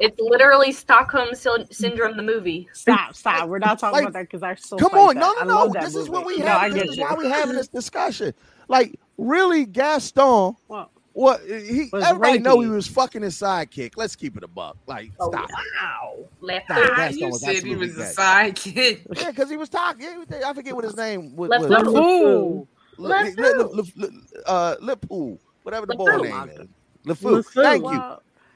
It's literally Stockholm Sy- Syndrome, the movie. Stop, stop. We're not talking Like, about that because I so Come on, that. no, no, no. that This is what we No, have. I This is you. why we having this discussion. Like, really, Gaston. Well, What he Was everybody know he was fucking his sidekick. Let's keep it a buck. Like, Oh, stop. Wow. Left Nah, foot. Gaston you said he absolutely was a sidekick. (laughs) Yeah, because he was talking. I forget what his name was. Left was. foot. LeFou. Lip, lip, lip, lip, uh, lip whatever the boy name is. LeFou. LeFou. Thank you.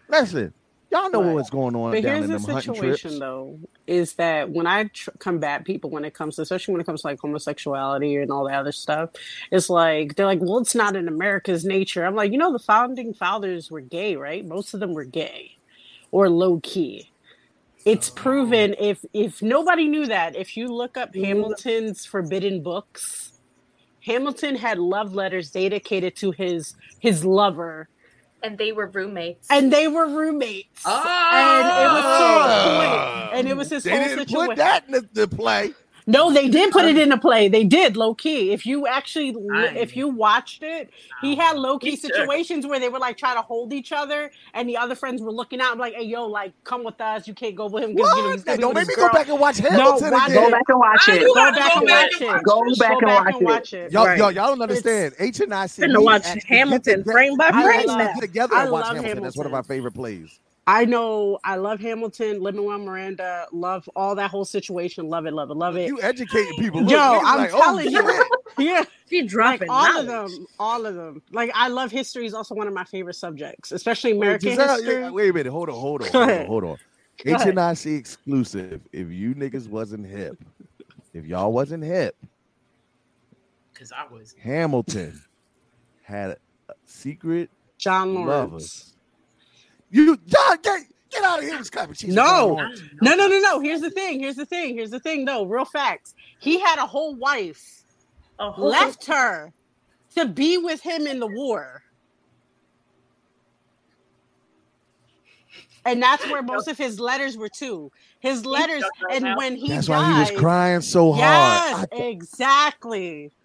Listen, y'all know what's going on But down here's in the situation, though, is that when I tr- combat people when it comes to, especially when it comes to like homosexuality and all that other stuff, it's like they're like, well, it's not in America's nature. I'm like, you know, the founding fathers were gay, right? Most of them were gay or low key. It's oh. proven if if nobody knew that, if you look up Hamilton's forbidden books, Hamilton had love letters dedicated to his his lover And they were roommates. and they were roommates. Oh. and it was to a Ah. point, and it was his They whole didn't situation. put that in the, the play. No, they did put it in a play. They did low key. If you actually, I- if you watched it, he had low key Me too. situations where they were like trying to hold each other, and the other friends were looking out, like, "Hey, yo, like, come with us. You can't go with him because you know he's gonna Don't with make me his go back and watch Hamilton watch again. Go back and watch I it. Go back and watch and it. Go back and watch and it. watch it. Y'all, Right. y'all, y'all don't understand. H and I Finna watch Hamilton frame by I frame love- now. Get together I and watch Hamilton. That's one of my favorite plays. I know. I love Hamilton. Lin Manuel Miranda. Love all that whole situation. Love it. Love it. Love it. You educating people. Yo, Look, niggas I'm like, oh, telling you. (laughs) Yeah. She like dropping all knowledge. of them, all of them. Like I love history is also one of my favorite subjects, especially Wait, American Giselle, history. yeah, wait a minute. Hold on. Hold on. Hold on. ahead. Hold on. Go H ahead. and I C exclusive. If you niggas wasn't hip, if y'all wasn't hip, Because I was. Hamilton had a secret John Laurens. lovers. You John, get get out of here with clapping cheeks. No, no, no, no, no. Here's the thing. Here's the thing. Here's the thing. No, real facts. He had a whole wife, A whole- left her to be with him in the war. And that's where most of his letters were too. His letters, and when he That's died, why he was crying so hard. Yes, I- exactly. (laughs)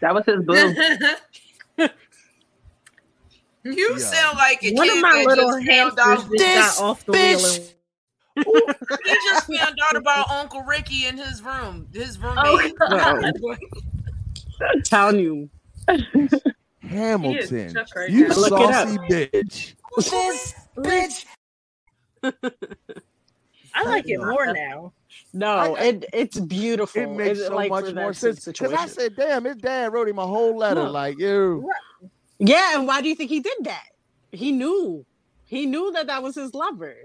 That was his (laughs) boo. (laughs) you Yeah. sound like a One kid of my that little just found out hamsters just got off the wheel and he just found out about Uncle Ricky in his room. His Oh, roommate. God. I'm telling you. Hamilton, right you now. Look it up. saucy bitch. this bitch. (laughs) I like it more now. No, I- it it's beautiful. It makes It's so like much more sense. Because I said, damn, his dad wrote him a whole letter. Look. Like, you. Yeah, and why do you think he did that? He knew. He knew that that was his lover.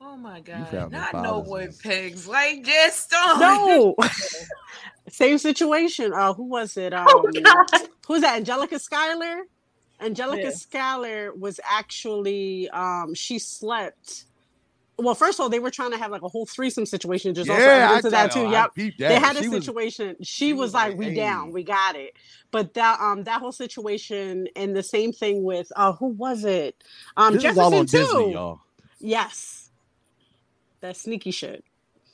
Oh my god! Not no fathers boy in this. pigs like just on. No. (laughs) (laughs) Same situation. Uh, who was it? Um, Oh, God. who's that? Angelica Schuyler. Angelica Yeah. Schuyler was actually um she slept. Well, first of all, they were trying to have like a whole threesome situation. Just also Yeah, I evidence of that too. Yep. They had a She situation. she, she was, was like, "We "Hey." down, we got it." But that um that whole situation and the same thing with uh who was it? Um This Jefferson on too. Disney, y'all. Yes, that sneaky shit.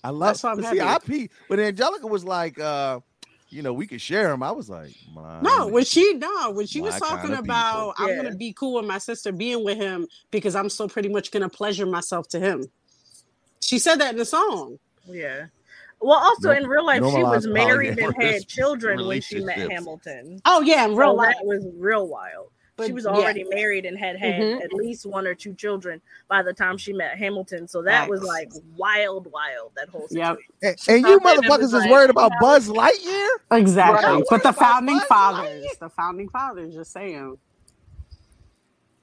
I love. That's why I'm see, happy. I peeped when Angelica was like, uh, you know, we could share them. I was like, my No, when she no, when she was talking about people. I'm gonna be cool with my sister being with him because I'm still pretty much gonna pleasure myself to him. She said that in the song. Yeah. Well, also No- in real life, she was married and had children when she met. Hamilton. Oh yeah, in real So life. that was real wild. She But, was yeah. already married and had had Mhm. at least one or two children by the time she met Hamilton. So that was like wild, wild. That whole situation. Yep. and, and you motherfuckers is like, worried about you Buzz Lightyear? Exactly. Right. But the founding Buzz fathers, the founding fathers, just saying.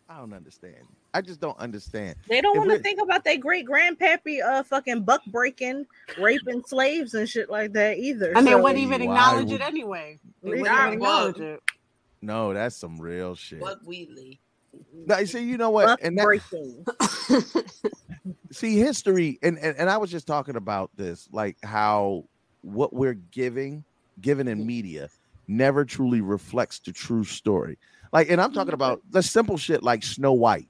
I don't understand. I just don't understand. They don't want to think about their great grandpappy uh fucking buck breaking, raping slaves and shit like that either. And they wouldn't even acknowledge would- it anyway. They wouldn't even acknowledge it. No, that's some real shit. Buck Wheatley. Now, see, you know what? buck And that, (laughs) see history and, and and i was just talking about this like how what we're giving given in mm-hmm. media never truly reflects the true story like and i'm talking mm-hmm. about the simple shit like snow white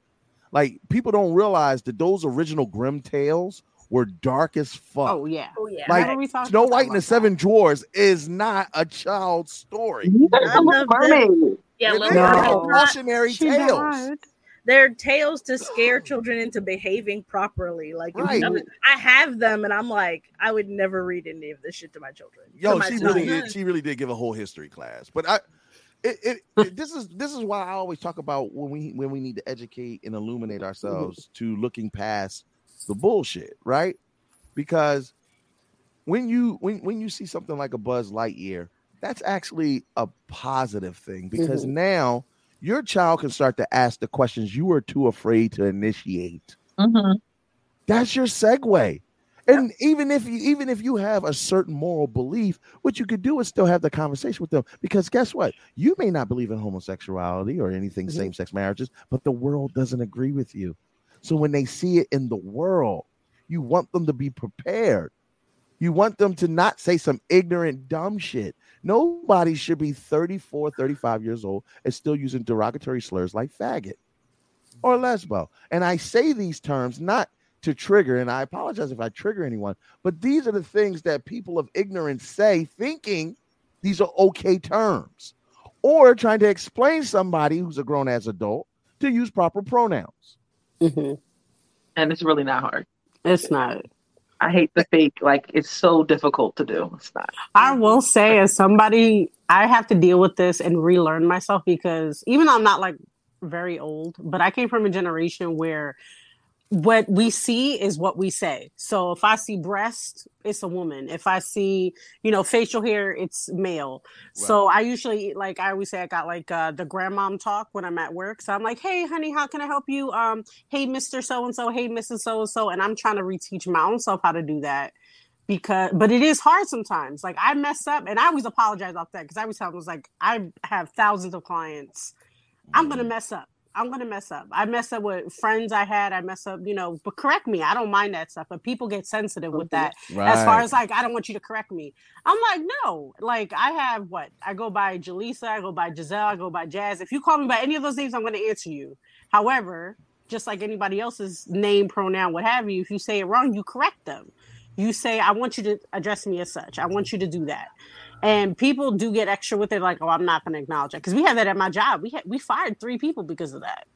like people don't realize that those original Grimm tales were dark as fuck Oh yeah. Oh yeah. like Remember we talked snow white and the one seven dwarfs is not a child's story Neither is the None Little of them- Mermaid. Yeah, They're Little No. Cautionary tales died. They're tales to scare children into behaving properly. Like Right. you- I have them, and I'm like, I would never read any of this shit to my children. Yo, my she son. really did. She really did give a whole history class. But I, it, it, (laughs) it- this is this is why I always talk about when we when we need to educate and illuminate ourselves (laughs) to looking past the bullshit, right? Because when you when when you see something like a Buzz Lightyear, that's actually a positive thing because now your child can start to ask the questions you were too afraid to initiate. Mhm. That's your segue. And even if you even if you have a certain moral belief, what you could do is still have the conversation with them. Because guess what? You may not believe in homosexuality or anything Mhm. same-sex marriages, but the world doesn't agree with you. So when they see it in the world, you want them to be prepared. You want them to not say some ignorant, dumb shit. Nobody should be 34, 35 years old and still using derogatory slurs like faggot or lesbo. And I say these terms not to trigger, and I apologize if I trigger anyone, but these are the things that people of ignorance say, thinking these are okay terms, or trying to explain somebody who's a grown ass adult to use proper pronouns. Mhm. And it's really not hard. It's not. I hate the fake. Like it's so difficult to do. It's not. I will say, as somebody, I have to deal with this and relearn myself because even though I'm not like very old, but I came from a generation where what we see is what we say. So if I see breast, it's a woman. If I see, you know, facial hair, it's male. So I usually like I always say I got like uh, the grandmom talk when I'm at work. So I'm like, hey, honey, how can I help you? Um, hey, Mister So and So, hey, Mrs. So and So, and I'm trying to reteach my own self how to do that because but it is hard sometimes like i mess up and i always apologize about that because i always tell them it's like i have thousands of clients i'm gonna mess up i'm gonna mess up. I mess up with friends i had i mess up you know but correct me i don't mind that stuff but people get sensitive with that. As far as like i don't want you to correct me. I'm like no like i have what? I go by jaleesa i go by giselle i go by jazz. If you call me by any of those names i'm gonna answer you. However just like anybody else's name pronoun what have you if you say it wrong you correct them. You say i want you to address me as such. I want you to do that and people do get extra with it like oh i'm not going to acknowledge it because we have that at my job we had we fired three people because of that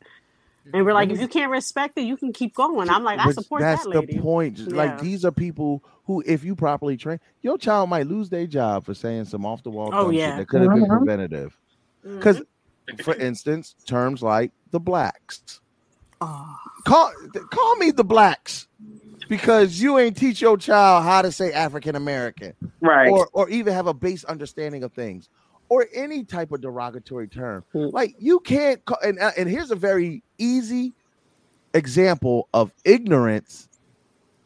and we're like if you can't respect it you can keep going i'm like i support that's that lady the point. Just Like these are people who, if you properly train, your child might lose their job for saying some off the wall Oh, dumb yeah. that could have been Mhm. preventative. Mm-hmm. Because, for instance, terms like the blacks. Oh, Call call me the blacks because you ain't teach your child how to say African American Right. or or even have a base understanding of things or any type of derogatory term. Mm. Like you can't call, and uh, and here's a very easy example of ignorance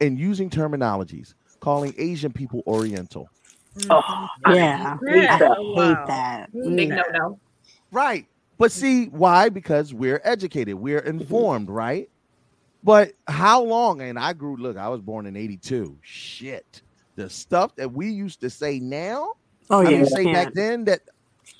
in using terminologies, calling Asian people Oriental. oh, I yeah, hate Yeah. I that. Oh, hate wow. that Big Mm. no no. Right. But see why? Because we're educated, we're informed, right? But how long? And I grew. Look, I was born in '82. Shit, the stuff that we used to say now, oh I yeah mean, you say back then that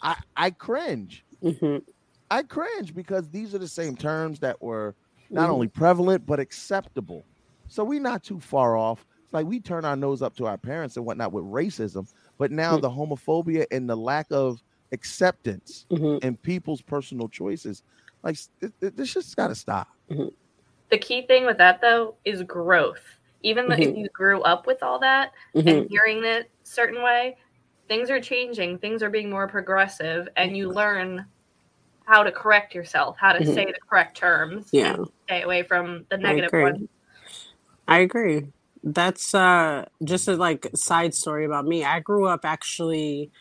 I I cringe. Mhm. I cringe because these are the same terms that were not Mhm. only prevalent but acceptable. So we're not too far off. It's like we turn our nose up to our parents and whatnot with racism, but now the homophobia and the lack of acceptance Mm-hmm. people's personal choices, like th- th- this just got to stop. The key thing with that though is growth. Even though Mhm. you grew up with all that and Mhm. hearing it certain way, things are changing. Things are being more progressive, and you learn how to correct yourself, how to Mhm. say the correct terms, Yeah. stay away from the I negative agree. ones. I agree. That's uh just a like side story about me. I grew up actually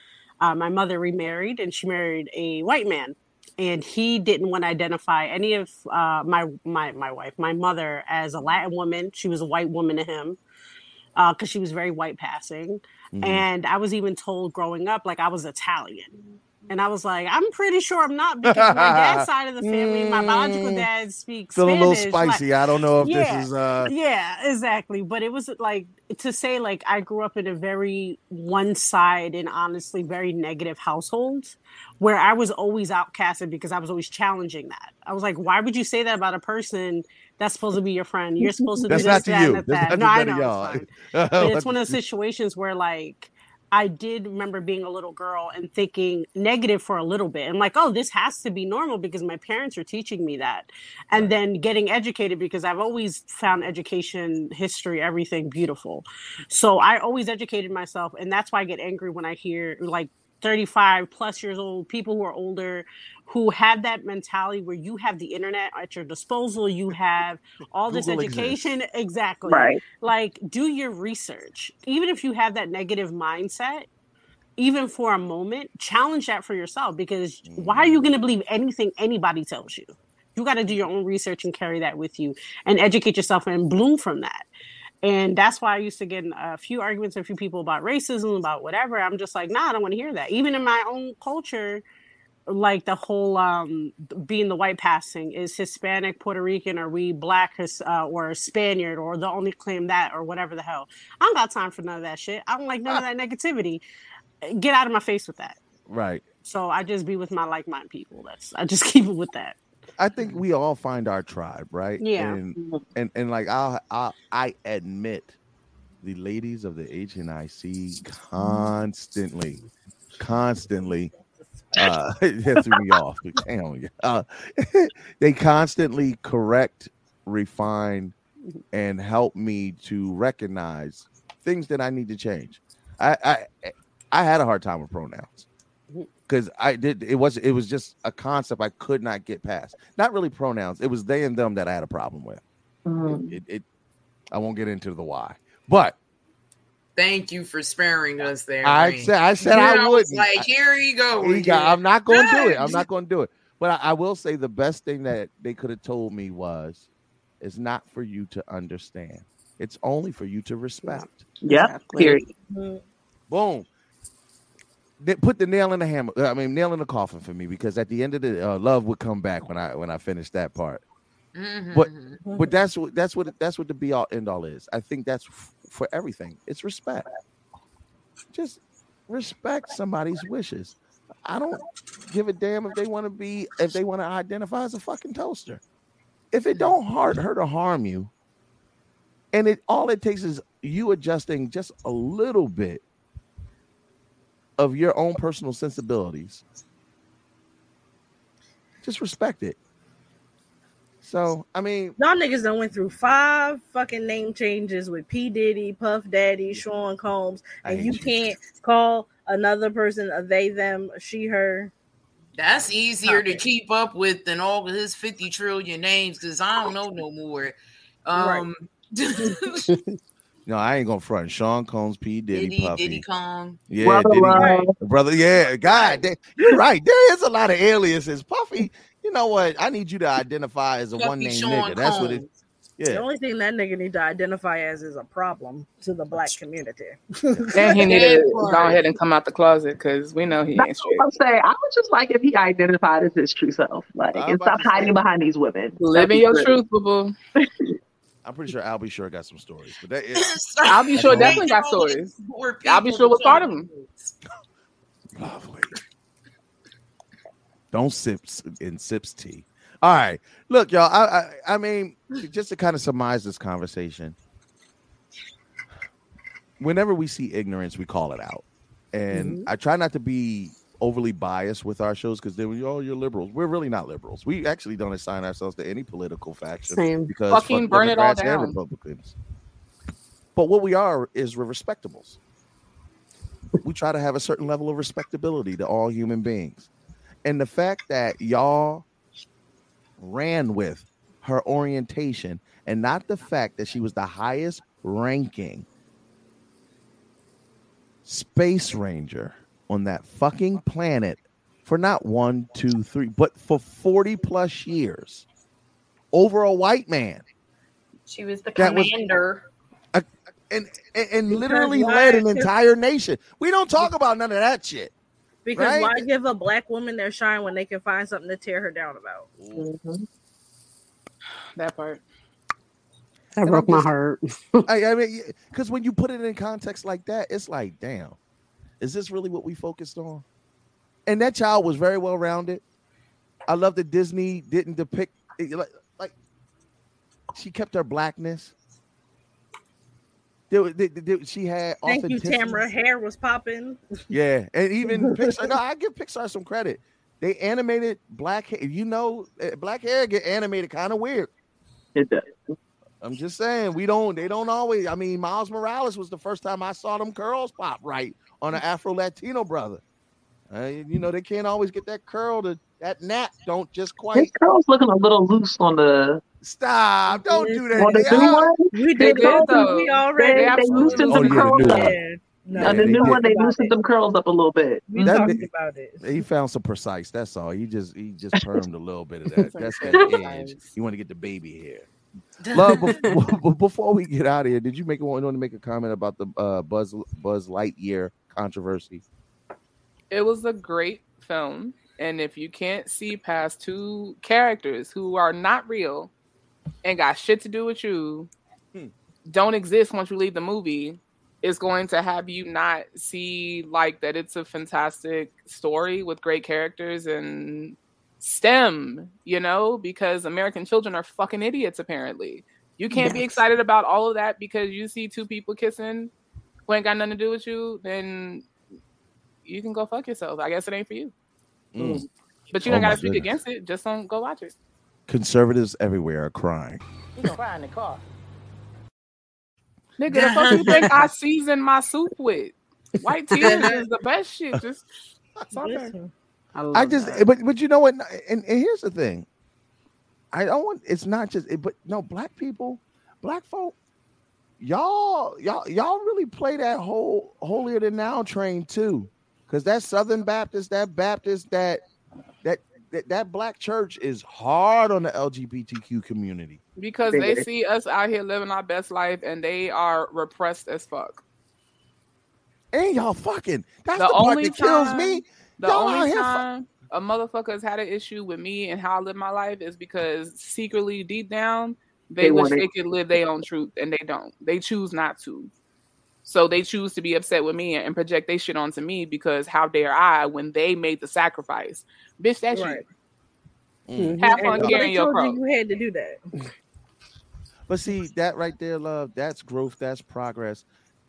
uh, my mother remarried and she married a white man and he didn't want to identify any of uh, my my my wife, my mother as a Latin woman. She was a white woman to him because she was very white passing. Mhm. And I was even told growing up like I was Italian. And I was like, I'm pretty sure I'm not because my dad's (laughs) side of the family, my biological Mm. dad speaks Feel a little Spanish, like- spicy. I don't know if yeah, this is uh yeah, exactly. But it was like to say like I grew up in a very one side and honestly very negative household where I was always outcasted because I was always challenging that. I was like, why would you say that about a person that's supposed to be your friend? You're supposed to That's do not to that, you. and That's that. not No, I know. it's fine. (laughs) But it's one of those situations where like I did remember being a little girl and thinking negative for a little bit and like, oh, this has to be normal because my parents are teaching me that. And then getting educated because I've always found education, history, everything beautiful. So I always educated myself. And that's why I get angry when I hear like 35 plus years old people who are older who have that mentality where you have the internet at your disposal you have all this Google exists. education. Exactly. Right. like do your research. Even if you have that negative mindset even for a moment challenge that for yourself because why are you mm. going to believe anything anybody tells you? You got to do your own research and carry that with you and educate yourself and bloom from that and that's why I used to get in a few arguments with a few people about racism, about whatever. I'm just like, nah, I don't want to hear that. Even in my own culture, like the whole um being the white passing is Hispanic, Puerto Rican, are we black uh, or Spaniard, or the only claim that, or whatever the hell. I don't got time for none of that shit. I don't like none of (laughs) that negativity. Get out of my face with that. right. So I just be with my like minded people. That's I just (laughs) keep it with that. I think we all find our tribe, right? Yeah. And and, and like I'll, I'll I admit the ladies of the HNIC constantly, constantly uh (laughs) that threw me off. (laughs) Damn, uh, (laughs) they constantly correct, refine, and help me to recognize things that I need to change. I I I had a hard time with pronouns because I did it was it was just a concept I could not get past. Not really pronouns. It was they and them that I had a problem with. It, mm-hmm. it I won't get into the why, but Thank you for sparing us there. I Rain. said I said You I would. Like here you go. He got- I'm not going to do it. I'm not going to do it. But I, I will say the best thing that they could have told me was, it's not for you to understand. It's only for you to respect. Yep. Period. Boom. They put the nail in the hammer. I mean, nail in the coffin for me because at the end of the uh, love would come back when I when I finished that part. Mhm. But but that's what that's what that's what the be all end all is. I think that's f- for everything. It's respect. Just respect somebody's wishes. I don't give a damn if they want to be if they want to identify as a fucking toaster. If it don't hurt hurt or harm you, and it all it takes is you adjusting just a little bit of your own personal sensibilities. Just respect it. So I mean, Y'all niggas done went through five fucking name changes with P. Diddy, Puff Daddy, Sean Combs, and you you. can't call another person a they, them, she, her. That's easier to Topic. keep up with than all of his 50 trillion names because I don't know no more. Um, (laughs) no, I ain't gonna front. Sean Combs, P. Diddy, Diddy, Puffy. Diddy Kong. Yeah, Brother Diddy, Love. brother. Yeah, God, da- you're right. There is a lot of aliases. Puffy, you know what? I need you to identify as a one name Sean nigga. That's what it. Combs. The only thing that nigga need to identify as is a problem to the black community. And he needed to go ahead and come out the closet because we know he ain't straight. what I'm saying. I would just like if he identified as his true self, like, and stop hiding behind these women. Living your truth, boo boo. (laughs) I'm pretty sure Al B. Sure got some stories, but that is Al B. Sure definitely got stories. Al B. Sure was part of them. lovely. Don't sip s- and sips tea. All right, look, y'all. I, I, I mean, just to kind of surmise this conversation. Whenever we see ignorance, we call it out, and Mhm. I try not to be overly biased with our shows because they were oh you're liberals. We're really not liberals. We actually don't assign ourselves to any political faction Same. because Fucking fuck burn it all down. Republicans. But what we are is we're respectables. we try to have a certain level of respectability to all human beings. And the fact that y'all ran with her orientation and not the fact that she was the highest ranking space ranger on that fucking planet for not one, two, three, but for 40 plus years over a white man She was the That was- commander. and and, and literally led an entire nation. We don't talk about none of that shit. Because Right? why give a black woman their shine when they can find something to tear her down about? Mm-hmm. That part. That broke my heart. (laughs) I, I mean, because when you put it in context like that, it's like, damn, is this really what we focused on? And that child was very well rounded. I love that Disney didn't depict like, like she kept her blackness. There, was- there- there- she had Thank you, authenticity. Tamara. Hair was popping. Yeah, and even (laughs) Pixar. No, I give Pixar some credit. They animated black hair. You know, eh, black hair get animated kind of weird. It does. I'm just saying we don't. They don't always. I mean, Miles Morales was the first time I saw them curls pop right on an Afro Latino brother. Uh, you know, they can't always get that curl. To that nap don't just quite. His curl's looking a little loose on the stop. Don't do that. on the They new one. We They did did, though. We already they absolutely loosened Oh, them yeah, curls up. Yeah. No, Yeah, the new one, they loosened them curls up a little bit. We That- talked about it. He found some precise. That's all. He just he just permed a little bit of (laughs) that. That's that edge. You want to get the baby hair. Love. (laughs) bef- (laughs) Before we get out of here, did you make want to make a comment about the uh, Buzz Buzz Lightyear controversy? It was a great film. And if you can't see past two characters who are not real and got shit to do with you, Hmm. don't exist once you leave the movie, it's going to have you not see like that it's a fantastic story with great characters and STEM, you know, because American children are fucking idiots apparently. You can't be excited about all of that because you see two people kissing who ain't got nothing to do with you, then you can go fuck yourself. I guess it ain't for you. Mm. But you Oh don't my gotta speak goodness. against it. Just don't go watch it. Conservatives everywhere are crying. You gonna cry in the car. Nigga, the fuck you (laughs) think I season my soup with? White tears is the best shit. Just it's okay. Listen, I, I just, that. but but you know what? And, and here's the thing. I don't want. It's not just. It, but no, black people, black folk, y'all, y'all, y'all really play that whole holier than now train too, because that Southern Baptist, that Baptist, that that that, that black church is hard on the LGBTQ community. Because they see us out here living our best life and they are repressed as fuck. And y'all fucking. That's The the, part only that kills time- me. The Y'all only here fu- time a motherfucker has had an issue with me and how I live my life is because secretly deep down they, They wish they could live their own truth and they don't. They choose not to. So they choose to be upset with me and project they shit onto me because how dare I when they made the sacrifice? Bitch, that's Right. Mm. you. Have fun And so carrying they your told you you had to do that. (laughs) But see, that right there, love, that's growth, that's progress.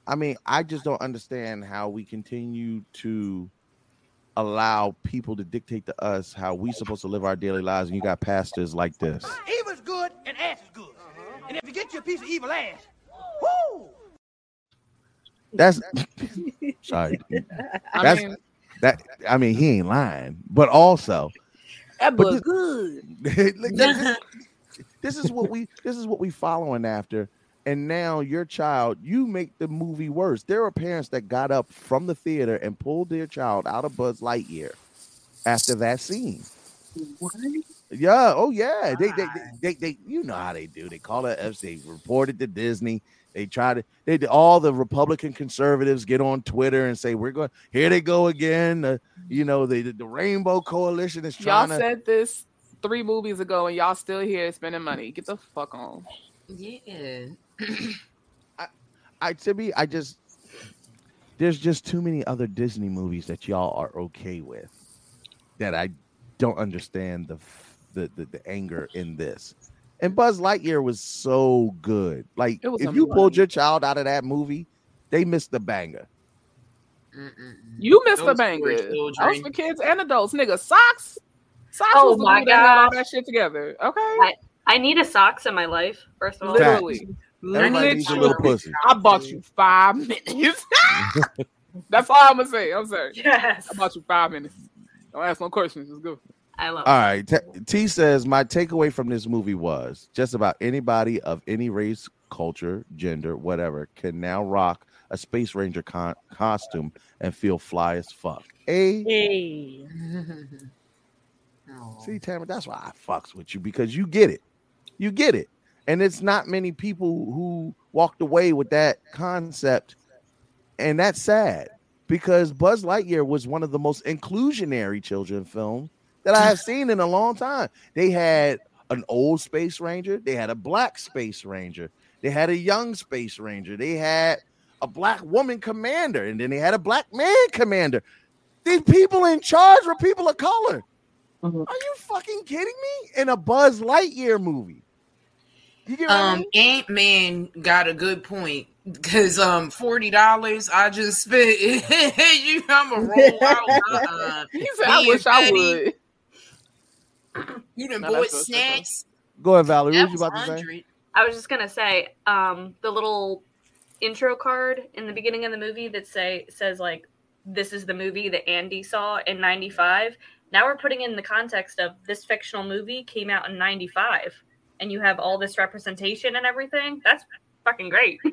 I mean, I just don't understand how we continue to allow people to dictate to us how we supposed to live our daily lives, and you got pastors like this. Evil's good and ass is good. Uh-huh. And if you get you a piece of evil ass, whoo! That's (laughs) sorry. I That's mean, that. I mean, he ain't lying, but also That But was this- good. (laughs) Look, this, this is what we this is what we following after. And now your child, you make the movie worse. There are parents that got up from the theater and pulled their child out of Buzz Lightyear after that scene. What? Yeah, oh yeah. They, they, they, they, they, you know how they do. They call it F. They reported to Disney. They try to. They did- all the Republican conservatives get on Twitter and say, "We're going here. They go again." Uh, you know, the the Rainbow Coalition is trying. y'all trying to. said this three movies ago and y'all still here spending money. Get the fuck on. Yeah. (clears throat) I I to me, I just there's just too many other Disney movies that y'all are okay with that I don't understand the the the, the anger in this. And Buzz Lightyear was so good. Like It was if you pulled your child out of that movie, they missed the banger. You missed the banger. poor That was for kids and adults, nigga. Sox. Sox Oh was the my movie that had all that shit together. Okay. I, I need a Sox in my life, first of all. Literally. Everybody needs a little Literally. pussy. I bought you five minutes. (laughs) That's all I'm gonna say. I'm sorry. Yes. I bought you five minutes. Don't ask no questions. Let's go. I love All right. T, T says my takeaway from this movie was just about anybody of any race, culture, gender, whatever can now rock a Space Ranger con- costume and feel fly as fuck. A Hey. (laughs) see, Tamara, that's why I fucks with you because you get it. You get it. And it's not many people who walked away with that concept. And that's sad because Buzz Lightyear was one of the most inclusionary children films that I have seen in a long time. They had an old space ranger, they had a black space ranger, they had a young space ranger, they had a black woman commander, and then they had a black man commander. These people in charge were people of color. Mm-hmm. Are you fucking kidding me? In a Buzz Lightyear movie. You get what I Um, mean? Ant Man got a good point because um forty dollars I just spent. (laughs) you, I'm a roll out. Uh-uh. (laughs) He said, "I wish and I would." You done No, bought that's what's snacks. Go ahead, Valerie. That What you was about to say? I was just gonna say, um, the little intro card in the beginning of the movie that say says like this is the movie that Andy saw in '95. Now we're putting in the context of this fictional movie came out in '95, and you have all this representation and everything. That's fucking great. (laughs)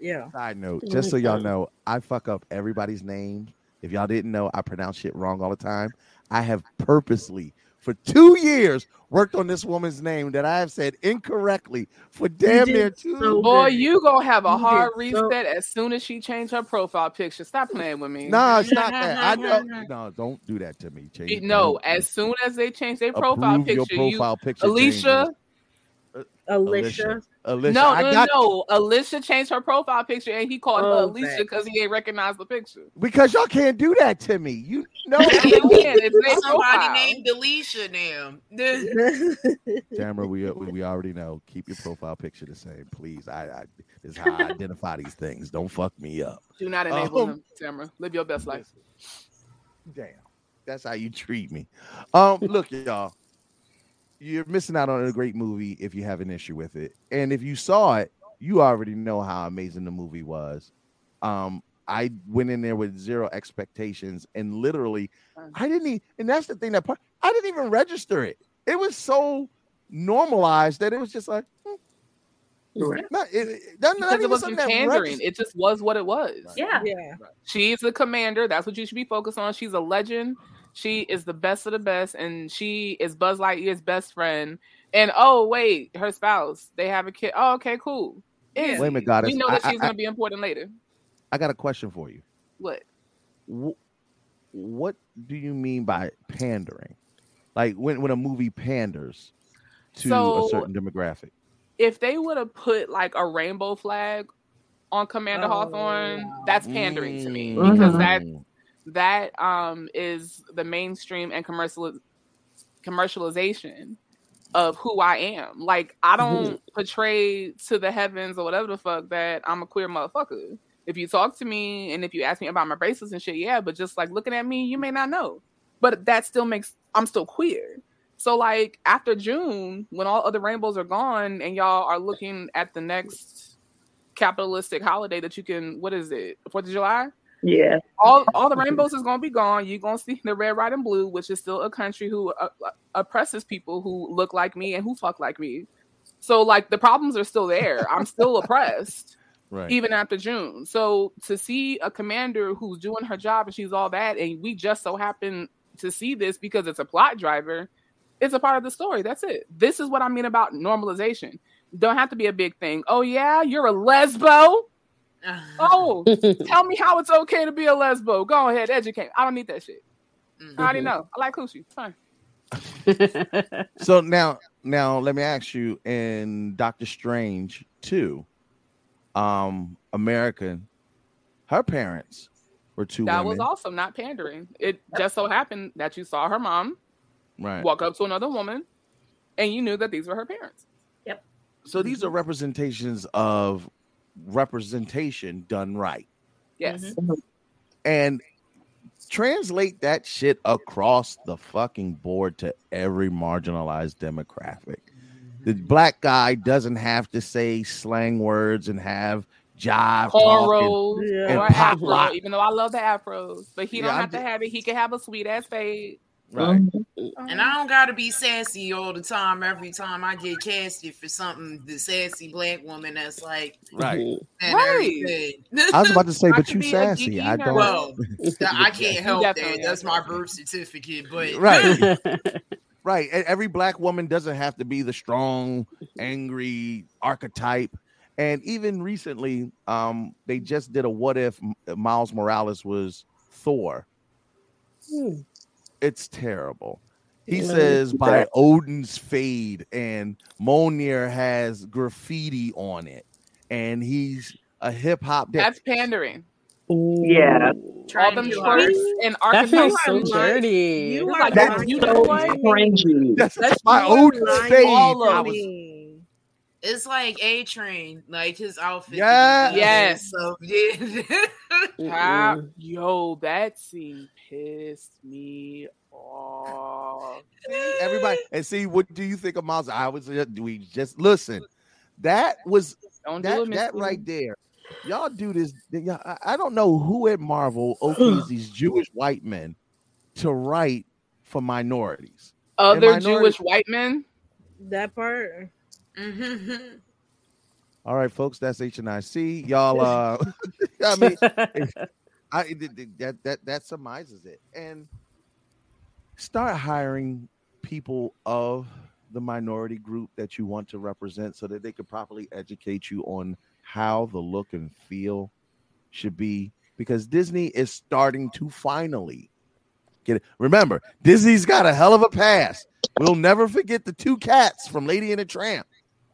Yeah. Side note, just so y'all know, I fuck up everybody's name. If y'all didn't know, I pronounce shit wrong all the time. I have purposely, for two years, worked on this woman's name that I have said incorrectly for damn near two. so Boy, good. you gonna have a hard did so- reset as soon as she changed her profile picture. Stop playing with me. No, it's not that. I know. (laughs) No, don't do that to me. Change. No, don't- as soon as they change their profile approve your picture, profile you, picture Alicia. changes. Alicia. Alicia, No, I no, got no. Alicia changed her profile picture, and he called her Oh, Alicia because he ain't recognize the picture. because y'all can't do that to me. You know, (laughs) Yeah. It's Somebody named Alicia now. (laughs) Tamara, we, we we already know. Keep your profile picture the same, please. I, I this is how I identify these things. Don't fuck me up. Do not enable Um, him, Tamara. Live your best life. Damn, that's how you treat me. Um, look, y'all, you're missing out on a great movie if you have an issue with it, and if you saw it, you already know how amazing the movie was. Um, I went in there with zero expectations, and literally, I didn't. e and that's the thing that part, I didn't even register it. It was so normalized that it was just like. hmm. Not, it, it, not, not it wasn't something pandering. It just was what it was. yeah. Yeah. She's the commander. That's what you should be focused on. She's a legend. She is the best of the best, and she is Buzz Lightyear's best friend. And oh wait, her spouse. They have a kid. Oh, okay, cool. Easy. Wait a minute, goddess. We know that I- she's I- going to be important later. I got a question for you. What? Wh- what do you mean by pandering? Like when when a movie panders to So- a certain demographic. If they would have put like a rainbow flag on Commander Oh, Hawthorne, that's pandering to me Mm. because that that um is the mainstream and commercial commercialization of who I am. Like I don't portray to the heavens or whatever the fuck that I'm a queer motherfucker. If you talk to me and if you ask me about my bracelets and shit, yeah, but just like looking at me, you may not know. But that still makes I'm still queer. So like after June, when all other rainbows are gone and y'all are looking at the next capitalistic holiday that you can what is it? Fourth of July? Yeah. all all the rainbows is gonna be gone. You're gonna see the red, white, and blue, which is still a country who uh, uh, oppresses people who look like me and who fuck like me. So like the problems are still there. I'm still (laughs) oppressed Right. even after June. So to see a commander who's doing her job and she's all that, and we just so happen to see this because it's a plot driver, it's a part of the story. That's it. This is what I mean about normalization. Don't have to be a big thing. Oh yeah, you're a lesbo. (laughs) Oh, tell me how it's okay to be a lesbo. Go ahead, educate. I don't need that shit. I already know. I like coochie. It's fine. (laughs) So now now let me ask you in Doctor Strange 2, um, American, her parents were two that women. was also not pandering. It just so happened that you saw her mom right. walk up to another woman, and you knew that these were her parents. Yep. So these are representations of representation done right. Yes. Mm-hmm. and translate that shit across the fucking board to every marginalized demographic. The black guy doesn't have to say slang words and have jive talking cornrows and or pop afro. lock. Even though I love the afros, but he Yeah, don't I'm have to have it. He can have a sweet ass fade. Right. And I don't gotta be sassy all the time. Every time I get casted for something, the sassy black woman that's like, Right. and Right. I was about to say, (laughs) but you sassy. I don't. Well, (laughs) I can't help that. That's my birth certificate. But (laughs) Right. right. And every black woman doesn't have to be the strong, angry archetype. And even recently, um, they just did a what if Miles Morales was Thor. It's terrible. He Yeah. says by Odin's fade, and Mjolnir has graffiti on it, and he's a hip hop. That's pandering. Yeah. All them too shorts and That feels archetypes. so dirty. You It's are like, That's lying you to know so what? me. cringy. That's That's by you are Odin's lying fade. all I of was- me. It's like A Train, like his outfit. Yeah. Yes. So (laughs) yeah. Ah, yo, that scene pissed me off. everybody and see what do you think of Miles? I was just do we just listen. That was Don't do that, it, that right there. Y'all do this. y'all- I, I don't know who at Marvel okays (sighs) these Jewish white men to write for minorities. Other minority- Jewish white men. That part. All right, folks, that's H and I C. Y'all, uh, (laughs) (laughs) I mean, (laughs) I that that that surmises it. And start hiring people of the minority group that you want to represent, so that they could properly educate you on how the look and feel should be. Because Disney is starting to finally get it. Remember, Disney's got a hell of a past. We'll never forget the two cats from Lady and the Tramp.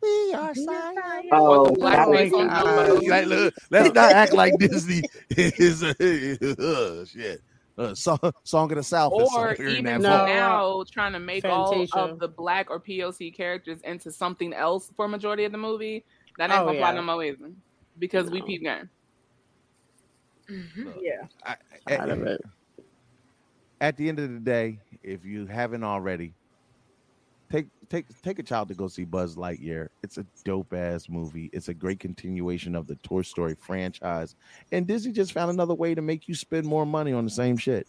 We are silent. Oh, the black that face was on Dumbo. like, look, let's not act like Disney (laughs) is (laughs) uh, shit. Uh, song, song of the South is or somewhere even that No. now trying to make all of the black or POC characters into something else for majority of the movie. That ain't Oh, gonna fly yeah. no more either. Because we No. peep game. Mhm. Yeah. I- Out of it. at the end of the day, if you haven't already, take take take a child to go see Buzz Lightyear. It's a dope ass movie. It's a great continuation of the Toy Story franchise, and Disney just found another way to make you spend more money on the same shit.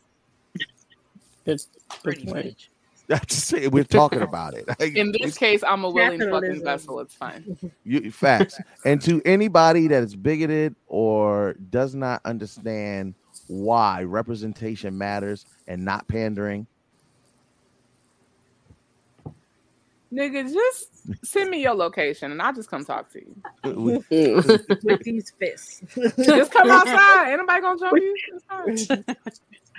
Good, Pretty much. That's (laughs) it. We're talking about it. (laughs) In this case, I'm a willing fucking vessel. It's fine. You, facts. and to anybody that is bigoted or does not understand why representation matters and not pandering, Nigga, just send me your location and I'll just come talk to you. With these fists. Just come outside. Anybody gonna jump you. (laughs)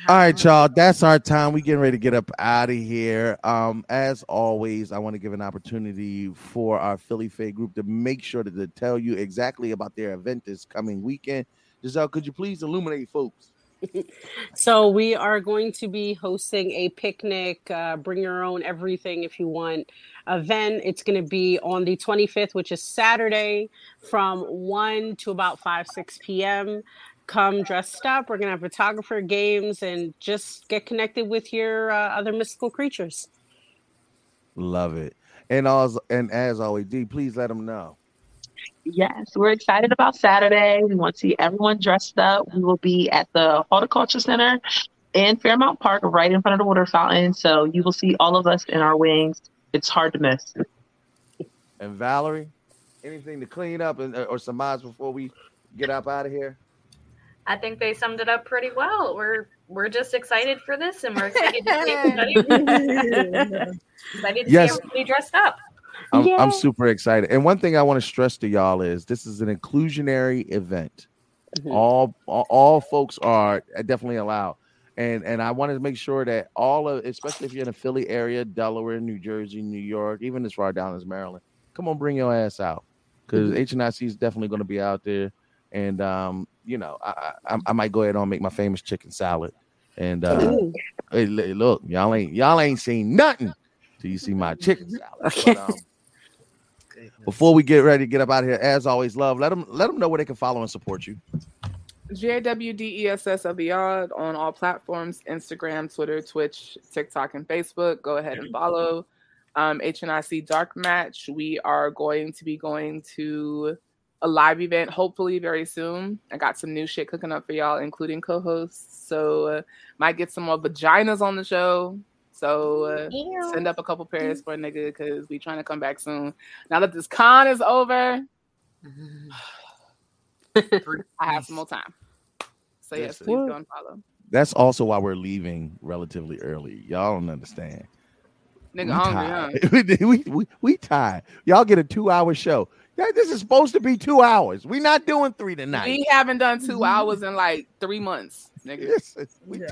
All right, y'all. That's our time. We getting ready to get up out of here. Um, as always, I want to give an opportunity for our Philly Fae group to make sure to, to tell you exactly about their event this coming weekend. Giselle, could you please illuminate folks? So we are going to be hosting a picnic, uh, bring your own everything if you want event. It's going to be on the 25th, which is Saturday, from 1 to about 5, 6 p.m. Come dressed up. We're going to have photographer games and just get connected with your uh, other mystical creatures. Love it. And as and as always, D, please let them know. Yes, we're excited about Saturday. We want to see everyone dressed up. We will be at the Horticulture Center in Fairmount Park, right in front of the water fountain. So you will see all of us in our wings. It's hard to miss. And Valerie, anything to clean up and or surmise before we get up out of here? I think they summed it up pretty well. We're we're just excited for this, and we're excited to see (laughs) everybody, (laughs) excited to Yes. see everybody dressed up. I'm, I'm super excited. And one thing I want to stress to y'all is this is an inclusionary event. Mhm. All, all all folks are definitely allowed. And and I wanted to make sure that all of especially if you're in the Philly area, Delaware, New Jersey, New York, even as far down as Maryland, come on, bring your ass out. Because Mhm. HNIC is definitely going to be out there. And um, you know, I, I I might go ahead and make my famous chicken salad. And uh hey, look, y'all ain't y'all ain't seen nothing till you see my chicken salad. But, um, before we get ready to get up out of here, as always, love let them let them know where they can follow and support you. G A W D E S S of Beyond on all platforms Instagram, Twitter, Twitch, TikTok, and Facebook. Go ahead and follow. Um, HNIC Dark Match. We are going to be going to a live event hopefully very soon. I got some new shit cooking up for y'all, including co hosts. So, uh, might get some more vaginas on the show. So, uh, send up a couple pairs for a nigga because we trying to come back soon. Now that this con is over, (sighs) I have some more time. So yes, Listen. please go and follow. That's also why we're leaving relatively early. Y'all don't understand. Nigga we hungry, huh? tired. we, we, we tired. Y'all get a two hour show. Yeah, this is supposed to be two hours. we not doing three tonight. We haven't done two hours in like three months, nigga. Listen, we tired.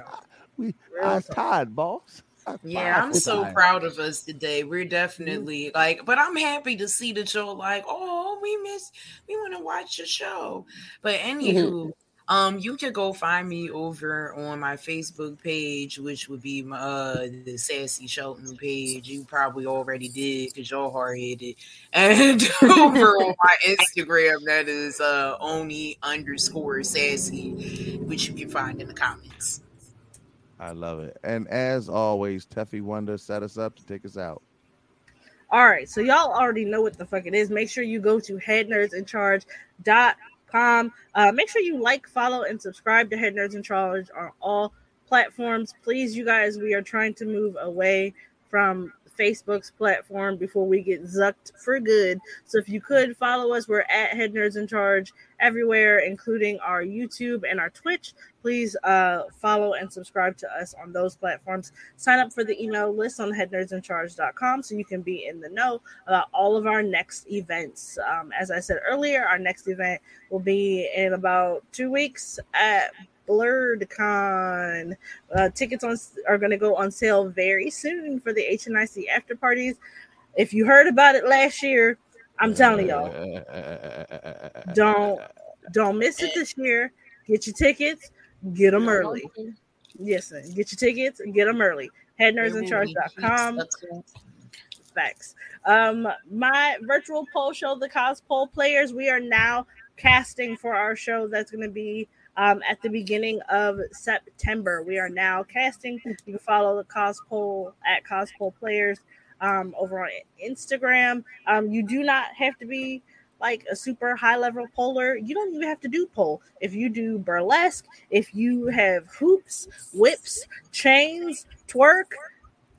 We I'm tired, boss. Yeah, I'm so proud of us today. We're definitely like, but I'm happy to see that you're like, oh, we miss, we want to watch the show. But anywho, um, you can go find me over on my Facebook page, which would be my uh the Sassy Shelton page. You probably already did because you're hard headed. (laughs) And over on (laughs) my Instagram, that is uh Oni underscore sassy, which you can find in the comments. I love it. And as always, Teffy Wonder set us up to take us out. All right, so y'all already know what the fuck it is. Make sure you go to headnerdsincharge.com. Uh, make sure you like, follow, and subscribe to Head Nerds in Charge on all platforms. Please, you guys, we are trying to move away from Facebook's platform before we get zucked for good. So if you could follow us, we're at Head Nerds in Charge everywhere, including our YouTube and our Twitch. Please uh, follow and subscribe to us on those platforms. Sign up for the email list on headnerdsincharge.com so you can be in the know about all of our next events. Um, as I said earlier, our next event will be in about two weeks at BlerdCon. Uh, tickets on are going to go on sale very soon for the HNIC after parties. If you heard about it last year, I'm telling y'all, (laughs) don't don't miss it this year. Get your tickets, get them early. Yes, sir. get your tickets, get them early. Headnerdsincharge.com. Facts. Um, my virtual pole show, the Pole Players, we are now casting for our show that's going to be um, at the beginning of September. We are now casting. You can follow the Cospoll at Cospoll Players um, over on Instagram. Um, you do not have to be like a super high level poller. You don't even have to do pole. If you do burlesque, if you have hoops, whips, chains, twerk,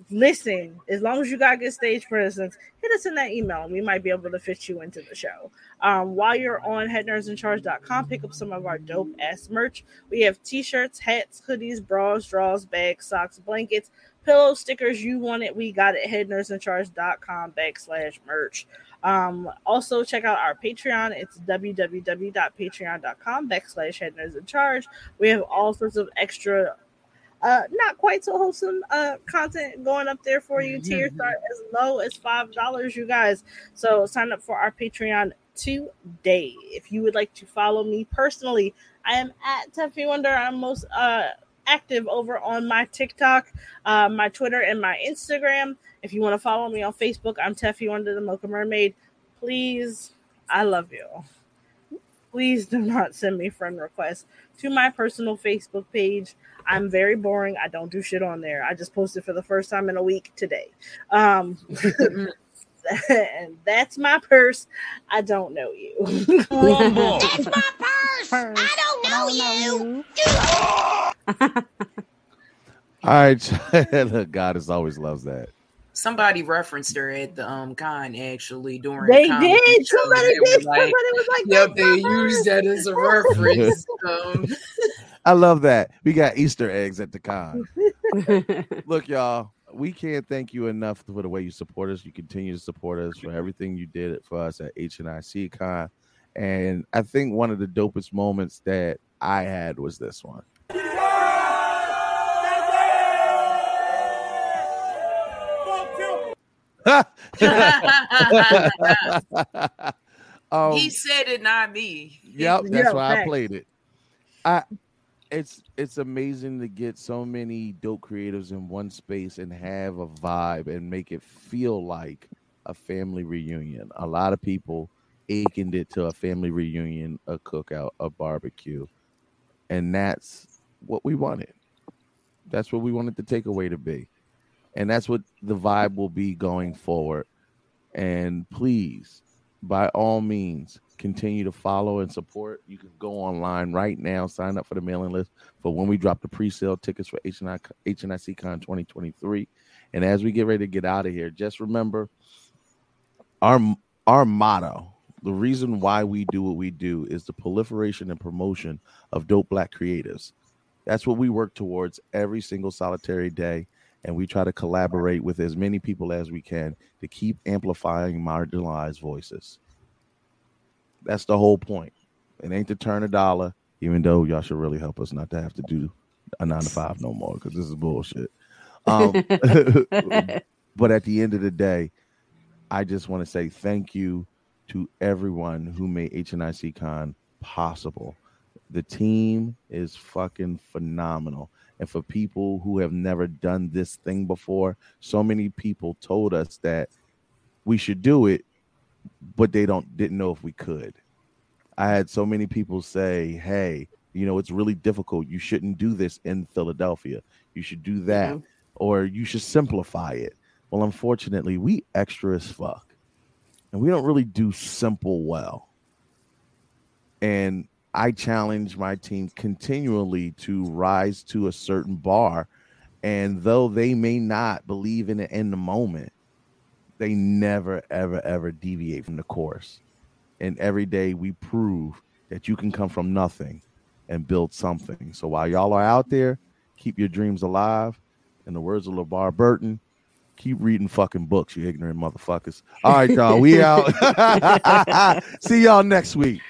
listen, as long as you got good stage presence, hit us in that email and we might be able to fit you into the show. Um, while you're on headnerdsincharge.com, pick up some of our dope ass merch. We have t shirts, hats, hoodies, bras, draws, bags, socks, blankets, pillow stickers. You want it, we got it. Headnerdsincharge.com backslash merch. Um, also check out our Patreon. It's www.patreon.com backslash headnerds in charge. We have all sorts of extra uh not quite so wholesome uh content going up there for you. Tiers start as low as five dollars you guys. So sign up for our patreon today. If you would like to follow me personally i am at Teffy wonder. I'm most uh active over on my tiktok uh my twitter and my instagram if you want to follow me on facebook i'm Teffy under the mocha mermaid please i love you please do not send me friend requests to my personal Facebook page. I'm very boring. I don't do shit on there. I just posted for the first time in a week today. Um, (laughs) and that's my purse. I don't know you. That's my (laughs) purse. I don't know you. All right. Look, (laughs) God is always loves that. Somebody referenced her at the um con actually during. They the did. show. Somebody They were did. Somebody was like, "Yep, they my used that as a reference." (laughs) um, I love that. We got Easter eggs at the con. (laughs) Look, y'all, we can't thank you enough for the way you support us. You continue to support us for everything you did for us at HNIC Con. And I think one of the dopest moments that I had was this one. (laughs) um, he said it, not me. Yep, (laughs) that's Yeah, why I played it. I it's it's amazing to get so many dope creatives in one space and have a vibe and make it feel like a family reunion. A lot of people akened it to a family reunion, a cookout, a barbecue. and that's what we wanted. That's what we wanted the takeaway to be, and that's what the vibe will be going forward. And please, by all means, continue to follow and support. You can go online right now, sign up for the mailing list for when we drop the pre-sale tickets for HNI HNIC Con 2023. And as we get ready to get out of here, just remember our our motto. The reason why we do what we do is the proliferation and promotion of dope black creatives. That's what we work towards every single solitary day. And we try to collaborate with as many people as we can to keep amplifying marginalized voices. That's the whole point. It ain't to turn a dollar, even though y'all should really help us not to have to do a nine to five no more because this is bullshit. Um, (laughs) but at the end of the day, I just want to say thank you to everyone who made HNIC Con possible. The team is fucking phenomenal. And for people who have never done this thing before, so many people told us that we should do it, but they don't didn't know if we could. I had so many people say, "Hey, you know, it's really difficult. You shouldn't do this in Philadelphia. You should do that, or you should simplify it." Well, unfortunately, we extra as fuck, and we don't really do simple well. And I challenge my team continually to rise to a certain bar, and though they may not believe in it in the moment, they never, ever, ever deviate from the course. And every day we prove that you can come from nothing and build something. So while y'all are out there, keep your dreams alive. In the words of LeVar Burton, keep reading fucking books, you ignorant motherfuckers. All right, y'all. We out. (laughs) See y'all next week.